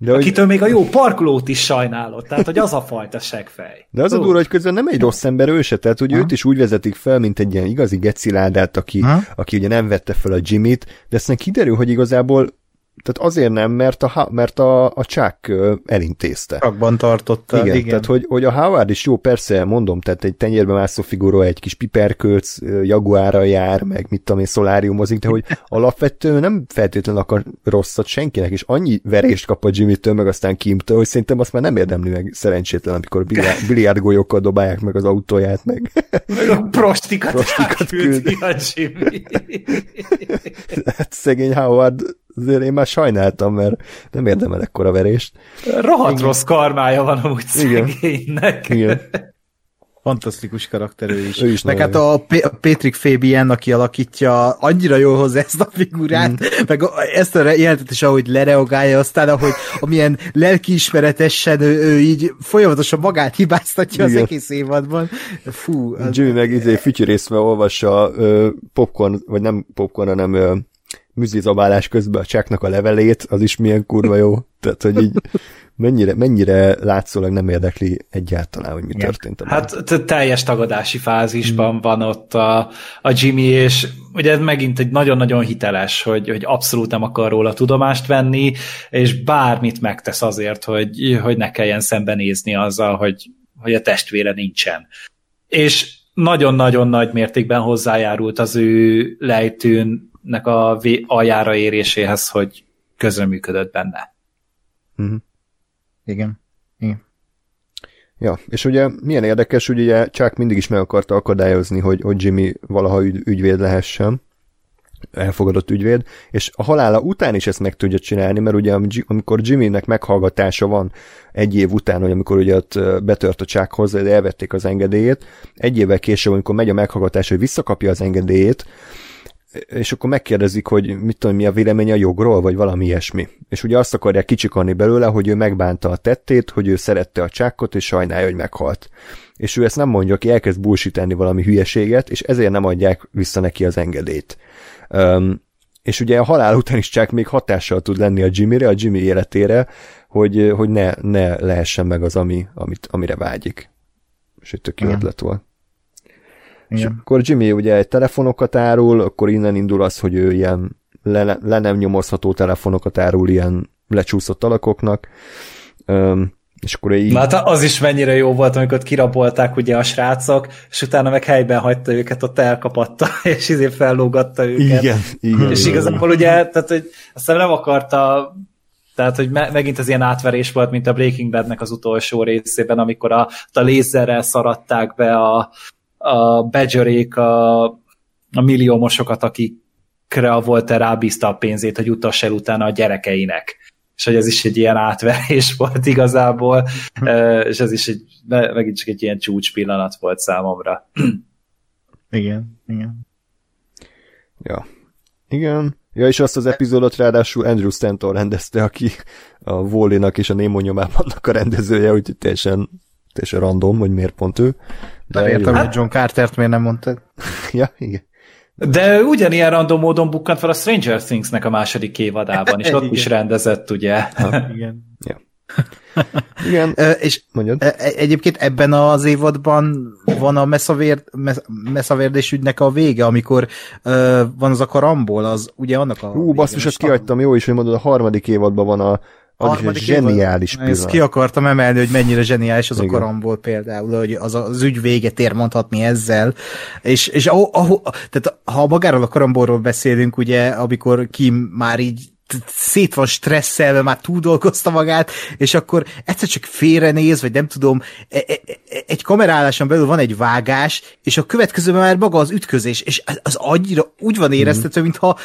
[SPEAKER 1] De, hogy,
[SPEAKER 3] Akitől még a jó parkolót is sajnálod. Tehát, hogy az a fajta seggfej.
[SPEAKER 1] de az a durva, hogy közben nem egy rossz ember ő se, tehát hogy
[SPEAKER 2] Ha?
[SPEAKER 1] őt is úgy vezetik fel, mint egy ilyen igazi geciládát, aki,
[SPEAKER 2] Ha?
[SPEAKER 1] aki ugye nem vette fel a Jimmyt, de aztán kiderül, hogy igazából tehát azért nem, mert a, mert a, a ö, elintézte.
[SPEAKER 2] Rakban tartotta.
[SPEAKER 1] Igen,
[SPEAKER 2] Igen,
[SPEAKER 1] tehát hogy, hogy a Howard is jó, persze, mondom, tehát egy tenyérbe mászó figura, egy kis piperkölc, ö, jaguárra jár, meg mit tudom én, szoláriumozik, de hogy alapvetően nem feltétlenül akar rosszat senkinek, és annyi verést kap a Jimmy-től, meg aztán Kim-től, hogy szerintem azt már nem érdemli meg szerencsétlen, amikor biliárd- biliárdgolyókkal dobálják meg az autóját, meg
[SPEAKER 3] Meg a prostikat,
[SPEAKER 1] Prostikat
[SPEAKER 3] átküldi a Jimmy.
[SPEAKER 1] hát szegény Howard, azért én már sajnáltam, mert nem érdemel ekkora verést.
[SPEAKER 3] Rohadt rossz karmája van amúgy
[SPEAKER 1] Igen.
[SPEAKER 3] szegénynek.
[SPEAKER 1] Igen.
[SPEAKER 2] Fantasztikus karakter ő is.
[SPEAKER 1] Ő is
[SPEAKER 2] Meg hát a, P- a Patrick Fabian, aki alakítja, annyira jól hozza ezt a figurát, mm. meg a- ezt a jelentet is, ahogy lereagálja, aztán ahogy amilyen lelkiismeretesen ő, ő így folyamatosan magát hibáztatja az
[SPEAKER 1] Igen.
[SPEAKER 2] egész évadban. Fú, az,
[SPEAKER 1] Jimmy meg izé fütyűrészve olvassa popcorn, vagy nem popcorn, hanem ö, műzlizabálás közben a csáknak a levelét, az is milyen kurva jó. Tehát, hogy így mennyire, mennyire látszólag nem érdekli egyáltalán, hogy mi
[SPEAKER 2] Igen.
[SPEAKER 1] történt.
[SPEAKER 3] Hát teljes tagadási fázisban van ott a, a Jimmy, és ugye ez megint egy nagyon-nagyon hiteles, hogy, hogy abszolút nem akar róla tudomást venni, és bármit megtesz azért, hogy, hogy ne kelljen szembenézni azzal, hogy, hogy a testvére nincsen. És nagyon-nagyon nagy mértékben hozzájárult az ő lejtőnek a aljára éréséhez, hogy közreműködött benne.
[SPEAKER 1] Mhm.
[SPEAKER 2] igen. igen.
[SPEAKER 1] Ja, és ugye milyen érdekes, hogy ugye Chuck mindig is meg akarta akadályozni, hogy, hogy Jimmy valaha ügy, ügyvéd lehessen, elfogadott ügyvéd, és a halála után is ezt meg tudja csinálni, mert ugye am- amikor Jimmynek meghallgatása van egy év után, hogy amikor ugye ott betört a Chuckhoz, de elvették az engedélyét, egy évvel később, amikor megy a meghallgatás, hogy visszakapja az engedélyét, és akkor megkérdezik, hogy mit tudom, mi a véleménye a jogról, vagy valami ilyesmi. És ugye azt akarják kicsikarni belőle, hogy ő megbánta a tettét, hogy ő szerette a csákkot, és sajnálja, hogy meghalt. És ő ezt nem mondja, aki elkezd bullshitenni valami hülyeséget, és ezért nem adják vissza neki az engedélyt. Um, és ugye a halál után is csak még hatással tud lenni a Jimmyre, a Jimmy életére, hogy, hogy ne, ne lehessen meg az, ami, amit, amire vágyik. És egy tök jó ötlet volt. És
[SPEAKER 2] Igen.
[SPEAKER 1] akkor Jimmy ugye egy telefonokat árul, akkor innen indul az, hogy ő ilyen le, le nem nyomozható telefonokat árul ilyen lecsúszott alakoknak. Um, és akkor így...
[SPEAKER 3] Hát az is mennyire jó volt, amikor kirabolták ugye a srácok, és utána meg helyben hagyta őket, ott elkapatta, és izé fellógatta őket.
[SPEAKER 1] igen, igen.
[SPEAKER 3] És
[SPEAKER 1] igen.
[SPEAKER 3] igazából ugye, tehát, hogy aztán nem akarta tehát, hogy me- megint az ilyen átverés volt, mint a Breaking Badnek az utolsó részében, amikor a, a lézerrel szaradták be a, a Badgerék a, a milliómosokat, akik gyerekre volt rábízta a pénzét, hogy utassa el utána a gyerekeinek. És hogy ez is egy ilyen átverés volt igazából, és ez is egy, megint csak egy ilyen csúcs pillanat volt számomra.
[SPEAKER 2] Igen, igen.
[SPEAKER 1] Ja. Igen. Ja, és azt az epizódot ráadásul Andrew Stanton rendezte, aki a wall és a Nemo nyomában a rendezője, úgyhogy teljesen, teljesen random, hogy miért pont ő.
[SPEAKER 2] De nem értem, hogy John Cartert miért nem mondtad.
[SPEAKER 1] ja, igen.
[SPEAKER 3] De ugyanilyen random módon bukkant fel a Stranger Things-nek a második évadában, és ott is rendezett, ugye?
[SPEAKER 2] Ha, igen.
[SPEAKER 1] ja. Igen,
[SPEAKER 2] és
[SPEAKER 1] mondjad.
[SPEAKER 2] egyébként ebben az évadban van a messzavérdés ügynek a vége, amikor uh, van az a karambol, az ugye annak a...
[SPEAKER 1] Hú, basszus, ezt kihagytam, jó is, hogy mondod, a harmadik évadban van a az egy zseniális évad.
[SPEAKER 2] Ezt ki akartam emelni, hogy mennyire zseniális az Igen. a karambol például, hogy az, az ügy véget ér mondhatni ezzel. És, és ahol, ahol, tehát ha magáról a karambolról beszélünk, ugye, amikor Kim már így szét van stresszelve, már túl dolgozta magát, és akkor egyszer csak félrenéz, vagy nem tudom, e, e, e, egy kameráláson belül van egy vágás, és a következőben már maga az ütközés, és az annyira úgy van éreztető, mintha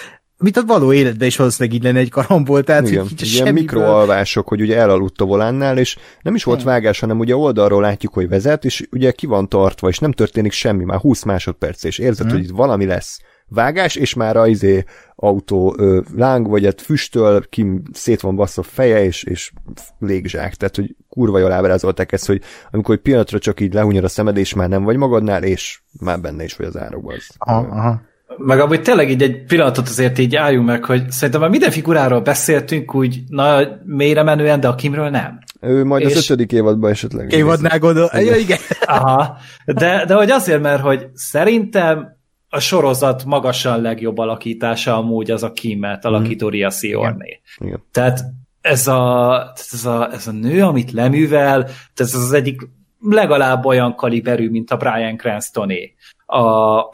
[SPEAKER 2] mint a való életben is valószínűleg így lenne egy karambol, tehát
[SPEAKER 1] Igen, így ilyen mikroalvások, hogy ugye elaludt a volánnál, és nem is volt hmm. vágás, hanem ugye oldalról látjuk, hogy vezet, és ugye ki van tartva, és nem történik semmi, már 20 másodperc, és érzed, hmm. hogy itt valami lesz vágás, és már a izé autó ö, láng, vagy hát füstöl, kim szét van bassza feje, és, és légzsák. Tehát, hogy kurva jól ábrázolták ezt, hogy amikor egy pillanatra csak így lehunyod a szemed, és már nem vagy magadnál, és már benne is vagy az árokban.
[SPEAKER 2] Aha, aha.
[SPEAKER 3] Meg amúgy tényleg így egy pillanatot azért így álljunk meg, hogy szerintem már minden figuráról beszéltünk úgy na, mélyre menően, de a Kimről nem.
[SPEAKER 1] Ő majd és... az ötödik évadban esetleg.
[SPEAKER 2] Évadnál gondol, ja, igen.
[SPEAKER 3] Aha, de, de hogy azért, mert hogy szerintem a sorozat magasan legjobb alakítása amúgy az a Kimet alakító Ria Siorné. Tehát ez a, ez, a, ez a nő, amit leművel, ez az egyik legalább olyan kaliberű, mint a Brian Cranstoné a,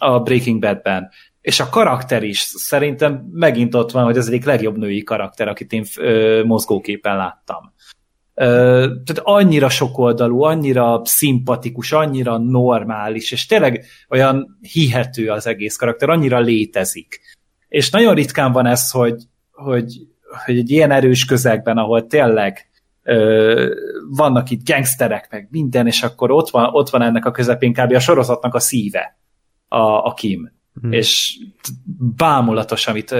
[SPEAKER 3] a Breaking Badben. És a karakter is szerintem megint ott van, hogy ez egyik legjobb női karakter, akit én ö, mozgóképen láttam tehát annyira sokoldalú, annyira szimpatikus, annyira normális, és tényleg olyan hihető az egész karakter, annyira létezik. És nagyon ritkán van ez, hogy, hogy, hogy egy ilyen erős közegben, ahol tényleg ö, vannak itt gangsterek, meg minden, és akkor ott van, ott van ennek a közepén kb. a sorozatnak a szíve, a, a Kim. Hmm. És bámulatos, amit,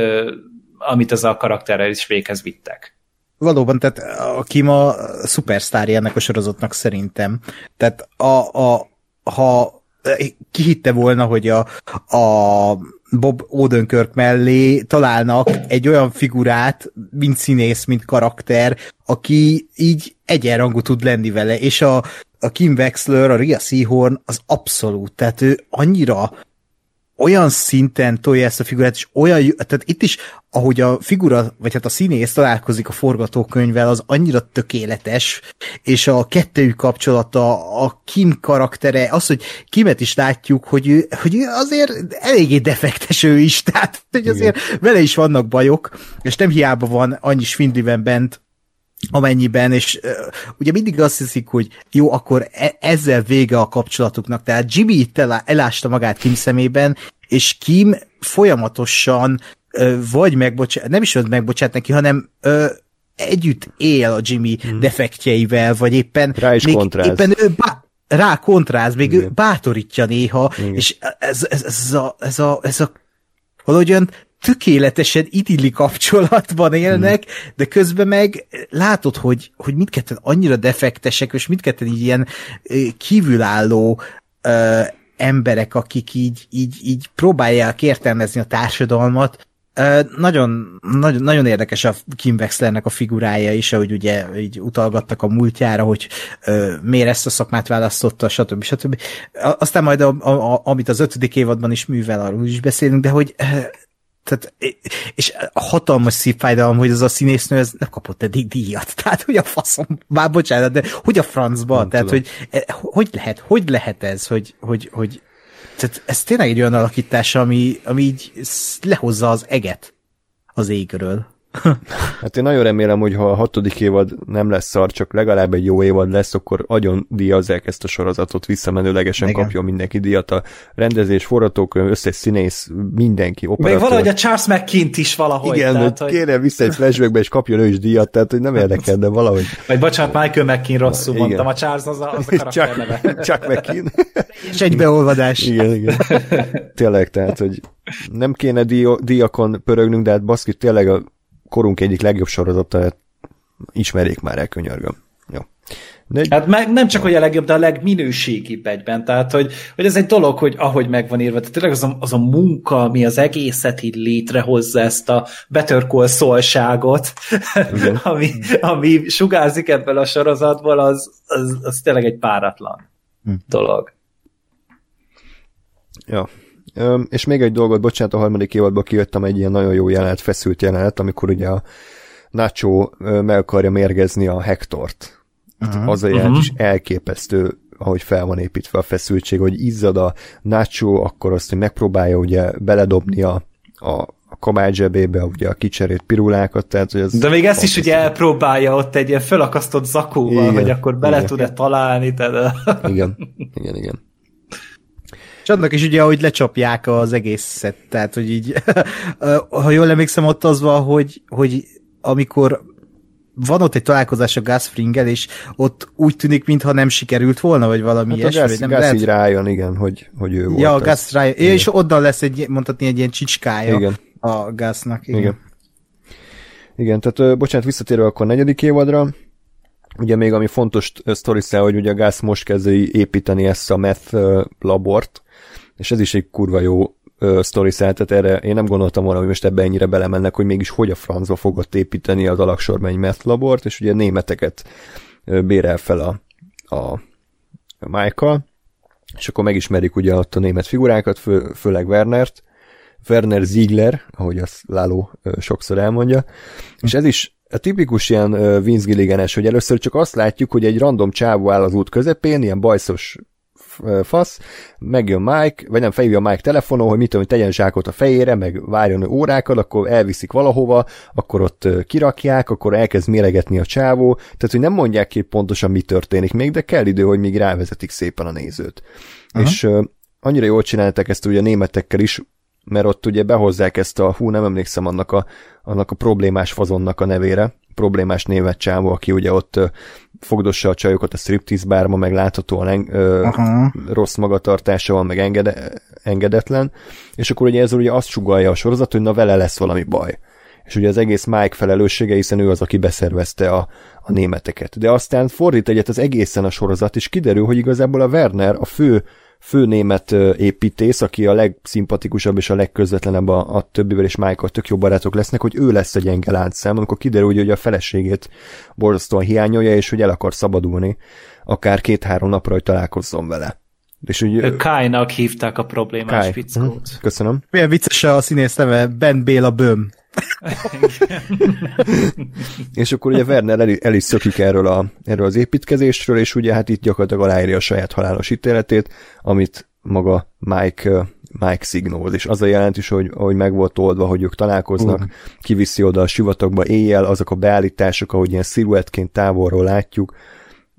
[SPEAKER 3] amit ez a karakterrel is véghez vittek
[SPEAKER 2] valóban, tehát a Kim a szupersztárja ennek a sorozatnak szerintem. Tehát a, a, ha ki hitte volna, hogy a, a Bob Odenkirk mellé találnak egy olyan figurát, mint színész, mint karakter, aki így egyenrangú tud lenni vele, és a, a Kim Wexler, a Ria Seahorn az abszolút, tehát ő annyira olyan szinten tolja ezt a figurát, és olyan, tehát itt is, ahogy a figura, vagy hát a színész találkozik a forgatókönyvvel, az annyira tökéletes, és a kettőjük kapcsolata, a Kim karaktere, az, hogy Kimet is látjuk, hogy ő, hogy ő azért eléggé defektes ő is, tehát hogy azért Igen. vele is vannak bajok, és nem hiába van annyi Svindliben bent, amennyiben, és uh, ugye mindig azt hiszik, hogy jó, akkor e- ezzel vége a kapcsolatuknak. Tehát Jimmy itt elá- elásta magát Kim szemében, és Kim folyamatosan uh, vagy megbocsát, nem is megbocsát neki, hanem uh, együtt él a Jimmy hmm. defektjeivel, vagy éppen
[SPEAKER 1] Rá is még kontráz.
[SPEAKER 2] éppen ő bá- rá kontráz, még Igen. ő bátorítja néha, Igen. és ez, ez, ez, a, ez, a, ez a valahogy olyan tökéletesen idilli kapcsolatban élnek, hmm. de közben meg látod, hogy, hogy mindketten annyira defektesek, és mindketten így ilyen kívülálló ö, emberek, akik így, így, így próbálják értelmezni a társadalmat, nagyon, nagyon, nagyon érdekes a Kim Wexlernek a figurája is, ahogy ugye így utalgattak a múltjára, hogy ö, miért ezt a szakmát választotta, stb. stb. Aztán majd a, a, a, amit az ötödik évadban is művel, arról is beszélünk, de hogy tehát, és hatalmas szívfájdalom, hogy az a színésznő ez nem kapott eddig díjat. Tehát, hogy a faszom, már bocsánat, de hogy a francba? Nem tehát, tudom. hogy e, hogy lehet, hogy lehet ez, hogy, hogy, hogy tehát ez tényleg egy olyan alakítás, ami, ami így lehozza az eget az égről.
[SPEAKER 1] Hát én nagyon remélem, hogy ha a hatodik évad nem lesz szar, csak legalább egy jó évad lesz, akkor agyon díjazzák ezt a sorozatot, visszamenőlegesen Igen. kapjon mindenki díjat. A rendezés, forgatókönyv, összes színész, mindenki,
[SPEAKER 3] operatőr. Még valahogy a Charles McKint is valahogy.
[SPEAKER 1] Igen, tehát, hogy... kéne vissza egy flashbackbe, és kapjon ő is díjat, tehát hogy nem érdekel, de valahogy.
[SPEAKER 3] Vagy bocsánat, Michael McKin rosszul igen. mondtam, a Charles az a, az a
[SPEAKER 1] Chuck, neve. Chuck McKin.
[SPEAKER 2] és egy beolvadás.
[SPEAKER 1] Igen, igen. Tényleg, tehát, hogy nem kéne díjakon pörögnünk, de hát baszki, tényleg a korunk egyik legjobb sorozata, ismerjék már el, könyörgöm. Jó.
[SPEAKER 3] De... Hát meg, nem csak, hogy a legjobb, de a legminőségibb egyben. Tehát, hogy, hogy ez egy dolog, hogy ahogy meg van írva, tehát tényleg az a, az a munka, ami az egészet így létrehozza, ezt a Better Call szolságot, ami, ami sugárzik ebből a sorozatból, az, az, az tényleg egy páratlan hm. dolog.
[SPEAKER 1] Ja, és még egy dolgot, bocsánat, a harmadik évadban kijöttem egy ilyen nagyon jó jelenet, feszült jelenet, amikor ugye a Nacho meg akarja mérgezni a Hektort. Uh-huh. Az a jelenet uh-huh. is elképesztő, ahogy fel van építve a feszültség, hogy izzad a Nacho, akkor azt, hogy megpróbálja ugye beledobni a, a a kabály zsebébe ugye a kicserét pirulákat, tehát hogy az
[SPEAKER 3] De még ezt is ugye elpróbálja ott egy ilyen felakasztott zakóval, igen, hogy akkor bele tud-e találni. Tehát...
[SPEAKER 1] Igen, igen, igen.
[SPEAKER 2] Annak is ugye, hogy lecsapják az egészet, tehát, hogy így, ha jól emlékszem, ott az van, hogy, hogy amikor van ott egy találkozás a Gus Fringel, és ott úgy tűnik, mintha nem sikerült volna, vagy valami
[SPEAKER 1] hát ilyesmi. Gus, nem Gus lehet... így rájön, igen, hogy, hogy ő volt.
[SPEAKER 2] Ja, a Gus rájön. Igen. És onnan lesz egy, mondhatni, egy ilyen csicskája igen. a Gusnak.
[SPEAKER 1] Igen. igen. Igen, tehát bocsánat, visszatérve akkor a negyedik évadra, ugye még ami fontos sztori hogy ugye a Gus most kezdi építeni ezt a meth labort, és ez is egy kurva jó sztori tehát erre én nem gondoltam volna, hogy most ebbe ennyire belemennek, hogy mégis hogy a francba fogott építeni az alaksorban egy meth labort, és ugye németeket bérel fel a, a, Michael, és akkor megismerik ugye ott a német figurákat, fő, főleg Wernert, Werner Ziegler, ahogy azt Láló sokszor elmondja, és ez is a tipikus ilyen uh, Vince Gilliganes, hogy először csak azt látjuk, hogy egy random csávó áll az út közepén, ilyen bajszos fasz, megjön Mike, vagy nem, felhívja Mike telefonon, hogy mit tudom, hogy tegyen zsákot a fejére, meg várjon órákat, akkor elviszik valahova, akkor ott kirakják, akkor elkezd méregetni a csávó, tehát hogy nem mondják ki pontosan mi történik még, de kell idő, hogy még rávezetik szépen a nézőt. Aha. És uh, annyira jól csináltak ezt ugye a németekkel is, mert ott ugye behozzák ezt a, hú, nem emlékszem annak a, annak a problémás fazonnak a nevére, problémás névet csávó, aki ugye ott fogdossa a csajokat a striptease bárma, meg láthatóan en, ö, rossz magatartása van, meg engede, engedetlen, és akkor ugye ez ugye azt sugalja a sorozat, hogy na vele lesz valami baj. És ugye az egész Mike felelőssége, hiszen ő az, aki beszervezte a, a németeket. De aztán fordít egyet az egészen a sorozat, és kiderül, hogy igazából a Werner a fő fő német építész, aki a legszimpatikusabb és a legközvetlenebb a, a többivel, és Michael tök jó barátok lesznek, hogy ő lesz a gyenge láncszám, amikor kiderül, hogy a feleségét borzasztóan hiányolja, és hogy el akar szabadulni, akár két-három napra, hogy találkozzon vele.
[SPEAKER 3] És úgy, Kai-nak hívták a problémás Kai. fickót. Uh-huh.
[SPEAKER 1] Köszönöm.
[SPEAKER 2] Milyen vicces a színész neve, Ben Béla Böm.
[SPEAKER 1] És akkor ugye Werner el, el is szökik erről, a, erről az építkezésről, és ugye hát itt gyakorlatilag aláírja a saját halálos ítéletét, amit maga Mike Mike szignóz, és az a jelent is, hogy, hogy meg volt oldva, hogy ők találkoznak, uh. kiviszi oda a sivatagba éjjel, azok a beállítások, ahogy ilyen sziluettként távolról látjuk,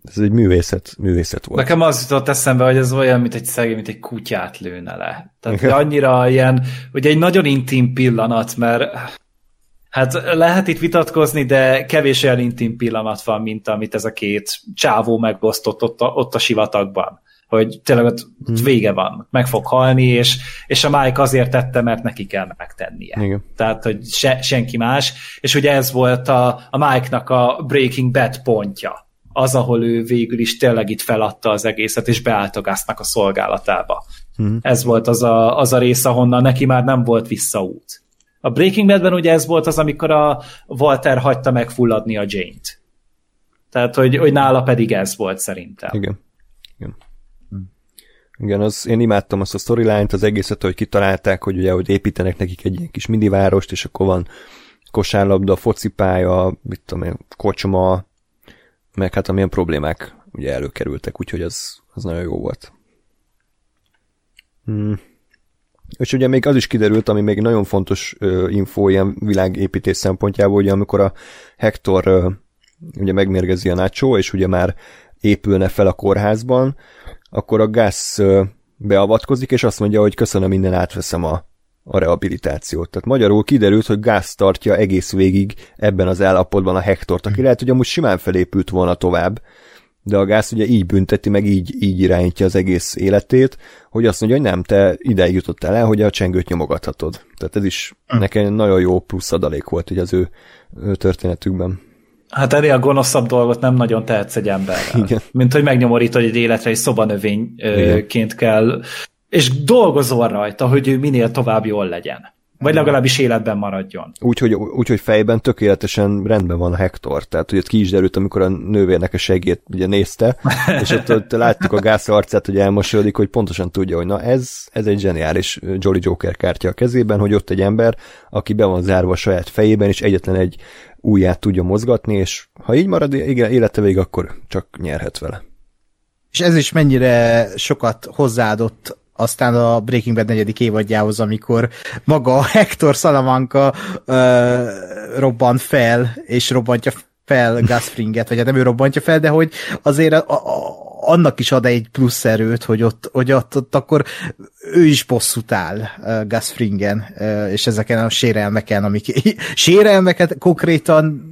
[SPEAKER 1] ez egy művészet, művészet volt.
[SPEAKER 3] Nekem az jutott eszembe, hogy ez olyan, mint egy szegény, mint egy kutyát lőne le. Tehát annyira ilyen, hogy egy nagyon intim pillanat, mert hát lehet itt vitatkozni, de kevés olyan intim pillanat van, mint amit ez a két csávó megosztott ott a, ott a sivatagban hogy tényleg ott hmm. vége van, meg fog halni, és, és a Mike azért tette, mert neki kell megtennie. Igen. Tehát, hogy se, senki más, és ugye ez volt a, a Mike-nak a Breaking Bad pontja az, ahol ő végül is tényleg itt feladta az egészet, és beállt a a szolgálatába. Hmm. Ez volt az a, az a rész, ahonnan neki már nem volt visszaút. A Breaking Badben ugye ez volt az, amikor a Walter hagyta megfulladni a Jane-t. Tehát, hogy, hogy nála pedig ez volt szerintem.
[SPEAKER 1] Igen. Igen. Igen, az, én imádtam azt a storyline-t, az egészet, hogy kitalálták, hogy ugye, hogy építenek nekik egy ilyen kis várost, és akkor van kosárlabda, focipálya, mit tudom én, kocsma, meg hát amilyen problémák ugye előkerültek, úgyhogy az, az nagyon jó volt. Hmm. És ugye még az is kiderült, ami még nagyon fontos uh, info ilyen világépítés szempontjából, hogy amikor a Hector uh, ugye megmérgezi a Nacho, és ugye már épülne fel a kórházban, akkor a Gas uh, beavatkozik, és azt mondja, hogy köszönöm, minden átveszem a, a rehabilitációt. Tehát magyarul kiderült, hogy Gáz tartja egész végig ebben az állapotban a Hektort, aki lehet, hogy amúgy simán felépült volna tovább, de a Gáz ugye így bünteti, meg így, így irányítja az egész életét, hogy azt mondja, hogy nem, te ide jutottál el, hogy a csengőt nyomogathatod. Tehát ez is hm. nekem nagyon jó plusz adalék volt így az ő, ő történetükben.
[SPEAKER 3] Hát ennél a gonoszabb dolgot nem nagyon tehetsz egy emberrel. Igen. Mint hogy megnyomorítod egy életre, egy szobanövényként kell, és dolgozol rajta, hogy ő minél tovább jól legyen. Vagy legalábbis életben maradjon.
[SPEAKER 1] Úgyhogy úgy, hogy fejben tökéletesen rendben van a Hector. Tehát, hogy ott ki is derült, amikor a nővérnek a segét ugye nézte, és ott, ott láttuk a gáz arcát, hogy elmosolyodik, hogy pontosan tudja, hogy na ez, ez egy zseniális Jolly Joker kártya a kezében, hogy ott egy ember, aki be van zárva a saját fejében, és egyetlen egy ujját tudja mozgatni, és ha így marad igen, élete végig, akkor csak nyerhet vele.
[SPEAKER 2] És ez is mennyire sokat hozzáadott aztán a Breaking Bad negyedik évadjához, amikor maga a Hector Salamanca uh, robban fel, és robbantja fel Gus Fringet, vagy hát nem ő robbantja fel, de hogy azért a, a, annak is ad egy plusz erőt, hogy ott, hogy ott, ott akkor ő is bosszút áll uh, Gus Fringen, uh, és ezeken a sérelmeken, amik sérelmeket konkrétan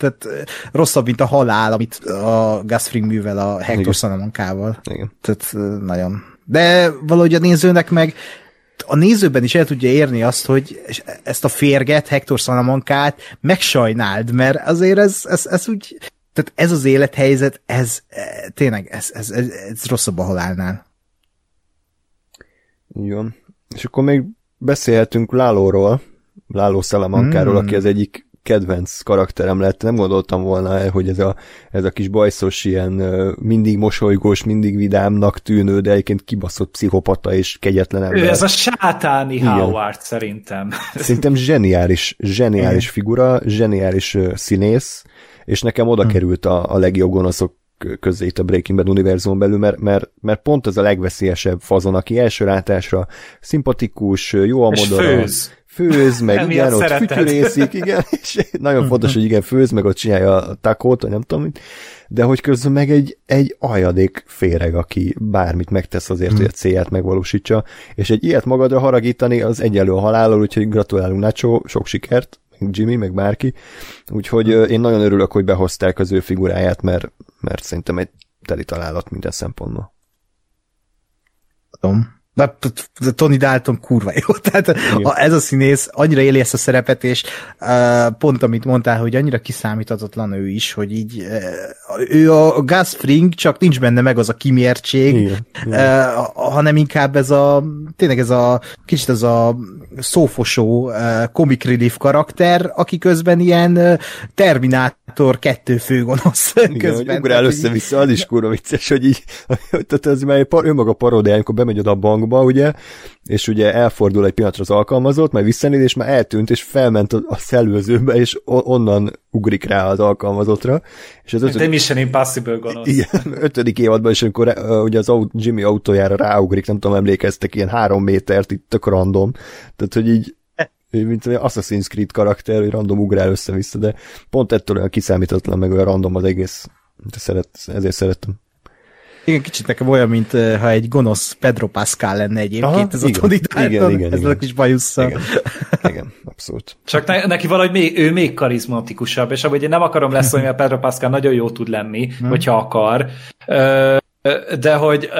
[SPEAKER 2] tehát rosszabb, mint a halál, amit a Gus Fring művel a Hector Salamancával. Igen. Tehát nagyon de valahogy a nézőnek meg a nézőben is el tudja érni azt, hogy ezt a férget, Hector Salamancát megsajnáld, mert azért ez, ez, ez úgy, tehát ez az élethelyzet, ez tényleg, ez, ez, ez, ez rosszabb a halálnál.
[SPEAKER 1] Jó. És akkor még beszélhetünk Lálóról, Láló Salamankáról, mm. aki az egyik kedvenc karakterem lett, nem gondoltam volna el, hogy ez a, ez a kis bajszos, ilyen mindig mosolygós, mindig vidámnak tűnő, de egyébként kibaszott pszichopata és kegyetlen ember.
[SPEAKER 3] Ő ez a sátáni Igen. Howard szerintem.
[SPEAKER 1] Szerintem zseniális, zseniális figura, zseniális színész, és nekem oda hm. került a, a legjobb gonoszok közé itt a Breaking Bad univerzum belül, mert, mert, mert pont az a legveszélyesebb fazon, aki első látásra szimpatikus, jó a modora, főz, meg Emiatt igen, ott fütyülészik, igen, és nagyon fontos, hogy igen, főz, meg ott csinálja a takót, vagy nem tudom mit, de hogy közben meg egy, egy ajadék féreg, aki bármit megtesz azért, hogy a célját megvalósítsa, és egy ilyet magadra haragítani, az egyelő a halállal, úgyhogy gratulálunk Nacho, sok sikert, Jimmy, meg bárki, úgyhogy én nagyon örülök, hogy behozták az ő figuráját, mert, mert szerintem egy teli találat minden szempontból.
[SPEAKER 2] Tudom. De Tony Dalton kurva jó. Tehát a, ez a színész annyira éli ezt a szerepet, és uh, pont amit mondtál, hogy annyira kiszámíthatatlan ő is, hogy így uh, ő a Gus Fring, csak nincs benne meg az a kimértség, Igen. Igen. Uh, hanem inkább ez a tényleg ez a kicsit ez a szófosó uh, comic relief karakter, aki közben ilyen uh, Terminátor kettő főgonosz
[SPEAKER 1] Igen, közben. hogy ugrál össze-vissza, az is kurva vicces, hogy így, tehát ez már önmaga paródiája, amikor bemegy oda a bankba, ugye, és ugye elfordul egy pillanatra az alkalmazott, majd visszanéz, és már eltűnt, és felment a szellőzőbe, és onnan ugrik rá az alkalmazottra. És
[SPEAKER 3] az ötödik... Mission Impossible gonosz.
[SPEAKER 1] Igen, ötödik évadban is, amikor uh, ugye az aut- Jimmy autójára ráugrik, nem tudom, emlékeztek, ilyen három métert itt tök random. Tehát, hogy így mint egy Assassin's Creed karakter, hogy random ugrál össze-vissza, de pont ettől olyan kiszámítatlan, meg olyan random az egész. Szeret, ezért szerettem.
[SPEAKER 2] Igen, kicsit nekem olyan, mint ha egy gonosz Pedro Pascal lenne egyébként Aha, ez igen, a Tony Dalton, igen, igen, ez igen. a kis bajussza.
[SPEAKER 1] Igen, igen, abszolút.
[SPEAKER 3] Csak ne, neki valahogy még, ő még karizmatikusabb, és ahogy én nem akarom leszólni, mert Pedro Pascal nagyon jó tud lenni, hmm. hogyha akar, de hogy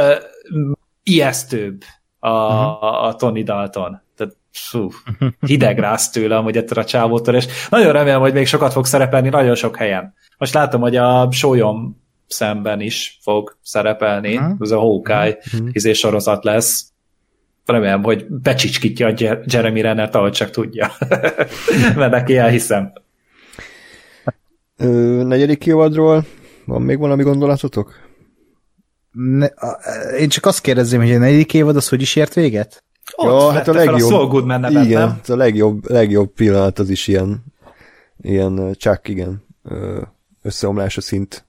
[SPEAKER 3] ijesztőbb a, hmm. a Tony Dalton. Tehát fú, hideg rász tőle amúgy ettől a csávótól, és nagyon remélem, hogy még sokat fog szerepelni nagyon sok helyen. Most látom, hogy a sólyom szemben is fog szerepelni, uh-huh. ez a Hawkeye uh-huh. izé sorozat lesz. Remélem, hogy becsicskítja a Jeremy Renner-t, ahogy csak tudja. Mert neki elhiszem.
[SPEAKER 1] Ö, negyedik évadról van még valami gondolatotok?
[SPEAKER 2] Ne, a, én csak azt kérdezném, hogy a negyedik évad az hogy is ért véget?
[SPEAKER 3] Ott ja, hát a legjobb, a Goodman nevet,
[SPEAKER 1] igen, nem? a legjobb, legjobb pillanat az is ilyen, ilyen csak igen, összeomlása szint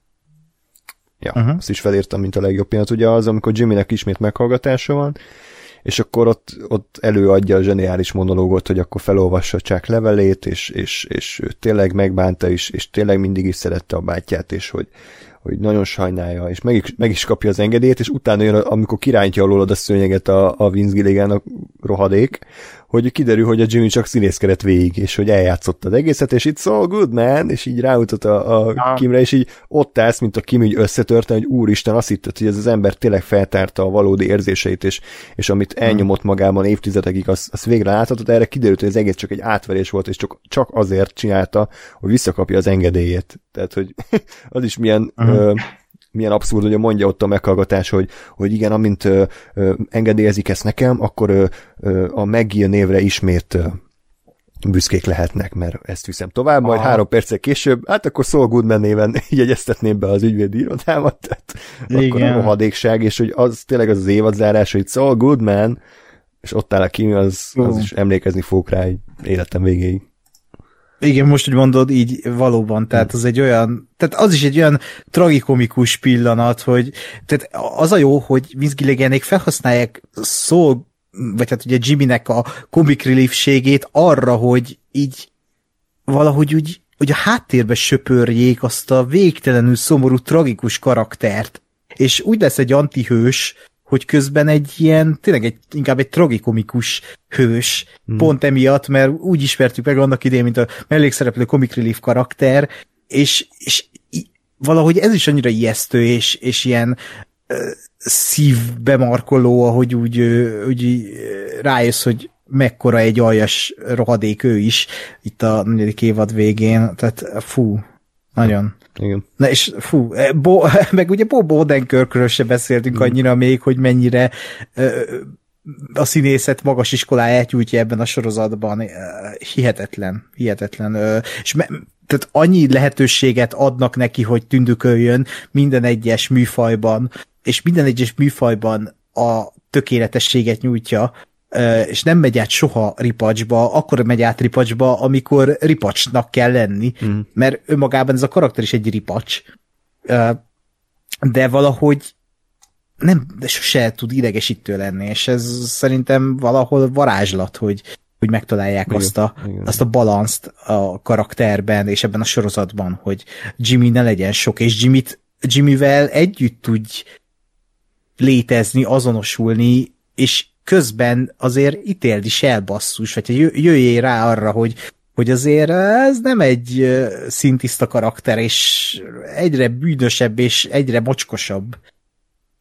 [SPEAKER 1] Ja, uh-huh. azt is felírtam, mint a legjobb pillanat. Ugye az, amikor Jimmynek ismét meghallgatása van, és akkor ott, ott előadja a zseniális monológot, hogy akkor felolvassa csak levelét, és, és, és ő tényleg megbánta is, és tényleg mindig is szerette a bátyját, és hogy, hogy nagyon sajnálja, és meg meg is kapja az engedélyt, és utána jön, amikor kirántja alól a szőnyeget a, a Vince Gilligan rohadék, hogy kiderül, hogy a Jimmy csak színészkedett végig, és hogy eljátszott az egészet, és it's all good, man, és így ráutat a, a Kimre, és így ott állsz, mint a Kim így összetörte, hogy úristen, azt hitted, hogy ez az ember tényleg feltárta a valódi érzéseit, és, és amit elnyomott magában évtizedekig, azt, azt végre láthatott, erre kiderült, hogy ez egész csak egy átverés volt, és csak, csak azért csinálta, hogy visszakapja az engedélyét. Tehát, hogy az is milyen uh-huh. ö, milyen abszurd, hogy mondja ott a meghallgatás, hogy, hogy igen, amint ö, ö, engedélyezik ezt nekem, akkor ö, ö, a Meggie névre ismét ö, büszkék lehetnek, mert ezt viszem tovább, majd Aha. három perccel később, hát akkor Saul Goodman néven jegyeztetném be az ügyvédi irodámat, tehát Igen. akkor a rohadékság, és hogy az tényleg az az évadzárás, hogy Saul Goodman, és ott áll a Kimi, az, az is emlékezni fogok rá életem végéig.
[SPEAKER 2] Igen, most, hogy mondod, így valóban, tehát az egy olyan, tehát az is egy olyan tragikomikus pillanat, hogy tehát az a jó, hogy Vince Gilliganék felhasználják szó, vagy hát ugye Jimmynek a comic reliefségét arra, hogy így valahogy úgy, hogy a háttérbe söpörjék azt a végtelenül szomorú, tragikus karaktert. És úgy lesz egy antihős, hogy közben egy ilyen, tényleg egy, inkább egy tragikomikus hős, hmm. pont emiatt, mert úgy ismertük meg annak idején, mint a mellékszereplő comic relief karakter, és, és valahogy ez is annyira ijesztő, és, és ilyen uh, szívbemarkoló, ahogy úgy, úgy rájössz, hogy mekkora egy aljas rohadék ő is itt a negyedik évad végén, tehát fú, nagyon.
[SPEAKER 1] Igen.
[SPEAKER 2] Na és fú, e, Bo, meg ugye Bob Odenkirkről se beszéltünk mm. annyira még, hogy mennyire a színészet magas iskoláját nyújtja ebben a sorozatban. Hihetetlen, hihetetlen. És me, tehát annyi lehetőséget adnak neki, hogy tündüköljön minden egyes műfajban, és minden egyes műfajban a tökéletességet nyújtja, és nem megy át soha ripacsba, akkor megy át ripacsba, amikor ripacsnak kell lenni, mm. mert önmagában ez a karakter is egy ripacs, de valahogy nem, de sose tud idegesítő lenni, és ez szerintem valahol varázslat, hogy, hogy megtalálják igen, azt a, igen. azt a balanszt a karakterben, és ebben a sorozatban, hogy Jimmy ne legyen sok, és Jimmy-t, Jimmyvel együtt tudj létezni, azonosulni, és közben azért ítéld is el basszus, vagy jöjjél rá arra, hogy, hogy azért ez nem egy szintiszta karakter, és egyre bűnösebb, és egyre mocskosabb.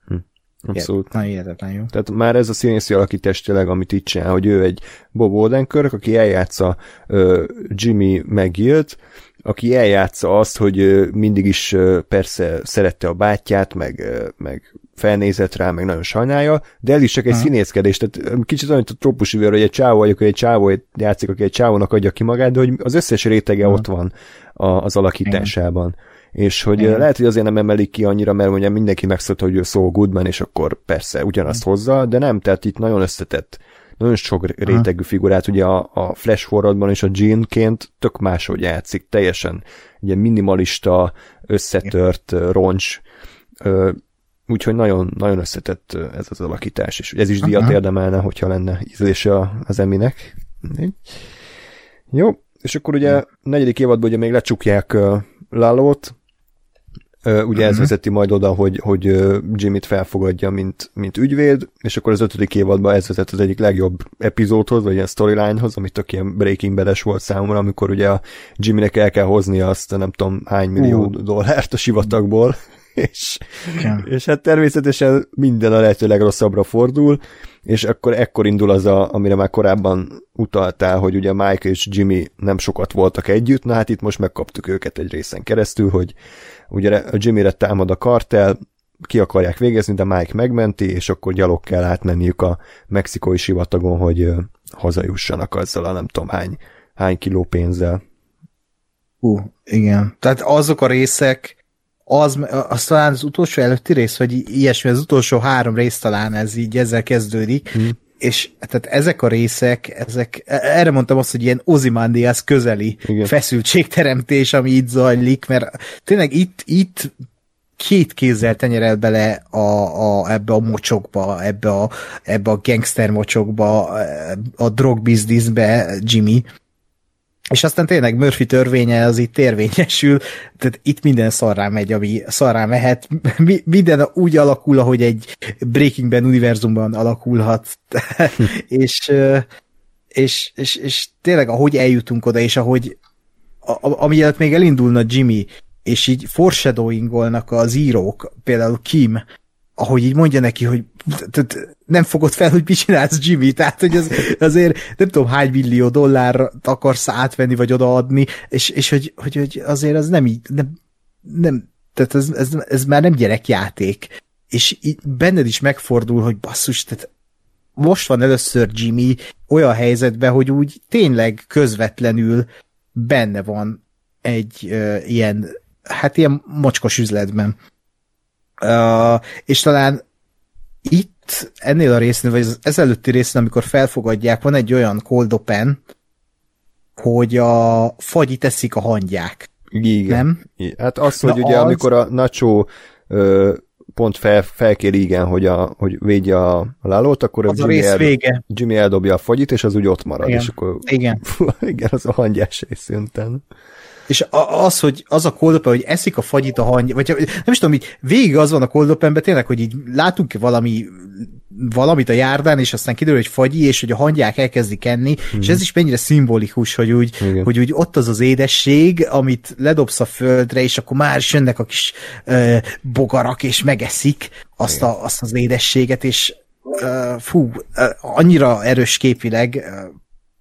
[SPEAKER 1] Hm. Abszolút.
[SPEAKER 2] Na, hihetetlen jó.
[SPEAKER 1] Tehát már ez a színészi alakítás tényleg, amit itt csinál, hogy ő egy Bob Odenkirk, aki eljátsza uh, Jimmy McGill-t, aki eljátsza azt, hogy mindig is persze szerette a bátyját, meg, meg felnézett rá, meg nagyon sajnálja, de ez is csak egy uh-huh. színészkedés, tehát kicsit olyan, a trópusi hogy egy csávó hogy egy csávó játszik, aki egy csávónak adja ki magát, de hogy az összes rétege uh-huh. ott van a, az alakításában. Igen. És hogy Igen. lehet, hogy azért nem emelik ki annyira, mert ugye mindenki megszokta, hogy ő Saul Goodman, és akkor persze ugyanazt Igen. hozza, de nem, tehát itt nagyon összetett nagyon sok rétegű figurát, ugye a, a Flash forradban és a Jean-ként tök máshogy játszik, teljesen ugye minimalista, összetört roncs, úgyhogy nagyon, nagyon összetett ez az alakítás, és ez is díjat érdemelne, hogyha lenne ízlése az eminek. Jó, és akkor ugye a negyedik évadban ugye még lecsukják Lalót, ugye uh-huh. ez mhm. vezeti majd oda, hogy, hogy Jimmy-t felfogadja, mint, mint ügyvéd, és akkor az ötödik évadban ez vezet az egyik legjobb epizódhoz, vagy ilyen storylinehoz, amit tök ilyen Breaking bad volt számomra, amikor ugye a Jimmynek el kell hozni azt, nem tudom, hány millió uh. dollárt a sivatagból, és, és hát természetesen minden a lehető legrosszabbra fordul, és akkor ekkor indul az, a, amire már korábban utaltál, hogy ugye Mike és Jimmy nem sokat voltak együtt, na hát itt most megkaptuk őket egy részen keresztül, hogy ugye a Jimmyre támad a kartel, ki akarják végezni, de Mike megmenti, és akkor gyalog kell átmenniük a mexikói sivatagon, hogy hazajussanak azzal a nem tudom hány, hány kiló pénzzel.
[SPEAKER 2] Hú, igen. Tehát azok a részek, az, az talán az utolsó előtti rész, vagy ilyesmi, az utolsó három rész talán ez így ezzel kezdődik, hmm. és tehát ezek a részek, ezek, erre mondtam azt, hogy ilyen Ozymandias közeli Igen. feszültségteremtés, ami itt zajlik, mert tényleg itt, itt két kézzel tenyerel bele a, a, ebbe a mocsokba, ebbe a, ebbe a gangster mocsokba, a drog businessbe Jimmy, és aztán tényleg Murphy törvénye az itt érvényesül, tehát itt minden szarrá megy, ami szarrá mehet. Minden úgy alakul, ahogy egy Breaking Bad univerzumban alakulhat. és, és, és, és tényleg ahogy eljutunk oda, és ahogy amiatt még elindulna Jimmy, és így foreshadowingolnak az írók, például Kim, ahogy így mondja neki, hogy nem fogod fel, hogy mit csinálsz, Jimmy, tehát hogy az, azért nem tudom hány millió dollár akarsz átvenni, vagy odaadni, és, és hogy, hogy, hogy azért az nem így, nem, nem tehát ez, ez, ez már nem gyerekjáték, és így benned is megfordul, hogy basszus, tehát most van először Jimmy olyan helyzetben, hogy úgy tényleg közvetlenül benne van egy uh, ilyen, hát ilyen mocskos üzletben. Uh, és talán itt, ennél a résznél, vagy az ezelőtti résznél, amikor felfogadják, van egy olyan cold open, hogy a fagyi teszik a hangyák.
[SPEAKER 1] Igen.
[SPEAKER 2] Nem?
[SPEAKER 1] Hát az, hogy Na ugye az... amikor a Nacho ö, pont fel, felkér igen, hogy, a, hogy védje a, a lálót, akkor
[SPEAKER 2] az a Jimmy, el, vége.
[SPEAKER 1] Jimmy eldobja a fagyit, és az úgy ott marad.
[SPEAKER 2] Igen.
[SPEAKER 1] És akkor,
[SPEAKER 2] igen.
[SPEAKER 1] igen, az a hangyás rész után.
[SPEAKER 2] És az, hogy az a cold open, hogy eszik a fagyit a hangy, vagy nem is tudom, így végig az van a cold openben tényleg, hogy így látunk valami valamit a járdán, és aztán kiderül, hogy fagyi, és hogy a hangyák elkezdik enni, hmm. és ez is mennyire szimbolikus, hogy úgy, hogy úgy ott az az édesség, amit ledobsz a földre, és akkor már is jönnek a kis uh, bogarak, és megeszik azt, a, azt az édességet, és uh, fú, uh, annyira erős képileg, uh,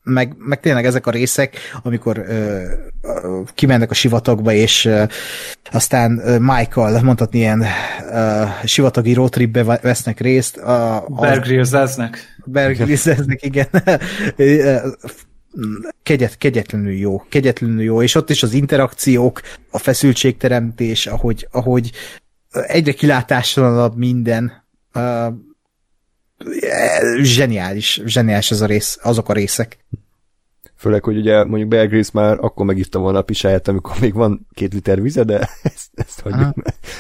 [SPEAKER 2] meg, meg tényleg ezek a részek, amikor ö, ö, kimennek a sivatagba, és ö, aztán ö, Michael, mondhatni ilyen ö, sivatagi roadtripbe vesznek részt. A,
[SPEAKER 3] Grylls-eznek,
[SPEAKER 2] igen. Kegyet, kegyetlenül jó, kegyetlenül jó, és ott is az interakciók, a feszültségteremtés, ahogy, ahogy egyre kilátástalanabb minden, zseniális, zseniális ez a rész, azok a részek.
[SPEAKER 1] Főleg, hogy ugye mondjuk Bear Grylls már akkor megitta volna a pisáját, amikor még van két liter vize, de ezt, ezt hagyjuk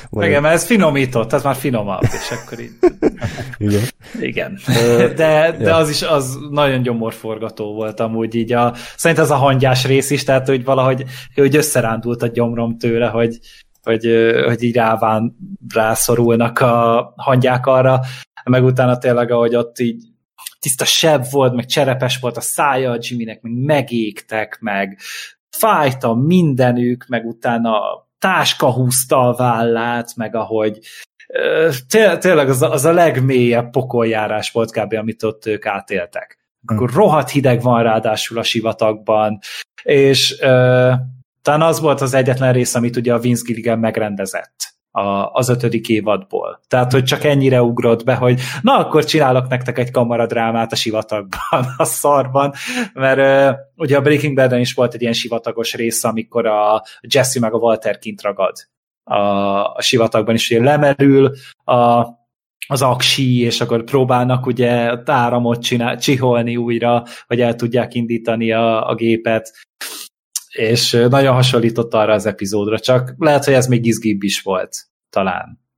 [SPEAKER 1] meg.
[SPEAKER 3] Igen, mert ez finomított, ez már finomabb, és akkor így...
[SPEAKER 1] Igen.
[SPEAKER 3] Igen. De, de az is az nagyon gyomorforgató volt amúgy így a... Szerintem ez a hangyás rész is, tehát hogy valahogy hogy összerándult a gyomrom tőle, hogy, hogy, hogy így ráván rászorulnak a hangyák arra, meg utána tényleg, ahogy ott így tiszta seb volt, meg cserepes volt a szája a Jimmynek, meg megégtek, meg fájt a mindenük, meg utána táska húzta a vállát, meg ahogy tényleg az a, az a legmélyebb pokoljárás volt kb. amit ott ők átéltek. Akkor rohadt hideg van ráadásul a sivatagban, és talán az volt az egyetlen rész, amit ugye a Vince Gilligan megrendezett a, az ötödik évadból. Tehát, hogy csak ennyire ugrott be, hogy na, akkor csinálok nektek egy kamaradrámát a sivatagban, a szarban, mert uh, ugye a Breaking bad is volt egy ilyen sivatagos rész, amikor a Jesse meg a Walter kint ragad a, a sivatagban, és ugye lemerül a, az aksi, és akkor próbálnak ugye áramot csinál, csiholni újra, hogy el tudják indítani a, a gépet, és nagyon hasonlított arra az epizódra, csak lehet, hogy ez még izgibb is volt, talán.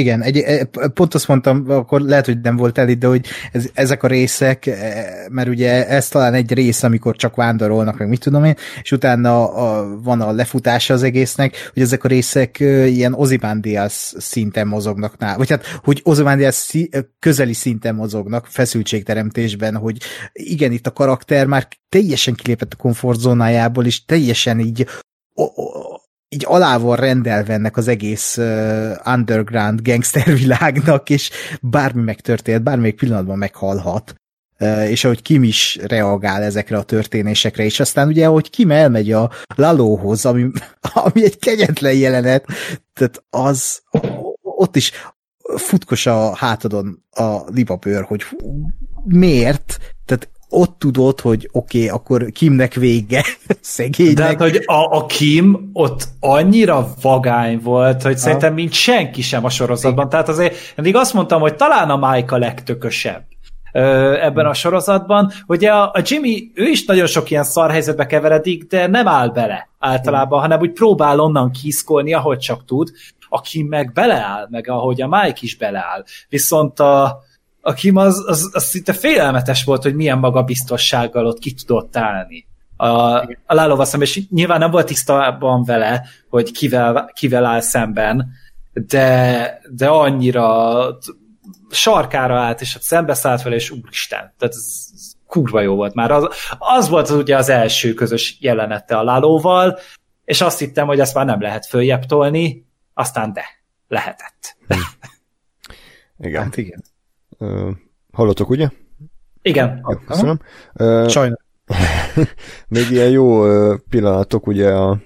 [SPEAKER 2] Igen, egy, e, pont azt mondtam, akkor lehet, hogy nem volt el de hogy ez, ezek a részek, e, mert ugye ez talán egy rész, amikor csak vándorolnak, meg mit tudom én, és utána a, van a lefutása az egésznek, hogy ezek a részek e, ilyen Ozymandias szinten mozognak, nál, vagy hát, hogy Ozymandias közeli szinten mozognak feszültségteremtésben, hogy igen, itt a karakter már teljesen kilépett a komfortzónájából, és teljesen így így alá van rendelve ennek az egész uh, underground gangster világnak, és bármi megtörtént, bármelyik pillanatban meghalhat. Uh, és ahogy Kim is reagál ezekre a történésekre, és aztán ugye, ahogy Kim elmegy a Lalóhoz, ami, ami egy kegyetlen jelenet, tehát az ott is futkos a hátadon a libabőr, hogy miért? Ott tudod, hogy oké, okay, akkor Kimnek vége, szegénynek.
[SPEAKER 3] De hát, hogy a, a Kim ott annyira vagány volt, hogy szerintem mint senki sem a sorozatban. Tehát azért eddig azt mondtam, hogy talán a Mike a legtökösebb. ebben a sorozatban. Ugye a, a Jimmy, ő is nagyon sok ilyen szarhelyzetbe keveredik, de nem áll bele általában, hanem úgy próbál onnan kiszkolni, ahogy csak tud, aki meg beleáll, meg ahogy a Mike is beleáll. Viszont a, a Kim az, az, az szinte félelmetes volt, hogy milyen magabiztossággal ott ki tudott állni a, a Lálova szemben, és nyilván nem volt tisztában vele, hogy kivel, kivel áll szemben, de, de annyira sarkára állt, és ott szembeszállt vele, és úristen, tehát ez, ez kurva jó volt már. Az, az volt az ugye az első közös jelenete a Lálóval, és azt hittem, hogy ezt már nem lehet följebb tolni, aztán de, lehetett. Hm.
[SPEAKER 1] igen. Hát igen. Hallottok, ugye?
[SPEAKER 3] Igen.
[SPEAKER 1] Jó, köszönöm. Uh, Sajnos. még ilyen jó pillanatok, ugye a,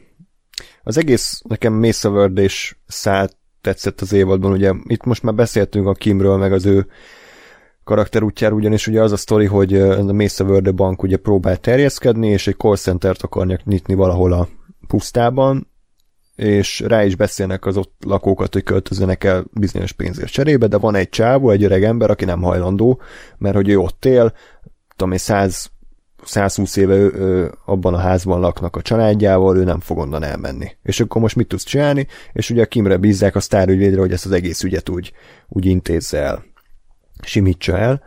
[SPEAKER 1] az egész nekem Mesa és szállt tetszett az évadban, ugye itt most már beszéltünk a Kimről, meg az ő karakterútjára, ugyanis ugye az a sztori, hogy a Mesa Verde bank ugye próbál terjeszkedni, és egy call centert akarnak nyitni valahol a pusztában, és rá is beszélnek az ott lakókat, hogy költözzenek el bizonyos pénzért cserébe, de van egy csávó, egy öreg ember, aki nem hajlandó, mert hogy ő ott él, tudom én, 100 120 éve ő, ő, abban a házban laknak a családjával, ő nem fog onnan elmenni. És akkor most mit tudsz csinálni? És ugye a Kimre bízzák a sztárügyvédre, hogy ezt az egész ügyet úgy, úgy intézze el, simítsa el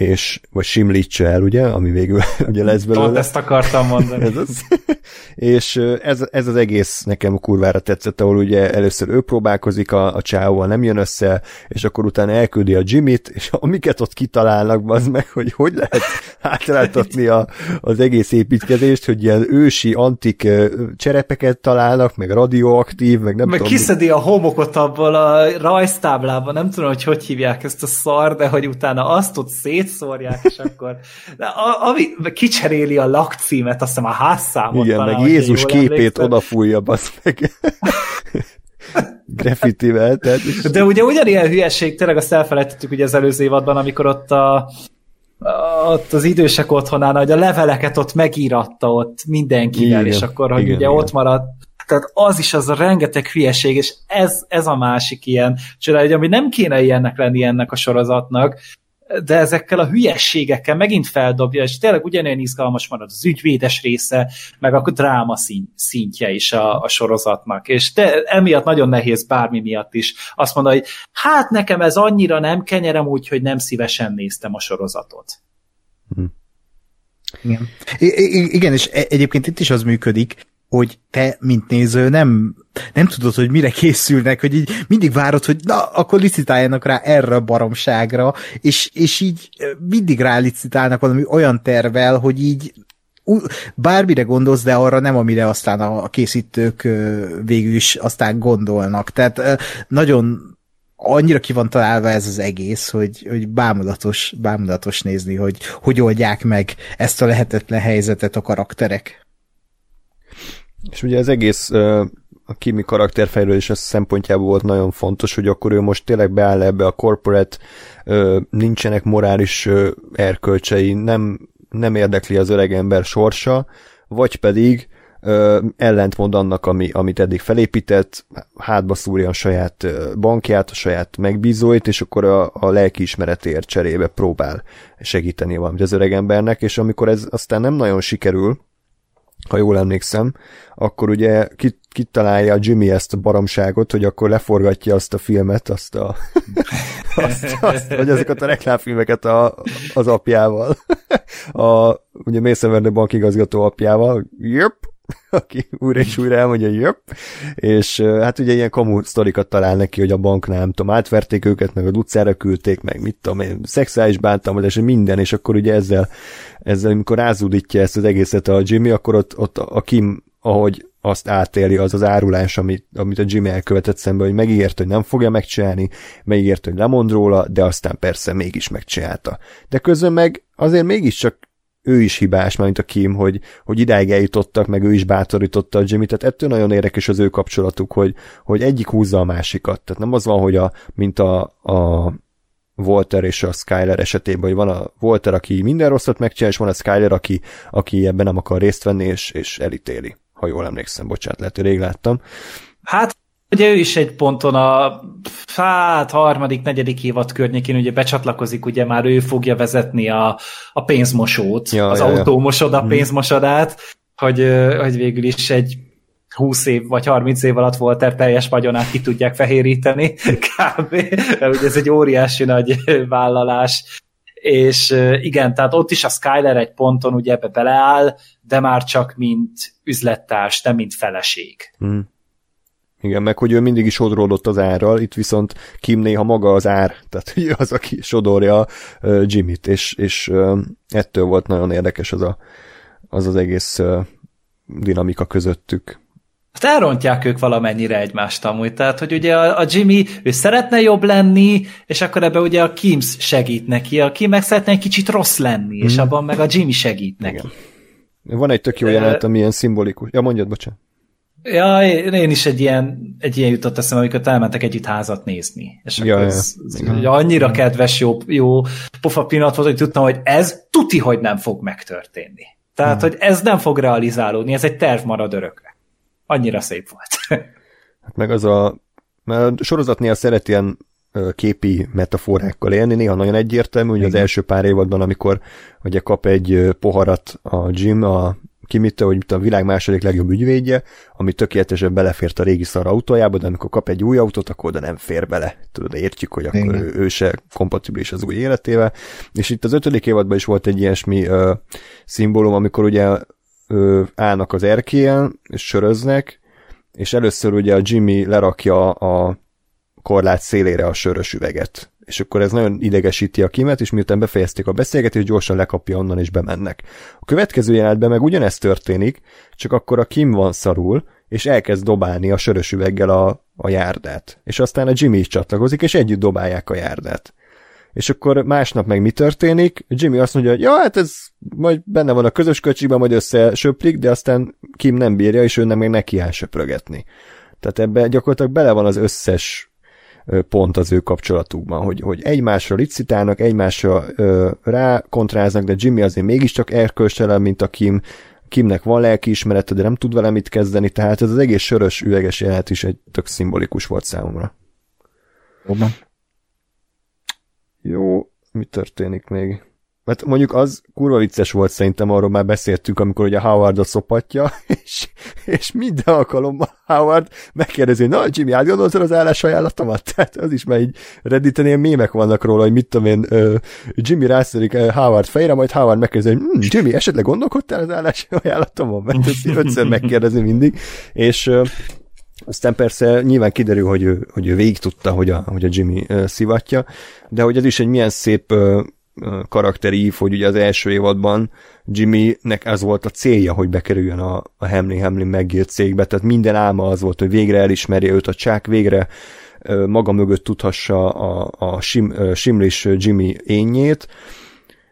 [SPEAKER 1] és, vagy simlítsa el, ugye, ami végül ugye lesz belőle. Pont
[SPEAKER 3] ezt akartam mondani. ez az.
[SPEAKER 1] és ez, ez az egész nekem kurvára tetszett, ahol ugye először ő próbálkozik a, a csávóval, nem jön össze, és akkor utána elküldi a Jimmyt, és amiket ott kitalálnak, az meg, hogy hogy lehet hátráltatni a, az egész építkezést, hogy ilyen ősi, antik cserepeket találnak, meg radioaktív, meg nem
[SPEAKER 3] meg
[SPEAKER 1] tudom.
[SPEAKER 3] kiszedi a homokot abból a rajztáblában, nem tudom, hogy hogy hívják ezt a szar, de hogy utána azt ott szét szórják, és akkor de a, ami kicseréli a lakcímet, azt hiszem a házszámot.
[SPEAKER 1] Igen, talán, meg Jézus képét emlékszem. odafújja, basz meg. graffitivel. Tehát...
[SPEAKER 3] De ugye ugyanilyen hülyeség, tényleg azt elfelejtettük ugye az előző évadban, amikor ott a ott az idősek otthonán, hogy a leveleket ott megíratta ott mindenkivel, igen, és akkor, hogy igen, ugye igen. ott maradt tehát az is az a rengeteg hülyeség, és ez, ez a másik ilyen hogy ami nem kéne ilyennek lenni ennek a sorozatnak, de ezekkel a hülyességekkel megint feldobja, és tényleg ugyanilyen izgalmas marad az ügyvédes része, meg a dráma szintje is a, a sorozatnak, és de emiatt nagyon nehéz bármi miatt is azt mondani, hogy hát nekem ez annyira nem kenyerem úgy, hogy nem szívesen néztem a sorozatot. Hm.
[SPEAKER 2] Igen. I- igen, és e- egyébként itt is az működik, hogy te, mint néző, nem, nem tudod, hogy mire készülnek, hogy így mindig várod, hogy na, akkor licitáljanak rá erre a baromságra, és, és így mindig rá licitálnak valami olyan tervel, hogy így bármire gondolsz, de arra nem, amire aztán a készítők végül is aztán gondolnak. Tehát nagyon annyira ki van találva ez az egész, hogy, hogy bámulatos, bámulatos nézni, hogy hogy oldják meg ezt a lehetetlen helyzetet a karakterek.
[SPEAKER 1] És ugye az egész a Kimi karakterfejlődés szempontjából volt nagyon fontos, hogy akkor ő most tényleg beáll ebbe a corporate, nincsenek morális erkölcsei, nem, nem érdekli az öreg ember sorsa, vagy pedig ellentmond annak, ami, amit eddig felépített, hátba szúrja a saját bankját, a saját megbízóit, és akkor a, a lelkiismeretért cserébe próbál segíteni valamit az öreg embernek, és amikor ez aztán nem nagyon sikerül, ha jól emlékszem, akkor ugye kit, kitalálja Jimmy ezt a baromságot, hogy akkor leforgatja azt a filmet, azt a azt, azt, vagy azokat a reklámfilmeket a, az apjával. A, ugye Mason Bank igazgató apjával. Jöp, aki újra és újra elmondja, jöp, és hát ugye ilyen kamu sztorikat talál neki, hogy a banknál, nem tudom, átverték őket, meg a utcára küldték, meg mit tudom én, szexuális bántalmazás, minden, és akkor ugye ezzel, ezzel, amikor rázúdítja ezt az egészet a Jimmy, akkor ott, ott a Kim, ahogy azt átéli, az az árulás, amit, amit a Jimmy elkövetett szembe, hogy megígért, hogy nem fogja megcsinálni, megígért, hogy lemond róla, de aztán persze mégis megcsinálta. De közben meg azért mégiscsak ő is hibás, mint a Kim, hogy, hogy idáig eljutottak, meg ő is bátorította a Jimmy, tehát ettől nagyon érdekes az ő kapcsolatuk, hogy, hogy egyik húzza a másikat. Tehát nem az van, hogy a, mint a, a Walter és a Skyler esetében, hogy van a Walter, aki minden rosszat megcsinál, és van a Skyler, aki, aki ebben nem akar részt venni, és, és elítéli, ha jól emlékszem, bocsánat, lehet, hogy rég láttam.
[SPEAKER 3] Hát ugye ő is egy ponton a hát harmadik, negyedik évad környékén ugye becsatlakozik, ugye már ő fogja vezetni a, a pénzmosót, ja, az ja, autómosod a mhm. pénzmosodát, hogy, hogy végül is egy 20 év vagy 30 év alatt Walter teljes vagyonát ki tudják fehéríteni, kb. Ugye ez egy óriási nagy vállalás, és igen, tehát ott is a Skyler egy ponton ugye ebbe beleáll, de már csak mint üzlettárs, nem mint feleség. Hmm.
[SPEAKER 1] Igen, meg hogy ő mindig is sodródott az árral, itt viszont Kim néha maga az ár, tehát ő az, aki sodorja uh, Jimmyt, és, és uh, ettől volt nagyon érdekes az a, az, az egész uh, dinamika közöttük.
[SPEAKER 3] Hát elrontják ők valamennyire egymást amúgy, tehát hogy ugye a, a Jimmy, ő szeretne jobb lenni, és akkor ebbe ugye a Kims segít neki, a Kim meg szeretne egy kicsit rossz lenni, mm. és abban meg a Jimmy segít neki.
[SPEAKER 1] Igen. Van egy tök jó jelenet, ami ilyen szimbolikus. Ja, mondjad, bocsánat.
[SPEAKER 3] Ja, én is egy ilyen, egy ilyen jutott eszem, amikor elmentek együtt házat nézni. És ja, akkor ez, ja. Ez, annyira kedves, jó, jó pofa pillanat volt, hogy tudtam, hogy ez tuti, hogy nem fog megtörténni. Tehát, hmm. hogy ez nem fog realizálódni, ez egy terv marad örökre. Annyira szép volt.
[SPEAKER 1] hát meg az a, mert a sorozat néha szeret ilyen képi metaforákkal élni, néha nagyon egyértelmű, hogy az első pár évadban, amikor ugye kap egy poharat a Jim a Kimittől, hogy a világ második legjobb ügyvédje, ami tökéletesen belefért a régi szar autójába, de amikor kap egy új autót, akkor oda nem fér bele. Tudod, értjük, hogy akkor ő, ő se kompatibilis az új életével. És itt az ötödik évadban is volt egy ilyesmi ö, szimbólum, amikor ugye ö, állnak az erkélyen, és söröznek, és először ugye a Jimmy lerakja a korlát szélére a sörös üveget és akkor ez nagyon idegesíti a Kimet, és miután befejezték a beszélgetést, gyorsan lekapja onnan, és bemennek. A következő jelenetben meg ugyanezt történik, csak akkor a Kim van szarul, és elkezd dobálni a sörös üveggel a, a járdát. És aztán a Jimmy is csatlakozik, és együtt dobálják a járdát. És akkor másnap meg mi történik? Jimmy azt mondja, hogy ja, hát ez majd benne van a közös kocsiban, majd összesöplik, de aztán Kim nem bírja, és ő nem meg neki elsöprögetni. Tehát ebbe gyakorlatilag bele van az összes pont az ő kapcsolatukban, hogy, hogy egymásra licitálnak, egymásra ö, rákontráznak, de Jimmy azért mégiscsak erkölcstelen, mint a Kim, Kimnek van lelkiismerete, de nem tud vele mit kezdeni, tehát ez az egész sörös üveges jelenet is egy tök szimbolikus volt számomra. Jó, mi történik még? Mert mondjuk az kurva vicces volt szerintem, arról már beszéltünk, amikor ugye Howardot szopatja, és, és minden alkalommal Howard megkérdezi, na Jimmy, átgondoltad az állásajánlatomat? Tehát az is már így redditen ilyen mémek vannak róla, hogy mit tudom én, uh, Jimmy rászerik uh, Howard fejre, majd Howard megkérdezi, hogy hm, Jimmy, esetleg gondolkodtál az állásajánlatomon? Mert ezt ötször megkérdezi mindig, és uh, aztán persze nyilván kiderül, hogy ő, hogy ő végig tudta, hogy a, hogy a Jimmy uh, szivatja, de hogy ez is egy milyen szép uh, karakterív, hogy ugye az első évadban Jimmynek ez volt a célja, hogy bekerüljön a, a Hamlin Hamlin megírt cégbe, tehát minden álma az volt, hogy végre elismerje őt a csák, végre maga mögött tudhassa a, a sim, simlis Jimmy énjét,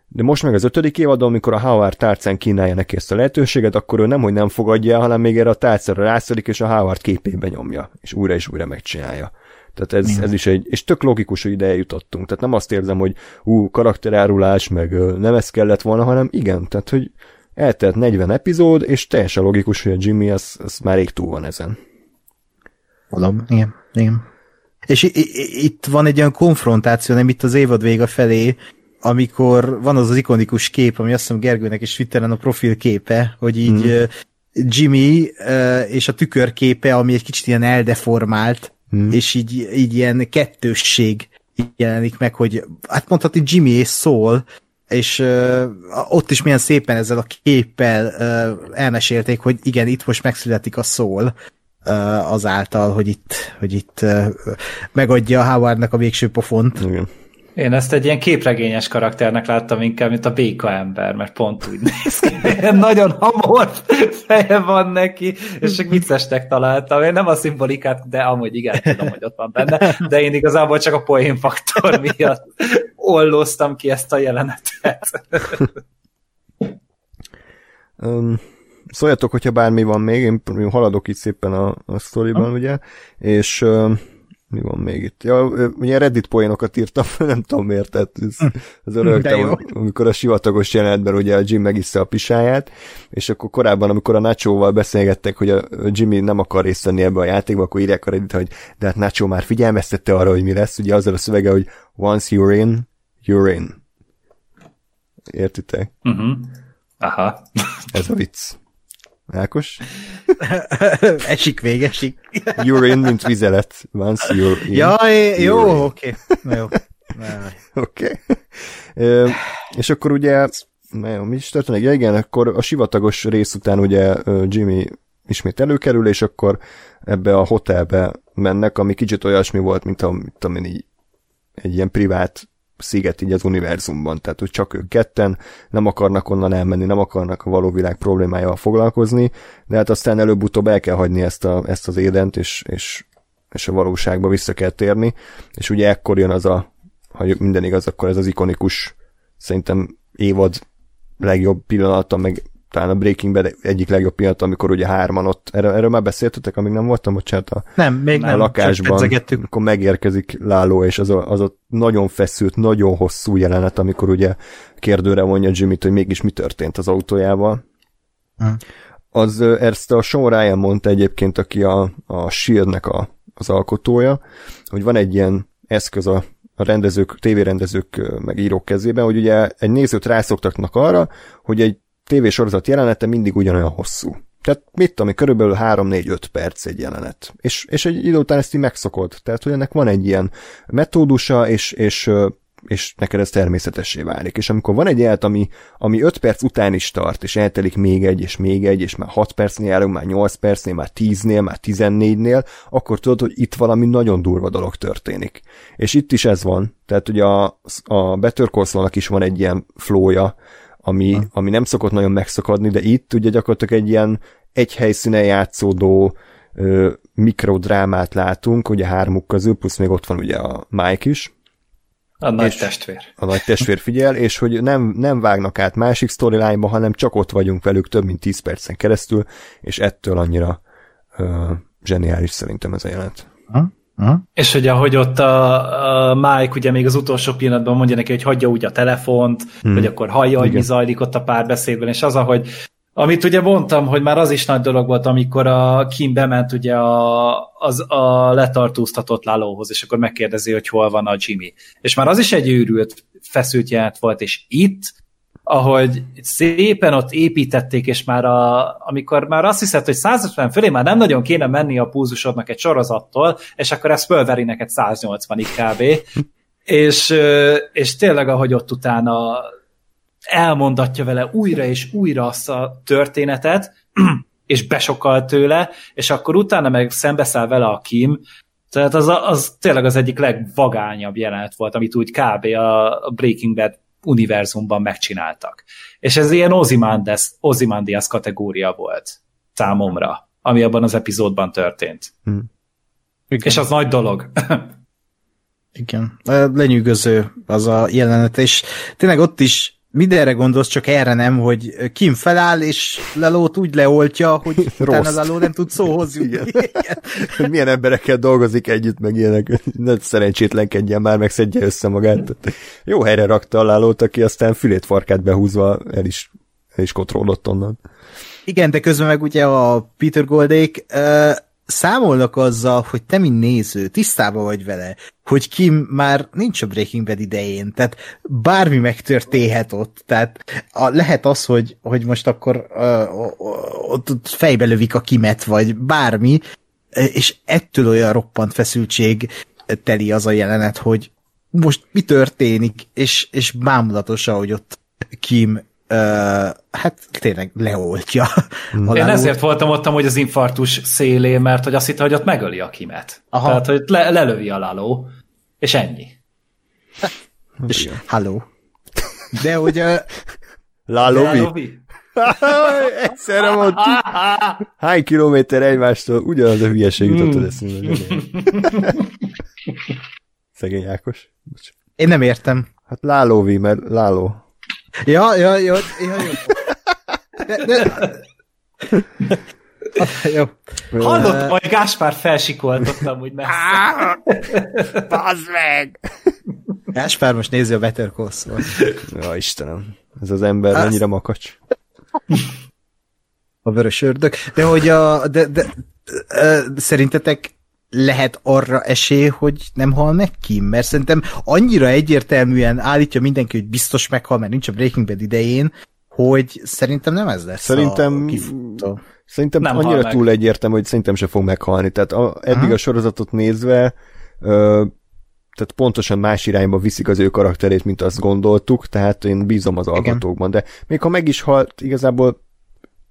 [SPEAKER 1] de most meg az ötödik évadon, amikor a Howard tárcán kínálja neki ezt a lehetőséget, akkor ő nem, hogy nem fogadja hanem még erre a tárcára rászolik, és a Howard képébe nyomja, és újra és újra megcsinálja. Tehát ez, ez is egy, és tök logikus, hogy ide eljutottunk. Tehát nem azt érzem, hogy hú, karakterárulás, meg nem ez kellett volna, hanem igen, tehát hogy eltelt 40 epizód, és teljesen logikus, hogy a Jimmy az, az már rég túl van ezen.
[SPEAKER 2] Mondom, igen, igen. És itt van egy olyan konfrontáció, nem itt az évad vége felé, amikor van az az ikonikus kép, ami azt hiszem Gergőnek is Twitteren a profil képe, hogy így hmm. Jimmy és a tükörképe, ami egy kicsit ilyen eldeformált, hmm. és így, így ilyen kettősség jelenik meg, hogy hát mondhatni Jimmy és Soul, és uh, ott is milyen szépen ezzel a képpel uh, elmesélték, hogy igen, itt most megszületik a Soul uh, azáltal, hogy itt, hogy itt uh, megadja Howardnak a végső pofont. Igen.
[SPEAKER 3] Én ezt egy ilyen képregényes karakternek láttam inkább, mint a béka ember, mert pont úgy néz ki. Nagyon hamor feje van neki, és csak viccesnek találtam. Én nem a szimbolikát, de amúgy igen, tudom, hogy ott van benne, de én igazából csak a poén faktor miatt ollóztam ki ezt a jelenetet.
[SPEAKER 1] um, szóljatok, hogyha bármi van még, én haladok itt szépen a, a sztoriban, ugye, és um, mi van még itt? Ja, ugye Reddit poénokat írtam, nem tudom miért, tehát ez, ez örögtem, amikor a sivatagos jelenetben ugye a Jim megissza a pisáját, és akkor korábban, amikor a Nacho-val beszélgettek, hogy a Jimmy nem akar részt venni ebbe a játékba, akkor írják a Reddit, hogy de hát Nacho már figyelmeztette arra, hogy mi lesz, ugye azzal a szövege, hogy once you're in, you're in. Értitek?
[SPEAKER 3] Uh-huh. Aha.
[SPEAKER 1] Ez a vicc. Ákos?
[SPEAKER 2] esik végesik.
[SPEAKER 1] You're in, mint vizelet. Once you're in.
[SPEAKER 2] Ja, jó, oké. Okay. Jó.
[SPEAKER 1] Oké. Okay. és akkor ugye, na jó, mi is történik? Ja igen, akkor a sivatagos rész után ugye Jimmy ismét előkerül, és akkor ebbe a hotelbe mennek, ami kicsit olyasmi volt, mint a, mint a így, egy ilyen privát sziget így az univerzumban, tehát hogy csak ők ketten nem akarnak onnan elmenni, nem akarnak a való világ problémájával foglalkozni, de hát aztán előbb-utóbb el kell hagyni ezt, a, ezt az édent, és, és, és a valóságba vissza kell térni, és ugye ekkor jön az a, ha minden igaz, akkor ez az ikonikus, szerintem évad legjobb pillanata, meg talán a Breaking Bad egyik legjobb pillanat, amikor ugye hárman ott, erről, erről már beszéltetek, amíg nem voltam, bocsánat, a,
[SPEAKER 2] nem, még
[SPEAKER 1] a
[SPEAKER 2] nem,
[SPEAKER 1] lakásban, akkor megérkezik Láló, és az a, az a nagyon feszült, nagyon hosszú jelenet, amikor ugye kérdőre vonja Jimmy-t, hogy mégis mi történt az autójával. Hmm. Az ezt a Sean Ryan mondta egyébként, aki a, a Shield-nek a, az alkotója, hogy van egy ilyen eszköz a a rendezők, tévérendezők meg írók kezében, hogy ugye egy nézőt rászoktaknak arra, hogy egy tévésorozat jelenete mindig ugyanolyan hosszú. Tehát mit tudom, körülbelül 3-4-5 perc egy jelenet. És, és egy idő után ezt így megszokod. Tehát, hogy ennek van egy ilyen metódusa, és, és, és neked ez természetessé válik. És amikor van egy jelenet, ami, ami 5 perc után is tart, és eltelik még egy, és még egy, és már 6 percnél járunk, már 8 percnél, már 10-nél, már 14-nél, akkor tudod, hogy itt valami nagyon durva dolog történik. És itt is ez van. Tehát ugye a, a Better is van egy ilyen flója, ami, ha. ami nem szokott nagyon megszakadni, de itt ugye gyakorlatilag egy ilyen egy helyszínen játszódó ö, mikrodrámát látunk, ugye hármuk közül, plusz még ott van ugye a Mike is.
[SPEAKER 3] A nagy testvér.
[SPEAKER 1] A nagy testvér figyel, és hogy nem, nem vágnak át másik storyline hanem csak ott vagyunk velük több mint 10 percen keresztül, és ettől annyira ö, zseniális szerintem ez a jelenet. Ha?
[SPEAKER 3] Ha? És hogy ahogy ott a, a Mike ugye még az utolsó pillanatban mondja neki, hogy hagyja úgy a telefont, hmm. hogy akkor hallja, hogy mi zajlik ott a párbeszédben, és az, ahogy amit ugye mondtam, hogy már az is nagy dolog volt, amikor a Kim bement ugye a, az, a letartóztatott lálóhoz, és akkor megkérdezi, hogy hol van a Jimmy. És már az is egy őrült, feszült jelent volt, és itt ahogy szépen ott építették, és már a, amikor már azt hiszed, hogy 150 fölé már nem nagyon kéne menni a púzusodnak egy sorozattól, és akkor ez fölveri neked 180-ig kb. és, és tényleg, ahogy ott utána elmondatja vele újra és újra azt a történetet, és besokal tőle, és akkor utána meg szembeszáll vele a Kim, tehát az, az tényleg az egyik legvagányabb jelenet volt, amit úgy kb. a Breaking Bad univerzumban megcsináltak. És ez ilyen Ozymandias, Ozymandias kategória volt számomra, ami abban az epizódban történt. Hmm. És az nagy dolog.
[SPEAKER 2] Igen, lenyűgöző az a jelenet, és tényleg ott is mindenre gondolsz, csak erre nem, hogy Kim feláll, és Lelót úgy leoltja, hogy utána Leló nem tud szóhoz jutni.
[SPEAKER 1] Igen. Milyen emberekkel dolgozik együtt, meg ilyenek. Ne szerencsétlenkedjen már, meg szedje össze magát. Jó helyre rakta a Lelót, aki aztán fülét farkát behúzva el is, el is kontrollott onnan.
[SPEAKER 2] Igen, de közben meg ugye a Peter Goldék számolnak azzal, hogy te, mint néző, tisztában vagy vele, hogy Kim már nincs a Breaking Bad idején, tehát bármi megtörténhet ott, tehát a, lehet az, hogy, hogy most akkor uh, ott, ott fejbe lövik a Kimet, vagy bármi, és ettől olyan roppant feszültség teli az a jelenet, hogy most mi történik, és, és bámulatos, hogy ott Kim hát tényleg leoltja.
[SPEAKER 3] Mm. Én ezért voltam ott hogy az infartus szélé, mert hogy azt hitte, hogy ott megöli a Kimet. Aha. Tehát, hogy le, lelövi a Laló, és ennyi.
[SPEAKER 2] és halló. De hogy... Uh...
[SPEAKER 1] Lalovi? Egyszerre mondtuk. Hány kilométer egymástól ugyanaz a hülyeség jutott az eszembe. Szegény Ákos.
[SPEAKER 2] Én nem értem.
[SPEAKER 1] Hát Lálóvi, mert Láló.
[SPEAKER 2] Ja, ja, ja, ja jó. De, de... Jó.
[SPEAKER 3] Hallottam, hogy Gáspár felsikoltottam, úgy messze.
[SPEAKER 1] Bazd meg!
[SPEAKER 2] Gáspár most nézi a Better Call Saul.
[SPEAKER 1] Ja, Istenem. Ez az ember
[SPEAKER 2] Azt-
[SPEAKER 1] annyira makacs.
[SPEAKER 2] A vörös ördög. De hogy a... De, de, ö, szerintetek lehet arra esély, hogy nem hal meg ki? Mert szerintem annyira egyértelműen állítja mindenki, hogy biztos meghal, mert nincs a Breaking Bad idején, hogy szerintem nem ez lesz
[SPEAKER 1] Szerintem-
[SPEAKER 2] a kifutó.
[SPEAKER 1] Szerintem
[SPEAKER 3] Nem
[SPEAKER 1] annyira túl egyértelmű, hogy szerintem se fog meghalni. Tehát a, eddig
[SPEAKER 2] Aha.
[SPEAKER 1] a sorozatot nézve ö, tehát pontosan más irányba viszik az ő karakterét, mint azt gondoltuk, tehát én bízom az alkotókban. De még ha meg is halt, igazából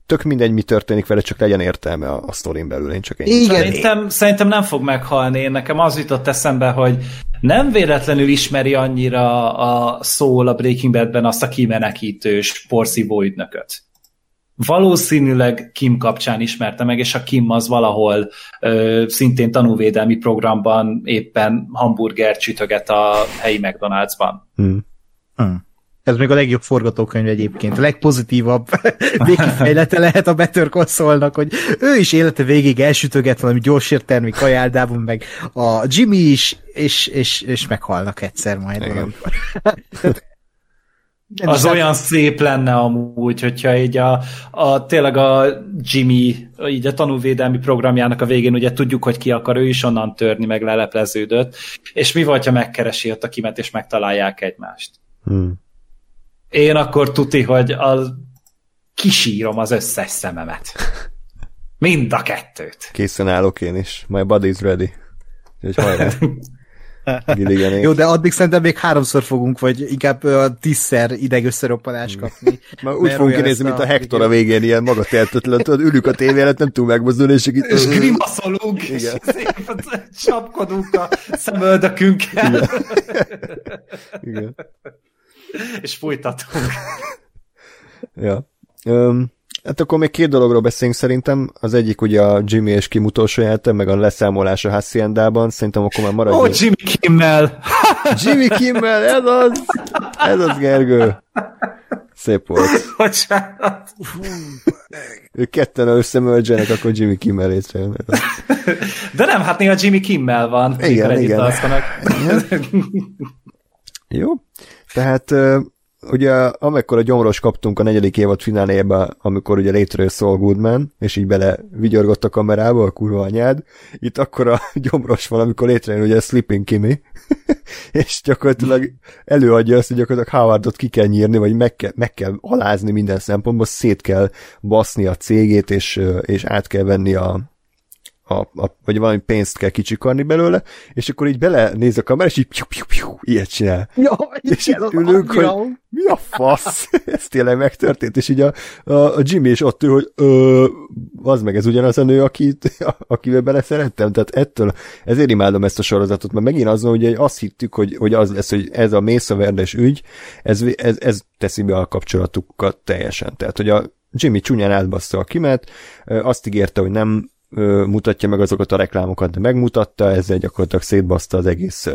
[SPEAKER 1] tök mindegy, mi történik vele, csak legyen értelme a, a sztorin belül. Én csak én.
[SPEAKER 2] Igen,
[SPEAKER 3] Szerintem, szerintem nem fog meghalni. Én Nekem az jutott eszembe, hogy nem véletlenül ismeri annyira a szól a Breaking Badben azt a kimenekítős porszívó ügynököt. Valószínűleg Kim kapcsán ismerte meg, és a Kim az valahol ö, szintén tanúvédelmi programban éppen hamburger csütöget a helyi McDonald'sban.
[SPEAKER 1] Hmm.
[SPEAKER 2] Hm. Ez még a legjobb forgatókönyv egyébként. A legpozitívabb végkifejlete lehet a Better Saulnak, hogy ő is élete végig elsütöget valami gyorsértelmi kajáldában, meg a Jimmy is, és, és, és meghalnak egyszer majd
[SPEAKER 1] Igen.
[SPEAKER 2] valamikor. Nem
[SPEAKER 3] Az
[SPEAKER 2] is
[SPEAKER 3] olyan szép lenne amúgy, hogyha így a, a tényleg a Jimmy, így a tanúvédelmi programjának a végén ugye tudjuk, hogy ki akar, ő is onnan törni, meg lelepleződött, és mi vagy, ha megkeresi ott a kimet, és megtalálják egymást.
[SPEAKER 1] Hmm.
[SPEAKER 3] Én akkor tuti, hogy a, kisírom az összes szememet. Mind a kettőt.
[SPEAKER 1] Készen állok én is. My body's ready. Úgyhogy hajrá. Gilliganék.
[SPEAKER 2] Jó, de addig szerintem még háromszor fogunk, vagy inkább ö, tízszer ideg összeroppanást kapni.
[SPEAKER 1] Már úgy fogunk kinézni, mint a
[SPEAKER 2] a
[SPEAKER 1] Hector a végén, ilyen magatehetetlen, tudod, ülünk a tévé előtt, nem tudunk megmozdulni, és így...
[SPEAKER 3] És grimaszolunk, és csapkodunk a szemöldökünkkel,
[SPEAKER 1] Igen. Igen.
[SPEAKER 3] És folytatunk.
[SPEAKER 1] Ja. Um, hát akkor még két dologról beszélünk szerintem. Az egyik ugye a Jimmy és Kim utolsó jelente, meg a leszámolás a Haciendában. Szerintem akkor már
[SPEAKER 3] Ó,
[SPEAKER 1] maradjunk.
[SPEAKER 3] Jimmy Kimmel!
[SPEAKER 1] Jimmy Kimmel, ez az! Ez az, Gergő. Szép volt.
[SPEAKER 3] Bocsánat.
[SPEAKER 1] Ők ketten összemölgyenek, akkor Jimmy Kimmel létrejön.
[SPEAKER 3] De nem, hát néha Jimmy Kimmel van,
[SPEAKER 1] Igen, igen.
[SPEAKER 3] alszanak.
[SPEAKER 1] Jó. Tehát ugye amekkor a gyomros kaptunk a negyedik évad fináléba, amikor ugye létrejön Saul Goodman, és így bele vigyorgott a kamerába, a kurva anyád, itt akkor a gyomros van, amikor létrejön ugye a Sleeping Kimi, és gyakorlatilag előadja azt, hogy gyakorlatilag Howardot ki kell nyírni, vagy meg kell, meg kell alázni minden szempontból, szét kell baszni a cégét, és, és át kell venni a, a, a, vagy valami pénzt kell kicsikarni belőle, és akkor így belenéz a kamera, és így piu, piu, piu, ilyet csinál.
[SPEAKER 2] Ja,
[SPEAKER 1] És így ülünk, hogy mi a fasz? Ez tényleg megtörtént, és így a, a, a Jimmy is ott ül, hogy ö, az meg ez ugyanaz a nő, akit, akivel beleszerettem, tehát ettől, ezért imádom ezt a sorozatot, mert megint az, hogy azt hittük, hogy, hogy az lesz, hogy ez a Mesa Verdes ügy, ez, ez, ez teszi be a kapcsolatukat teljesen. Tehát, hogy a Jimmy csúnyán átbassza a kimet, azt ígérte, hogy nem mutatja meg azokat a reklámokat, de megmutatta, ezzel gyakorlatilag szétbaszta az egész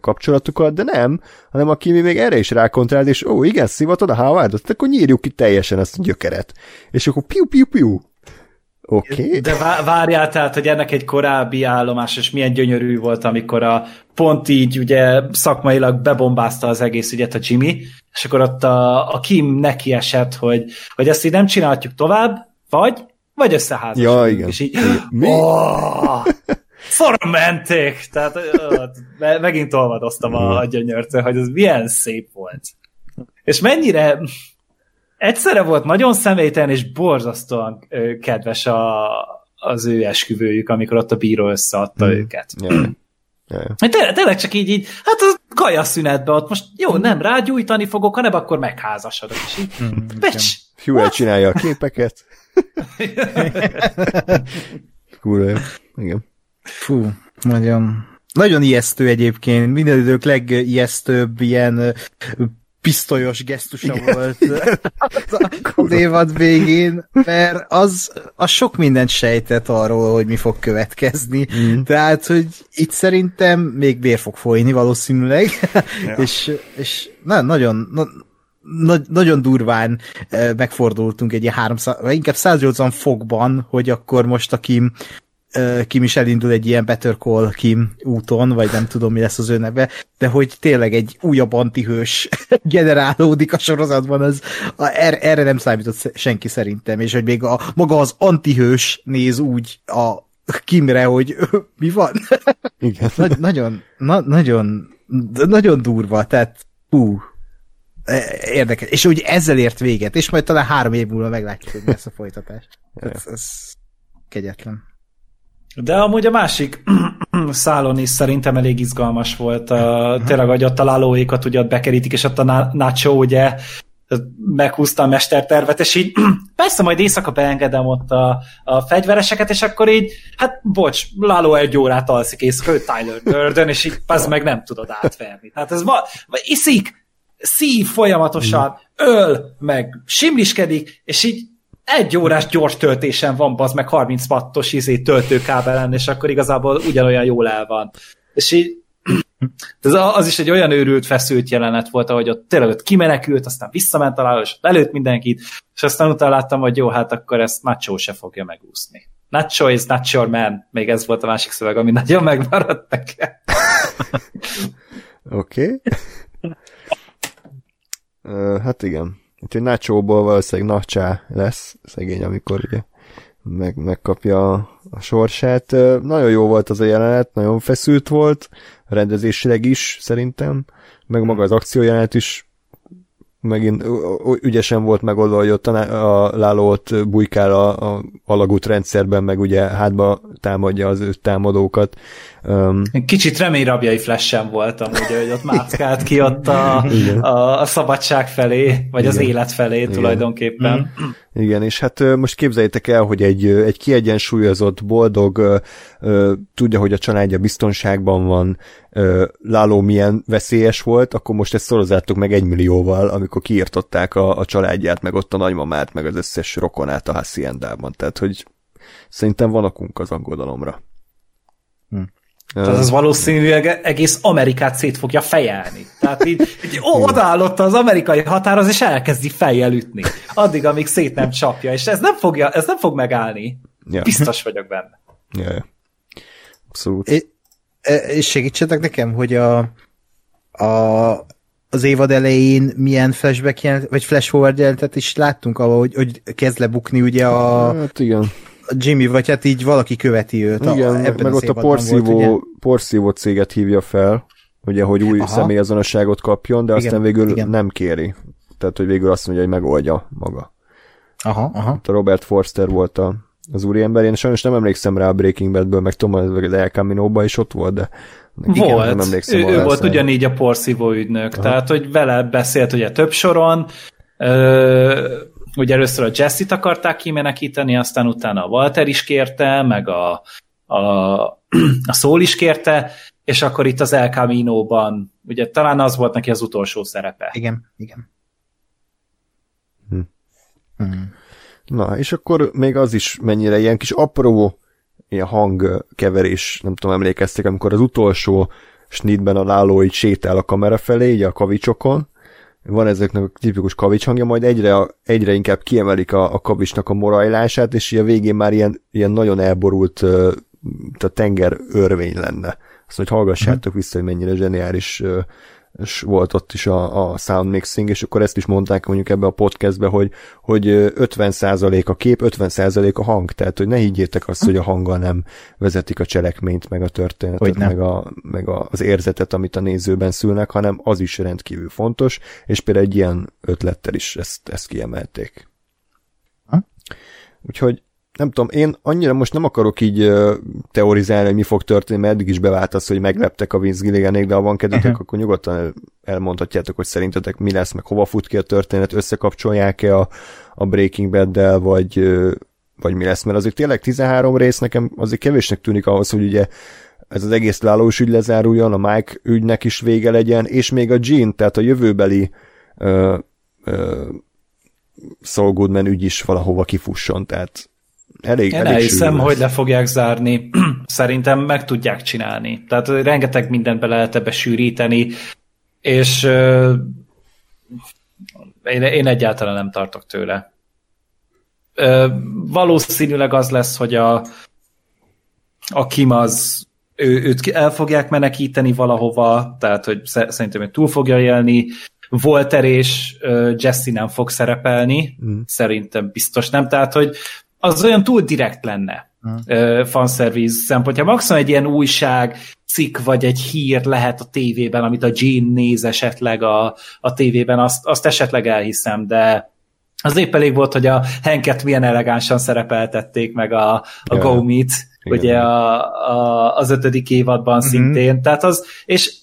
[SPEAKER 1] kapcsolatukat, de nem, hanem a Kimi még erre is rákontrált, és ó, igen, szivatod a Howardot, akkor nyírjuk ki teljesen ezt a gyökeret. És akkor piu, piu, piu. Oké. Okay.
[SPEAKER 3] De vá- várjál tehát, hogy ennek egy korábbi állomás, és milyen gyönyörű volt, amikor a pont így ugye szakmailag bebombázta az egész ügyet a Jimmy, és akkor ott a, a Kim neki esett, hogy, hogy ezt így nem csinálhatjuk tovább, vagy, vagy összeházasodunk.
[SPEAKER 1] Ja, igen.
[SPEAKER 3] És így,
[SPEAKER 1] Mi?
[SPEAKER 3] Oh, szor menték! Tehát me- megint olvadoztam a, gyönyörtől, hogy ez milyen szép volt. És mennyire egyszerre volt nagyon személytelen és borzasztóan kedves a, az ő esküvőjük, amikor ott a bíró összeadta
[SPEAKER 1] Mm.
[SPEAKER 3] őket.
[SPEAKER 1] Ja.
[SPEAKER 3] Hát Tényleg, tényleg csak így, így, hát a kajaszünetben ott most jó, nem rágyújtani fogok, hanem akkor megházasodok. És így, becs!
[SPEAKER 1] Hugh csinálja a képeket. Kurva. Igen.
[SPEAKER 2] Fú, nagyon, nagyon ijesztő egyébként. Minden idők legijesztőbb ilyen pisztolyos gesztusa Igen. volt az, az évad végén, mert az, az sok mindent sejtett arról, hogy mi fog következni. Mm. Tehát, hogy itt szerintem még vér fog folyni valószínűleg, ja. és, és na, nagyon, na, na- nagyon durván megfordultunk egy ilyen 300, vagy inkább 180 fokban, hogy akkor most a Kim Kim is elindul egy ilyen Better Call Kim úton, vagy nem tudom, mi lesz az ő neve, de hogy tényleg egy újabb antihős generálódik a sorozatban, az, a, er, erre nem számított senki szerintem, és hogy még a, maga az antihős néz úgy a Kimre, hogy mi van?
[SPEAKER 1] Igen.
[SPEAKER 2] Nagy, nagyon, na, nagyon, nagyon durva, tehát hú, érdekes. És úgy ezzel ért véget, és majd talán három év múlva meglátjuk, hogy mi lesz a folytatás. Ez, ez kegyetlen.
[SPEAKER 3] De amúgy a másik szálon is szerintem elég izgalmas volt. A, tényleg, hogy ott a lálóékat ugye ott bekerítik, és ott a Nacho ugye meghúzta a mestertervet, és így persze majd éjszaka beengedem ott a, a fegyvereseket, és akkor így, hát bocs, Láló egy órát alszik éjszaka, ő Tyler Durden, és így az meg nem tudod átverni. Tehát ez va, iszik, szív folyamatosan, öl, meg simliskedik, és így egy órás gyors töltésen van, az meg 30 wattos izé töltőkábelen, és akkor igazából ugyanolyan jól el van. És így ez az is egy olyan őrült, feszült jelenet volt, ahogy ott tényleg ott kimenekült, aztán visszament alá, és előtt mindenkit, és aztán utána láttam, hogy jó, hát akkor ezt Nacho se fogja megúszni. Nacho is not your man. Még ez volt a másik szöveg, ami nagyon megmaradt nekem.
[SPEAKER 1] Oké. Okay. Hát igen. Úgyhogy Nacho-ból valószínűleg Nacsá lesz, szegény, amikor ugye meg, megkapja a, a sorsát. Nagyon jó volt az a jelenet, nagyon feszült volt, rendezésileg is szerintem, meg maga az akciójelenet is megint ügyesen volt megoldva, hogy ott a Lálót bujkál a, a alagút rendszerben, meg ugye hátba támadja az ő támadókat.
[SPEAKER 3] Um, Kicsit reményrabjai flash voltam, ugye, hogy ott mászkált ki ott a, a, a szabadság felé, vagy Igen. az élet felé Igen. tulajdonképpen.
[SPEAKER 1] Mm. Igen, és hát most képzeljétek el, hogy egy, egy kiegyensúlyozott, boldog, tudja, hogy a családja biztonságban van, Láló milyen veszélyes volt, akkor most ezt szorozzátok meg egy millióval, amikor kiirtották a, a családját, meg ott a nagymamát, meg az összes rokonát a Haciendában. Tehát, hogy szerintem van okunk az aggodalomra.
[SPEAKER 3] Hm. Tehát az valószínűleg egész Amerikát szét fogja fejelni. Tehát így, így odaállott az amerikai határhoz, és elkezdi fejjel ütni. Addig, amíg szét nem csapja, és ez nem, fogja, ez nem fog megállni. Ja. Biztos vagyok benne.
[SPEAKER 1] Ja. Abszolút.
[SPEAKER 2] É, és segítsetek nekem, hogy a, a, az évad elején milyen flashback jelent, vagy flash forward jelentet is láttunk, ahol, hogy, hogy kezd lebukni ugye a,
[SPEAKER 1] hát igen.
[SPEAKER 2] Jimmy, vagy hát így valaki követi őt.
[SPEAKER 1] Igen, a, ebben meg ott a porszívó, volt, porszívó céget hívja fel, ugye, hogy új Aha. személyazonosságot kapjon, de igen, aztán végül igen. nem kéri. Tehát, hogy végül azt mondja, hogy megoldja maga.
[SPEAKER 2] Aha, aha.
[SPEAKER 1] Itt a Robert Forster volt a, az úriember. Én sajnos nem emlékszem rá a Breaking Badből, meg tudom, hogy az El camino is ott volt, de
[SPEAKER 3] igen, volt. Nem emlékszem, ő, ő volt ugyanígy a porszívó ügynök, Aha. tehát hogy vele beszélt ugye több soron, ö, ugye először a Jesse-t akarták kimenekíteni, aztán utána a Walter is kérte, meg a, a, a Szól is kérte, és akkor itt az El Camino-ban, ugye talán az volt neki az utolsó szerepe.
[SPEAKER 2] Igen, igen.
[SPEAKER 1] Hm. Hm. Na, és akkor még az is mennyire ilyen kis apró ilyen hangkeverés, nem tudom, emlékeztek, amikor az utolsó snitben a láló így sétál a kamera felé, így a kavicsokon, van ezeknek a tipikus kavics hangja, majd egyre, egyre inkább kiemelik a, a kavicsnak a morajlását, és a végén már ilyen, ilyen nagyon elborult a tenger örvény lenne. Azt hogy hallgassátok vissza, hogy mennyire zseniális és volt ott is a, a sound mixing, és akkor ezt is mondták mondjuk ebbe a podcastbe, hogy, hogy 50% a kép, 50% a hang, tehát hogy ne higgyétek azt, hogy a hanggal nem vezetik a cselekményt, meg a történetet, meg, a, meg a, az érzetet, amit a nézőben szülnek, hanem az is rendkívül fontos, és például egy ilyen ötlettel is ezt, ezt kiemelték. Ha? Úgyhogy nem tudom, én annyira most nem akarok így teorizálni, hogy mi fog történni, mert eddig is bevált az, hogy megleptek a Vince Gilliganék, de ha van kedvetek, uh-huh. akkor nyugodtan elmondhatjátok, hogy szerintetek mi lesz, meg hova fut ki a történet, összekapcsolják-e a, a Breaking Bad-del, vagy, vagy mi lesz, mert azért tényleg 13 rész nekem azért kevésnek tűnik ahhoz, hogy ugye ez az egész lálós ügy lezáruljon, a Mike ügynek is vége legyen, és még a Jean, tehát a jövőbeli uh, uh, Saul Goodman ügy is valahova kifusson, tehát elég,
[SPEAKER 3] Én
[SPEAKER 1] elég
[SPEAKER 3] elhiszem, hogy le fogják zárni. Szerintem meg tudják csinálni. Tehát rengeteg mindent be lehet ebbe sűríteni, és én, én egyáltalán nem tartok tőle. Ö, valószínűleg az lesz, hogy a, a Kim az ő, őt el fogják menekíteni valahova, tehát hogy szerintem ő túl fogja élni, Walter és Jesse nem fog szerepelni, mm. szerintem biztos nem, tehát hogy az olyan túl direkt lenne mm. uh, fanservice szempontjából. Maximum egy ilyen újság, cikk vagy egy hír lehet a tévében, amit a Jean néz esetleg a, a tévében, azt, azt esetleg elhiszem, de az épp elég volt, hogy a Henket milyen elegánsan szerepeltették, meg a, a yeah. Go-Meet, ugye a, a, az ötödik évadban mm-hmm. szintén, tehát az, és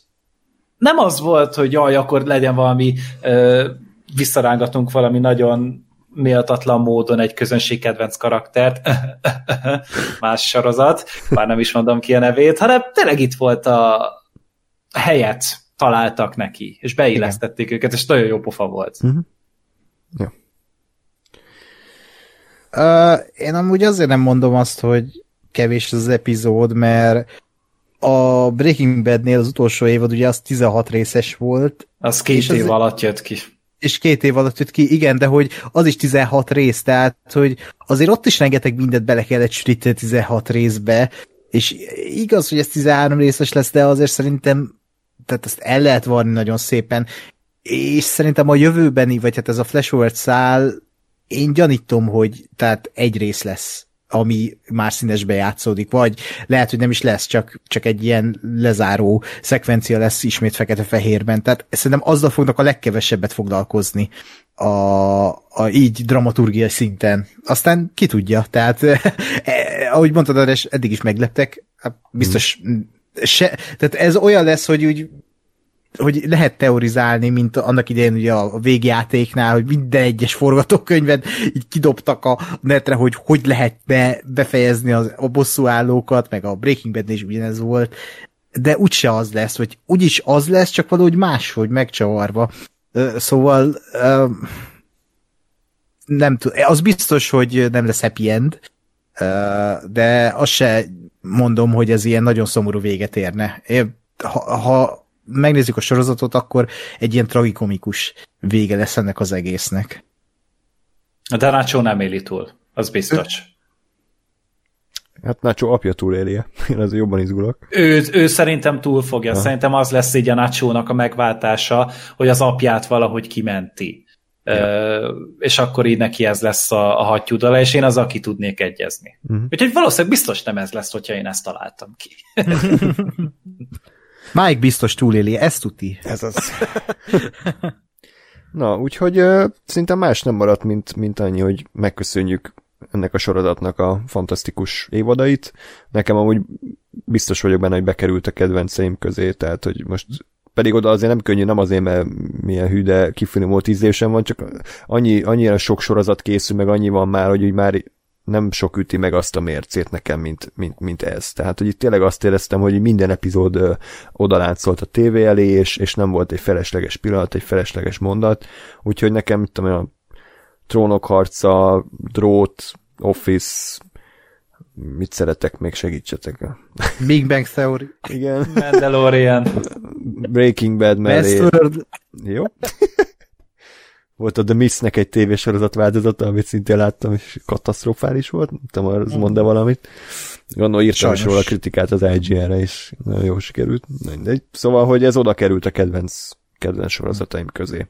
[SPEAKER 3] nem az volt, hogy jaj, akkor legyen valami, ö, visszarángatunk valami nagyon méltatlan módon egy közönségkedvenc karaktert, más sorozat, már nem is mondom ki a nevét, hanem tényleg itt volt a helyet találtak neki, és beillesztették Igen. őket, és nagyon jó pofa volt. Uh-huh.
[SPEAKER 1] Ja.
[SPEAKER 2] Uh, én amúgy azért nem mondom azt, hogy kevés az epizód, mert a Breaking Badnél az utolsó évad ugye az 16 részes volt.
[SPEAKER 3] Az két év az, alatt jött ki.
[SPEAKER 2] És két év alatt jött ki, igen, de hogy az is 16 rész, tehát hogy azért ott is rengeteg mindent bele kellett sűríteni 16 részbe, és igaz, hogy ez 13 részes lesz, de azért szerintem tehát ezt el lehet varni nagyon szépen, és szerintem a jövőbeni, vagy hát ez a Flashforward szál, én gyanítom, hogy tehát egy rész lesz ami már színesbe játszódik, vagy lehet, hogy nem is lesz, csak, csak egy ilyen lezáró szekvencia lesz ismét fekete-fehérben. Tehát szerintem azzal fognak a legkevesebbet foglalkozni a, a így dramaturgiai szinten. Aztán ki tudja, tehát eh, ahogy mondtad, eddig is megleptek, hát biztos hmm. se, tehát ez olyan lesz, hogy úgy hogy lehet teorizálni, mint annak idején ugye a végjátéknál, hogy minden egyes forgatókönyvet így kidobtak a netre, hogy hogy lehet be, befejezni az, a bosszúállókat, meg a Breaking Bad is ugyanez volt, de úgyse az lesz, vagy úgyis az lesz, csak valahogy máshogy megcsavarva. Szóval nem tudom, az biztos, hogy nem lesz happy end, de azt se mondom, hogy ez ilyen nagyon szomorú véget érne. Ha, ha megnézzük a sorozatot, akkor egy ilyen tragikomikus vége lesz ennek az egésznek.
[SPEAKER 3] De Nacho nem éli túl, az biztos.
[SPEAKER 1] Hát Nacho apja túléli Én azért jobban izgulok.
[SPEAKER 3] Ő, ő szerintem túl fogja. Ha. Szerintem az lesz így a nacho a megváltása, hogy az apját valahogy kimenti. Ja. Uh, és akkor így neki ez lesz a, a hattyúdala, és én az, aki tudnék egyezni. Uh-huh. Úgyhogy valószínűleg biztos nem ez lesz, hogyha én ezt találtam ki.
[SPEAKER 2] Mike biztos túléli, ezt tuti.
[SPEAKER 1] Ez az. Na, úgyhogy uh, szinte más nem maradt, mint, mint annyi, hogy megköszönjük ennek a sorozatnak a fantasztikus évadait. Nekem amúgy biztos vagyok benne, hogy bekerült a kedvenceim közé, tehát hogy most pedig oda azért nem könnyű, nem azért, mert milyen hű, de kifinomult ízlésem van, csak annyi, annyira sok sorozat készül, meg annyi van már, hogy úgy már nem sok üti meg azt a mércét nekem, mint, mint, mint ez. Tehát, hogy itt tényleg azt éreztem, hogy minden epizód ö, odaláncolt a tévé elé, és, és nem volt egy felesleges pillanat, egy felesleges mondat, úgyhogy nekem, mit tudom, a trónok harca, drót, office, mit szeretek, még segítsetek.
[SPEAKER 2] Big Bang Theory.
[SPEAKER 1] Igen.
[SPEAKER 3] Mandalorian.
[SPEAKER 1] Breaking Bad mellé. Westworld. Jó. Volt a The Mist-nek egy tévésorozat változata, amit szintén láttam, és katasztrofális volt. Nem tudom, az mond-e valamit. Gondolom írtam Sajnos. is róla kritikát az IGN-re, és nagyon jól sikerült. Mindegy. Szóval, hogy ez oda került a kedvenc, kedvenc sorozataim közé.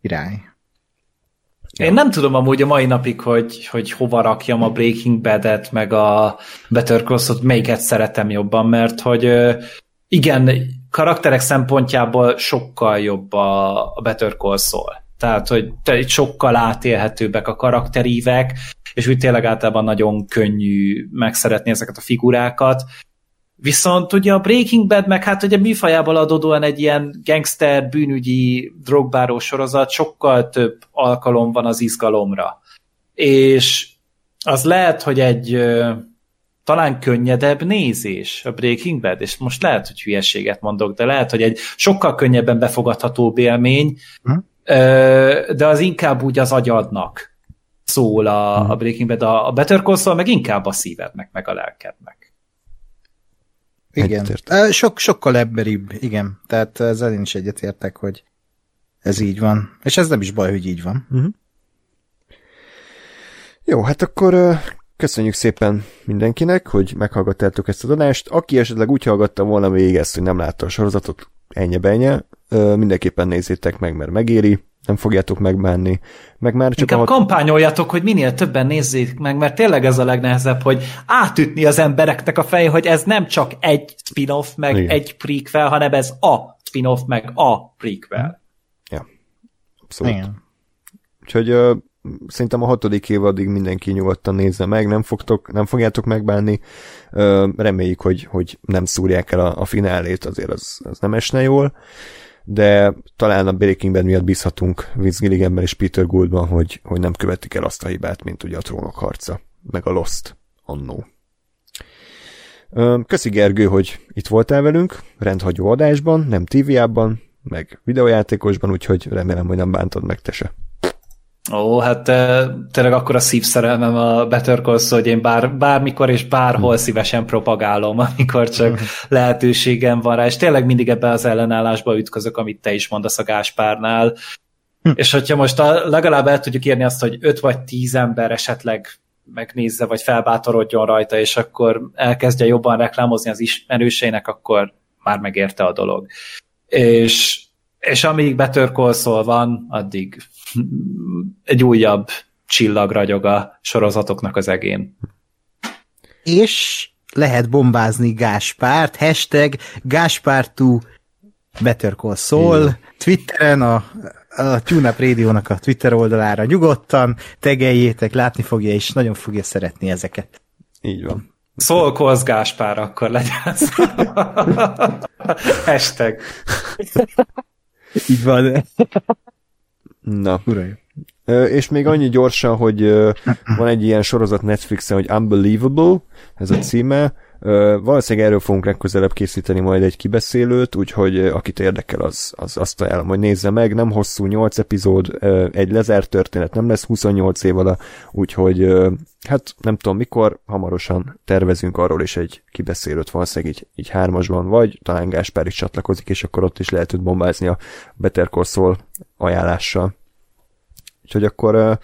[SPEAKER 2] Irány.
[SPEAKER 3] Ja. Én nem tudom amúgy a mai napig, hogy, hogy hova rakjam a Breaking Bad-et, meg a Better Cross-ot, melyiket szeretem jobban, mert hogy igen, karakterek szempontjából sokkal jobb a, a Better Call Saul. Tehát, hogy sokkal átélhetőbbek a karakterívek, és úgy tényleg általában nagyon könnyű megszeretni ezeket a figurákat. Viszont ugye a Breaking Bad meg hát ugye műfajából adódóan egy ilyen gangster, bűnügyi, drogbáró sorozat, sokkal több alkalom van az izgalomra. És az lehet, hogy egy talán könnyedebb nézés a Breaking Bad, és most lehet, hogy hülyeséget mondok, de lehet, hogy egy sokkal könnyebben befogadható élmény, hm? de az inkább úgy az agyadnak szól a, hm. a Breaking Bad, a, Better Call Saul meg inkább a szívednek, meg a lelkednek.
[SPEAKER 2] Igen. Sok, sokkal emberibb, igen. Tehát ezzel én is egyetértek, hogy Ez így van. És ez nem is baj, hogy így van. Uh-huh.
[SPEAKER 1] Jó, hát akkor köszönjük szépen mindenkinek, hogy meghallgattátok ezt a adást. Aki esetleg úgy hallgatta volna végig ezt, hogy nem látta a sorozatot, ennyi benye, mindenképpen nézzétek meg, mert megéri, nem fogjátok megbánni. Meg már csak
[SPEAKER 3] Inkább a... kampányoljatok, hogy minél többen nézzék meg, mert tényleg ez a legnehezebb, hogy átütni az embereknek a fej, hogy ez nem csak egy spin-off, meg Igen. egy prequel, hanem ez a spin-off, meg a prequel.
[SPEAKER 1] Ja, abszolút. Igen. Úgyhogy szerintem a hatodik évadig mindenki nyugodtan nézze meg, nem, fogtok, nem fogjátok megbánni. Reméljük, hogy, hogy nem szúrják el a, a finálét, azért az, az nem esne jól de talán a Breaking Bad miatt bízhatunk Vince Gilliganben és Peter Gouldban, hogy, hogy nem követik el azt a hibát, mint ugye a trónok harca, meg a Lost annó. Köszi Gergő, hogy itt voltál velünk, rendhagyó adásban, nem TV-ában, meg videójátékosban, úgyhogy remélem, hogy nem bántad meg te se.
[SPEAKER 3] Ó, hát tényleg akkor a szívszerelmem a Better Call hogy én bár, bármikor és bárhol hm. szívesen propagálom, amikor csak hm. lehetőségem van rá, és tényleg mindig ebbe az ellenállásba ütközök, amit te is mondasz a Gáspárnál. Hm. És hogyha most a, legalább el tudjuk érni azt, hogy öt vagy tíz ember esetleg megnézze, vagy felbátorodjon rajta, és akkor elkezdje jobban reklámozni az ismerőseinek, akkor már megérte a dolog. És, és amíg Better Call van, addig egy újabb csillag ragyog a sorozatoknak az egén.
[SPEAKER 2] És lehet bombázni Gáspárt, hashtag Gáspártú Better Call Saul, Twitteren a, a TuneUp Radio-nak a Twitter oldalára nyugodtan, tegeljétek, látni fogja, és nagyon fogja szeretni ezeket.
[SPEAKER 1] Így van.
[SPEAKER 3] Szolkolsz Gáspár, akkor legyen Hashtag.
[SPEAKER 2] Így van.
[SPEAKER 1] Na. Uraim. És még annyi gyorsan, hogy van egy ilyen sorozat Netflixen, hogy Unbelievable, ez a címe. Valószínűleg erről fogunk legközelebb készíteni majd egy kibeszélőt, úgyhogy akit érdekel, az, az azt ajánlom, hogy nézze meg. Nem hosszú, 8 epizód, egy lezárt történet, nem lesz 28 év alatt, úgyhogy hát nem tudom mikor, hamarosan tervezünk arról is egy kibeszélőt, valószínűleg így, így hármasban, vagy talán Gáspár is csatlakozik, és akkor ott is lehet tud bombázni a Better Call Saul ajánlással. Úgyhogy akkor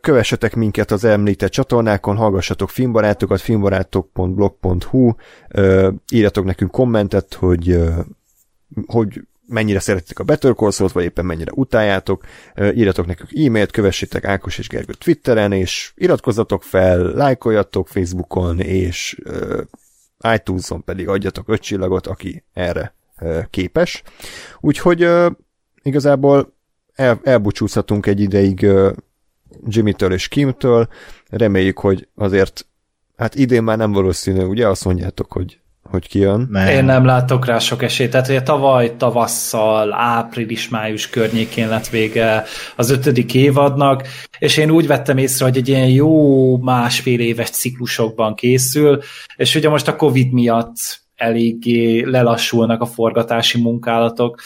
[SPEAKER 1] kövessetek minket az említett csatornákon, hallgassatok filmbarátokat, filmbarátok.blog.hu, írjatok nekünk kommentet, hogy, hogy mennyire szeretik a Better Call vagy éppen mennyire utáljátok, írjatok nekünk e-mailt, kövessétek Ákos és Gergő Twitteren, és iratkozzatok fel, lájkoljatok Facebookon, és iTunes-on pedig adjatok öt csillagot, aki erre képes. Úgyhogy igazából el, elbúcsúzhatunk egy ideig Jimmy-től és Kim-től, reméljük, hogy azért hát idén már nem valószínű, ugye azt mondjátok, hogy hogy kijön.
[SPEAKER 3] Nem. Én nem látok rá sok esélyt. Tehát ugye tavaly tavasszal, április-május környékén lett vége az ötödik évadnak, és én úgy vettem észre, hogy egy ilyen jó másfél éves ciklusokban készül, és ugye most a Covid miatt eléggé lelassulnak a forgatási munkálatok,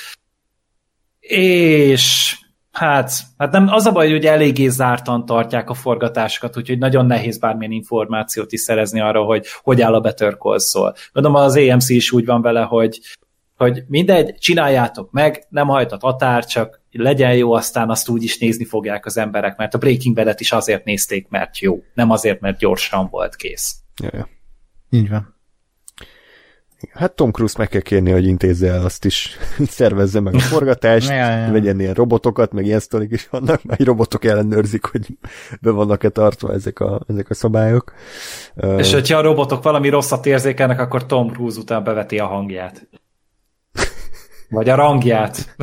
[SPEAKER 3] és Hát, hát nem, az a baj, hogy eléggé zártan tartják a forgatásokat, úgyhogy nagyon nehéz bármilyen információt is szerezni arra, hogy hogy áll a Better Call Saul. Gondolom az AMC is úgy van vele, hogy, hogy mindegy, csináljátok meg, nem hajt a tatár, csak legyen jó, aztán azt úgy is nézni fogják az emberek, mert a Breaking Bad-et is azért nézték, mert jó, nem azért, mert gyorsan volt kész.
[SPEAKER 1] Ja, ja.
[SPEAKER 2] Így van.
[SPEAKER 1] Hát Tom Cruise meg kell kérni, hogy intézze el azt is, szervezze meg a forgatást, ja, ja. legyen ilyen robotokat, meg ilyen sztorik is vannak, mert robotok ellenőrzik, hogy be vannak-e tartva ezek a, ezek a szabályok.
[SPEAKER 3] És hogyha a robotok valami rosszat érzékelnek, akkor Tom Cruise után beveti a hangját. Vagy a rangját.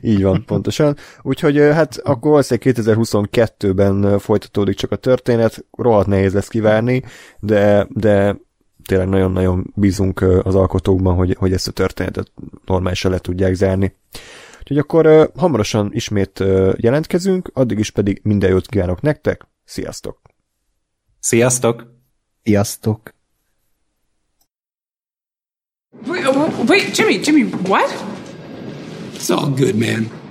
[SPEAKER 1] Így van, pontosan. Úgyhogy hát akkor valószínűleg 2022-ben folytatódik csak a történet, rohadt nehéz lesz kivárni, de, de tényleg nagyon-nagyon bízunk az alkotókban, hogy, hogy ezt a történetet normálisan le tudják zárni. Úgyhogy akkor hamarosan ismét jelentkezünk, addig is pedig minden jót kívánok nektek, sziasztok!
[SPEAKER 3] Sziasztok!
[SPEAKER 2] Sziasztok!
[SPEAKER 4] Wait, wait, Jimmy, Jimmy, what? It's all good, man.